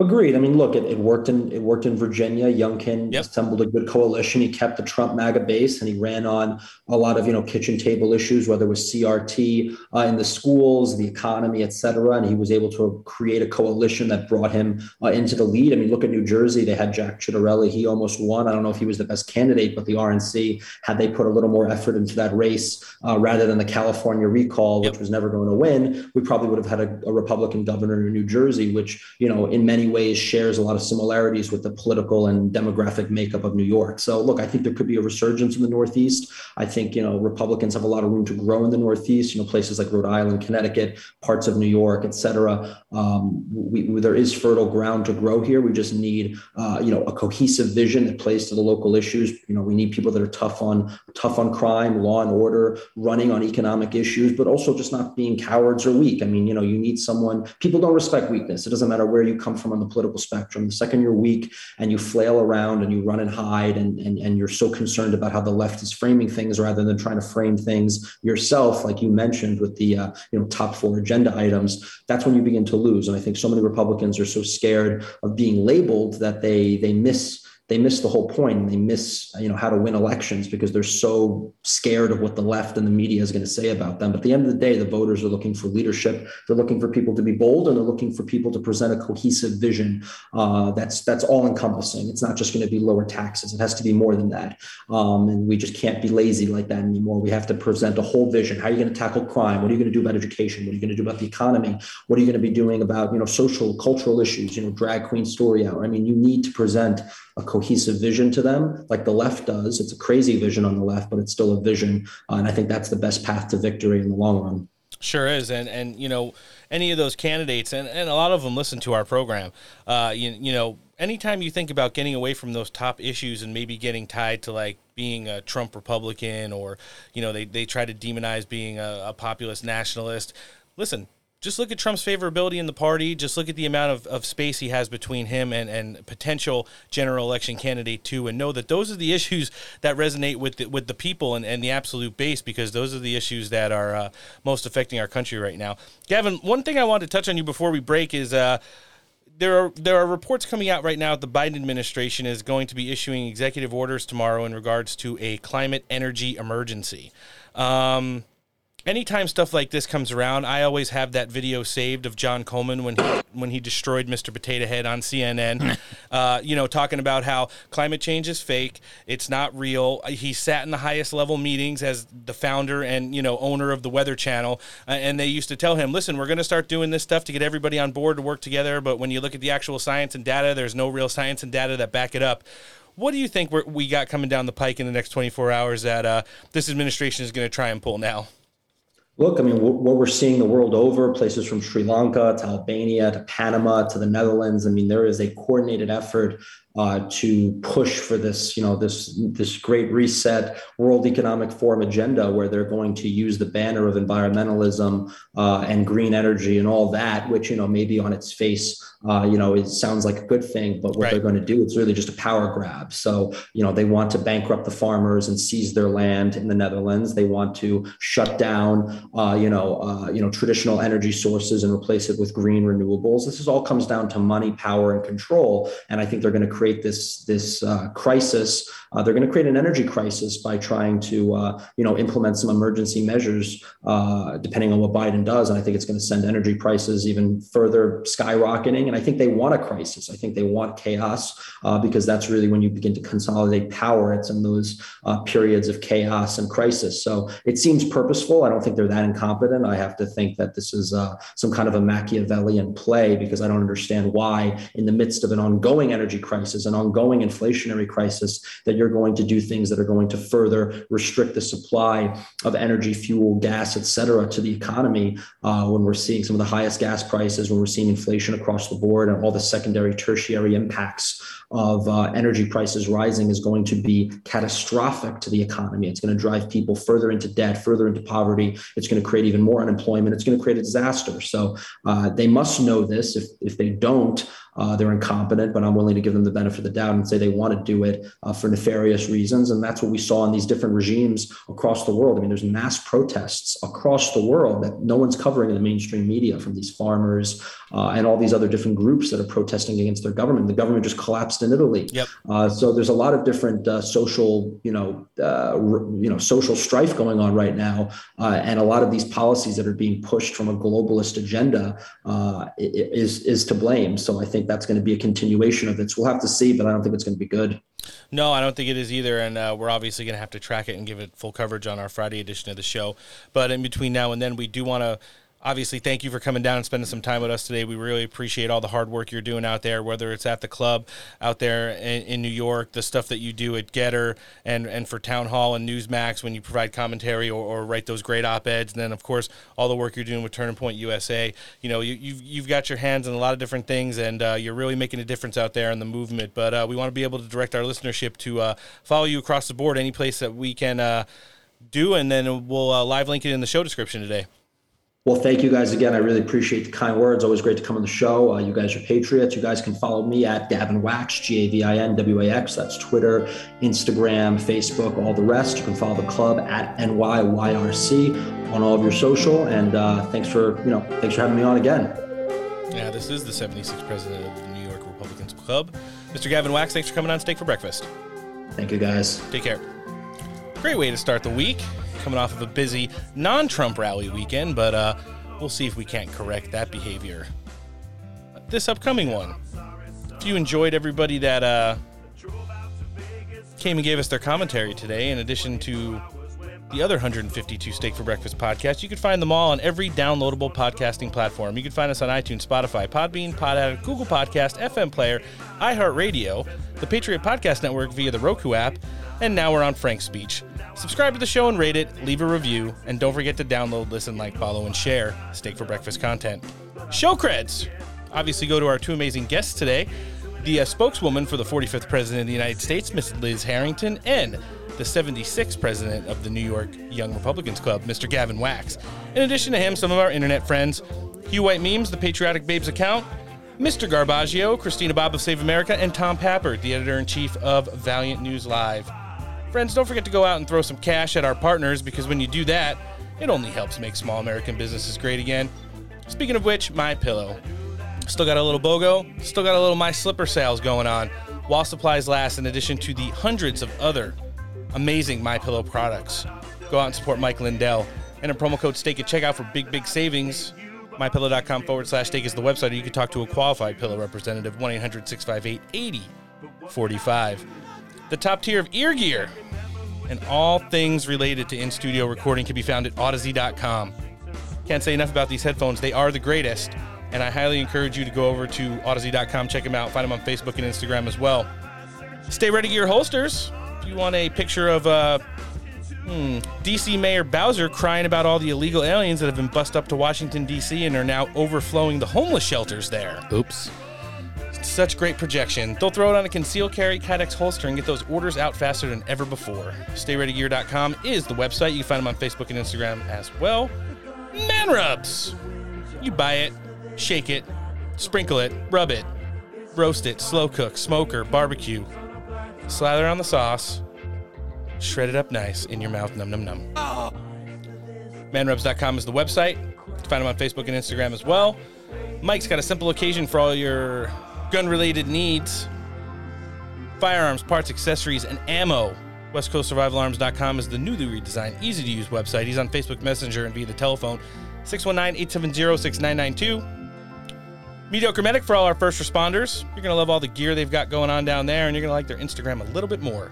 Agreed. I mean, look, it, it worked in it worked in Virginia. Youngkin assembled a good coalition. He kept the Trump MAGA base, and he ran on a lot of you know kitchen table issues, whether it was CRT uh, in the schools, the economy, et cetera. And he was able to create a coalition that brought him uh, into the lead. I mean, look at New Jersey; they had Jack Ciattarelli. He almost won. I don't know if he was the best candidate, but the RNC had they put a little more effort into that race uh, rather than the California recall, which was never going to win, we probably would have had a, a Republican governor in New Jersey, which you know in many ways shares a lot of similarities with the political and demographic makeup of New York. So look, I think there could be a resurgence in the Northeast. I think you know Republicans have a lot of room to grow in the Northeast. You know places like Rhode Island, Connecticut, parts of New York, et cetera. Um, we, we- there is fertile ground to grow here. We just need uh, you know a cohesive vision that plays to the local issues. You know we need people that are tough on tough on crime, law and order, running on economic issues, but also just not being cowards or weak. I mean you know you need someone. People don't respect weakness. It doesn't matter where you come from on the political spectrum. The second you're weak and you flail around and you run and hide and, and, and you're so concerned about how the left is framing things rather than trying to frame things yourself, like you mentioned with the uh, you know top four agenda items, that's when you begin to lose. And I think so many Republicans are so scared of being labeled that they they miss they miss the whole point and they miss you know how to win elections because they're so scared of what the left and the media is going to say about them. But at the end of the day the voters are looking for leadership. They're looking for people to be bold and they're looking for people to present a cohesive vision uh, that's that's all encompassing it's not just going to be lower taxes. It has to be more than that. Um, and we just can't be lazy like that anymore. We have to present a whole vision. How are you going to tackle crime? What are you going to do about education? What are you going to do about the economy? What are you going to be doing about you know social cultural issues you know drag queen story hour? I mean you need to present a cohesive vision to them like the left does it's a crazy vision on the left but it's still a vision uh, and i think that's the best path to victory in the long run Sure is, and and you know any of those candidates, and, and a lot of them listen to our program. Uh, you you know, anytime you think about getting away from those top issues and maybe getting tied to like being a Trump Republican, or you know they they try to demonize being a, a populist nationalist. Listen, just look at Trump's favorability in the party. Just look at the amount of, of space he has between him and, and potential general election candidate too, and know that those are the issues that resonate with the, with the people and, and the absolute base because those are the issues that are uh, most affecting our country right now. Gavin, one thing I wanted to touch on you before we break is. Uh, there are there are reports coming out right now that the Biden administration is going to be issuing executive orders tomorrow in regards to a climate energy emergency. Um, anytime stuff like this comes around, I always have that video saved of John Coleman when he when he destroyed Mr. Potato Head on CNN. uh, you know, talking about how climate change is fake, it's not real. He sat in the highest level meetings as the founder and you know owner of the Weather Channel, uh, and they used to tell him, "Listen, we're going to start doing this stuff to get everybody on board to work together." But when you look at the actual science and data, there's no real science and data that back it up. What do you think we're, we got coming down the pike in the next 24 hours that uh, this administration is going to try and pull now? Look, I mean, what we're seeing the world over, places from Sri Lanka to Albania to Panama to the Netherlands. I mean, there is a coordinated effort uh, to push for this, you know, this this great reset World Economic Forum agenda, where they're going to use the banner of environmentalism uh, and green energy and all that, which you know maybe on its face, uh, you know, it sounds like a good thing, but what they're going to do, it's really just a power grab. So you know, they want to bankrupt the farmers and seize their land in the Netherlands. They want to shut down, uh, you know, uh, you know, traditional energy sources and replace it with green renewables. This is all comes down to money, power, and control. And I think they're going to create this this uh, crisis. Uh, they're going to create an energy crisis by trying to uh, you know implement some emergency measures, uh, depending on what Biden does. And I think it's going to send energy prices even further skyrocketing. And I think they want a crisis. I think they want chaos uh, because that's really when you begin to consolidate power. It's in those uh, periods of chaos and crisis. So it seems purposeful. I don't think they're that incompetent. I have to think that this is uh, some kind of a Machiavellian play because I don't understand why, in the midst of an ongoing energy crisis, an ongoing inflationary crisis, that you're going to do things that are going to further restrict the supply of energy, fuel, gas, et cetera, to the economy uh, when we're seeing some of the highest gas prices, when we're seeing inflation across the board, and all the secondary, tertiary impacts of uh, energy prices rising is going to be catastrophic to the economy. It's going to drive people further into debt, further into poverty. It's going to create even more unemployment. It's going to create a disaster. So uh, they must know this. If, if they don't, uh, they're incompetent, but I'm willing to give them the benefit of the doubt and say they want to do it uh, for nefarious reasons. And that's what we saw in these different regimes across the world. I mean, there's mass protests across the world that no one's covering in the mainstream media from these farmers uh, and all these other different groups that are protesting against their government. The government just collapsed in Italy. Yep. Uh, so there's a lot of different uh, social, you know, uh, you know, social strife going on right now, uh, and a lot of these policies that are being pushed from a globalist agenda uh, is is to blame. So I think that's going to be a continuation of it. So we'll have to see, but I don't think it's going to be good. No, I don't think it is either, and uh, we're obviously going to have to track it and give it full coverage on our Friday edition of the show. But in between now and then, we do want to obviously thank you for coming down and spending some time with us today. We really appreciate all the hard work you're doing out there, whether it's at the club out there in, in New York, the stuff that you do at GETTR, and and for Town Hall and Newsmax when you provide commentary or, or write those great op eds, and then of course all the work you're doing with Turning Point USA. You know, you, you've you've got your hands in a lot of different things, and uh, you're really making a difference out there in the movement. But uh, we want to be able to direct our listenership to uh, follow you across the board, any place that we can uh, do, and then we'll uh, live link it in the show description today. Well, thank you guys again. I really appreciate the kind words. Always great to come on the show. Uh, you guys are patriots. You guys can follow me at Gavin Wax, G A V I N W A X. That's Twitter, Instagram, Facebook, all the rest. You can follow the club at NYYRC on all of your social. And uh, thanks for you know thanks for having me on again. Yeah, this is the 76th president of the New York Republicans Club. Mr. Gavin Wax, thanks for coming on Steak for Breakfast. Thank you guys. Take care. Great way to start the week. Coming off of a busy non Trump rally weekend, but uh, we'll see if we can't correct that behavior this upcoming one. If you enjoyed everybody that uh, came and gave us their commentary today, in addition to the other 152 Steak for Breakfast podcasts, you can find them all on every downloadable podcasting platform. You can find us on iTunes, Spotify, Podbean, Pod Google Podcast, FM Player, iHeartRadio, the Patriot Podcast Network via the Roku app, and now we're on Frank's Speech. Subscribe to the show and rate it, leave a review, and don't forget to download, listen, like, follow, and share Steak for Breakfast content. Show creds! Obviously, go to our two amazing guests today the uh, spokeswoman for the 45th President of the United States, Miss Liz Harrington, and the 76th President of the New York Young Republicans Club, Mr. Gavin Wax. In addition to him, some of our internet friends Hugh White Memes, the Patriotic Babes account, Mr. Garbaggio, Christina Bobb of Save America, and Tom Pappert, the editor in chief of Valiant News Live. Friends, don't forget to go out and throw some cash at our partners because when you do that, it only helps make small American businesses great again. Speaking of which, my pillow. Still got a little BOGO, still got a little My Slipper sales going on while supplies last, in addition to the hundreds of other amazing My Pillow products. Go out and support Mike Lindell. Enter promo code STEAK at checkout for big, big savings. MyPillow.com forward slash STEAK is the website, or you can talk to a qualified pillow representative, 1 800 658 8045. The top tier of ear gear and all things related to in studio recording can be found at Audeze.com. Can't say enough about these headphones. They are the greatest, and I highly encourage you to go over to Audeze.com, check them out, find them on Facebook and Instagram as well. Stay ready gear holsters. You want a picture of uh, hmm, DC Mayor Bowser crying about all the illegal aliens that have been bussed up to Washington, D.C., and are now overflowing the homeless shelters there. Oops. Such great projection. They'll throw it on a conceal carry Kydex holster and get those orders out faster than ever before. StayReadyGear.com is the website. You can find them on Facebook and Instagram as well. Man rubs. You buy it, shake it, sprinkle it, rub it, roast it, slow cook, smoker, barbecue. Slather on the sauce, shred it up nice in your mouth. Num num num. Manrubs.com is the website. You can find them on Facebook and Instagram as well. Mike's got a simple occasion for all your gun related needs. Firearms, parts, accessories, and ammo. WestCoastSurvivalArms.com is the newly redesigned, easy to use website. He's on Facebook Messenger and via the telephone 619 870 6992. Mediocre Medic for all our first responders. You're going to love all the gear they've got going on down there, and you're going to like their Instagram a little bit more.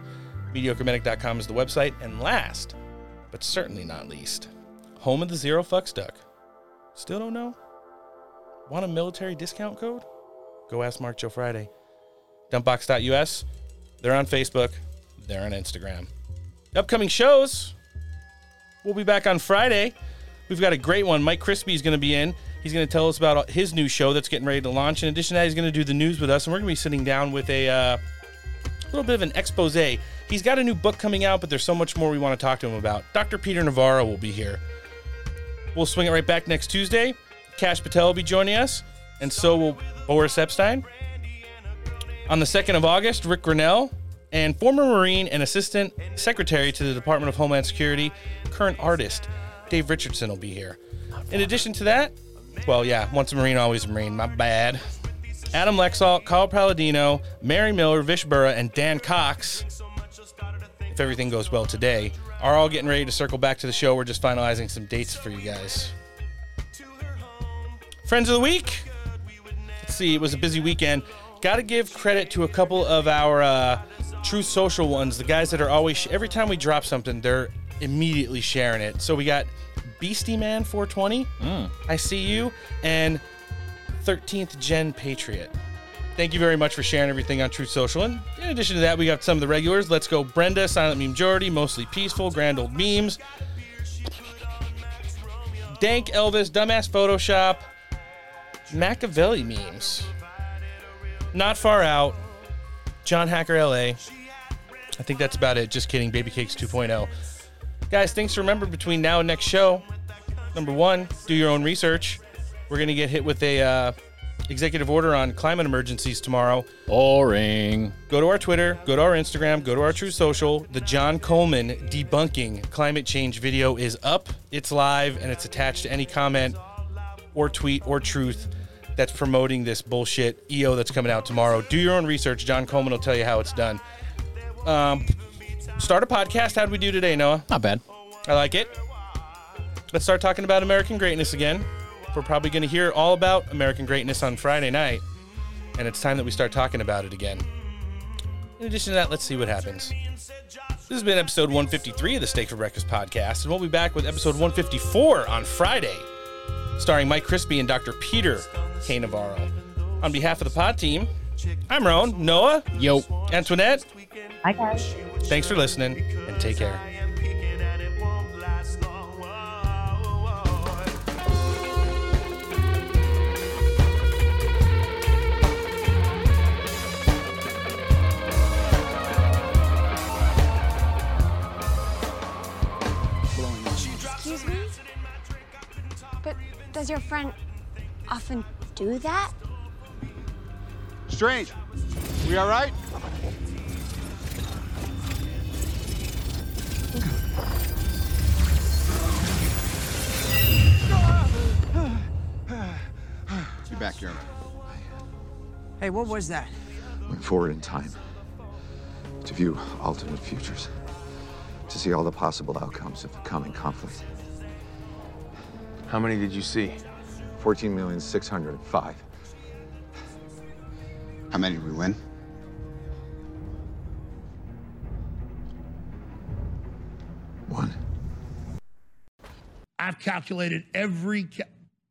MediocreMedic.com is the website. And last, but certainly not least, home of the Zero Fucks Duck. Still don't know? Want a military discount code? Go ask Mark Joe Friday. Dumpbox.us. They're on Facebook. They're on Instagram. Upcoming shows. We'll be back on Friday. We've got a great one. Mike Crispi is going to be in. He's going to tell us about his new show that's getting ready to launch. In addition to that, he's going to do the news with us, and we're going to be sitting down with a uh, little bit of an expose. He's got a new book coming out, but there's so much more we want to talk to him about. Dr. Peter Navarro will be here. We'll swing it right back next Tuesday. Kash Patel will be joining us, and so will Boris Epshteyn. On the 2nd of August, Rick Grenell and former Marine and Assistant Secretary to the Department of Homeland Security, current artist, Dave Richardson will be here. In addition to that, well, yeah, once a Marine, always a Marine, my bad. Adam Laxalt, Carl Paladino, Mary Miller, Vish Burra, and Dan Cox, if everything goes well today, are all getting ready to circle back to the show. We're just finalizing some dates for you guys. Friends of the week. Let's see, it was a busy weekend. Got to give credit to a couple of our uh, Truth Social ones, the guys that are always, every time we drop something, they're immediately sharing it. So we got Beastie Man 420, I see you, and 13th Gen Patriot. Thank you very much for sharing everything on Truth Social. And in addition to that, we got some of the regulars. Let's go Brenda, Silent Meme Majority, Mostly Peaceful, Grand Old Memes, Dank Elvis, Dumbass Photoshop, Machiavelli Memes, Not Far Out, John Hacker LA. I think that's about it. Just kidding. Baby Cakes 2.0. Guys, things to remember between now and next show. Number one, do your own research. We're going to get hit with a uh, executive order on climate emergencies tomorrow. Boring. Go to our Twitter, go to our Instagram, go to our Truth Social. The John Coleman debunking climate change video is up. It's live and it's attached to any comment or tweet or truth that's promoting this bullshit EO that's coming out tomorrow. Do your own research. John Coleman will tell you how it's done. Um, start a podcast. How'd we do today, Noah? Not bad. I like it. Let's start talking about American greatness again. We're probably going to hear all about American greatness on Friday night, and it's time that we start talking about it again. In addition to that, let's see what happens. This has been episode 153 of the Steak for Breakfast podcast, and we'll be back with episode 154 on Friday, starring Mike Crispi and Dr. Peter K. Navarro. On behalf of the pod team, I'm Roan, Noah, Yo, Antoinette. Hi, guys. Thanks for listening, and take care. Does your friend often do that? Strange. We all right? Be back here. Hey, what was that? Went forward in time to view alternate futures, to see all the possible outcomes of a coming conflict. How many did you see? 14,605. How many did we win? One. I've calculated every ca-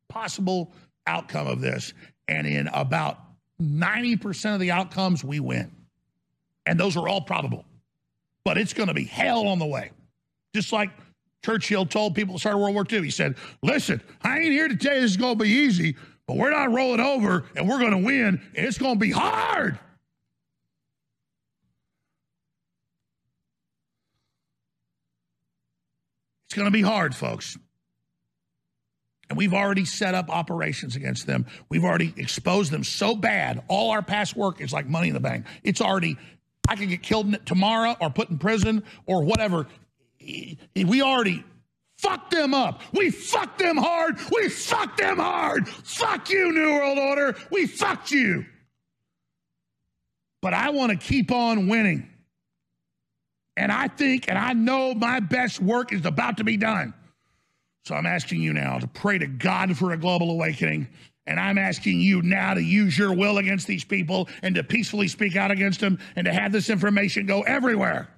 possible outcome of this, and in about 90% of the outcomes, we win. And those are all probable. But it's going to be hell on the way. Just like Churchill told people at the start of World War II. He said, Listen, I ain't here to tell you this is going to be easy, but we're not rolling over and we're going to win, and it's going to be hard. It's going to be hard, folks. And we've already set up operations against them. We've already exposed them so bad. All our past work is like money in the bank. It's already, I could get killed tomorrow or put in prison or whatever. We already fucked them up. We fucked them hard. We fucked them hard. Fuck you, New World Order. We fucked you. but I want to keep on winning. And I think and I know my best work is about to be done. So I'm asking you now to pray to God for a global awakening. And I'm asking you now to use your will against these people and to peacefully speak out against them and to have this information go everywhere.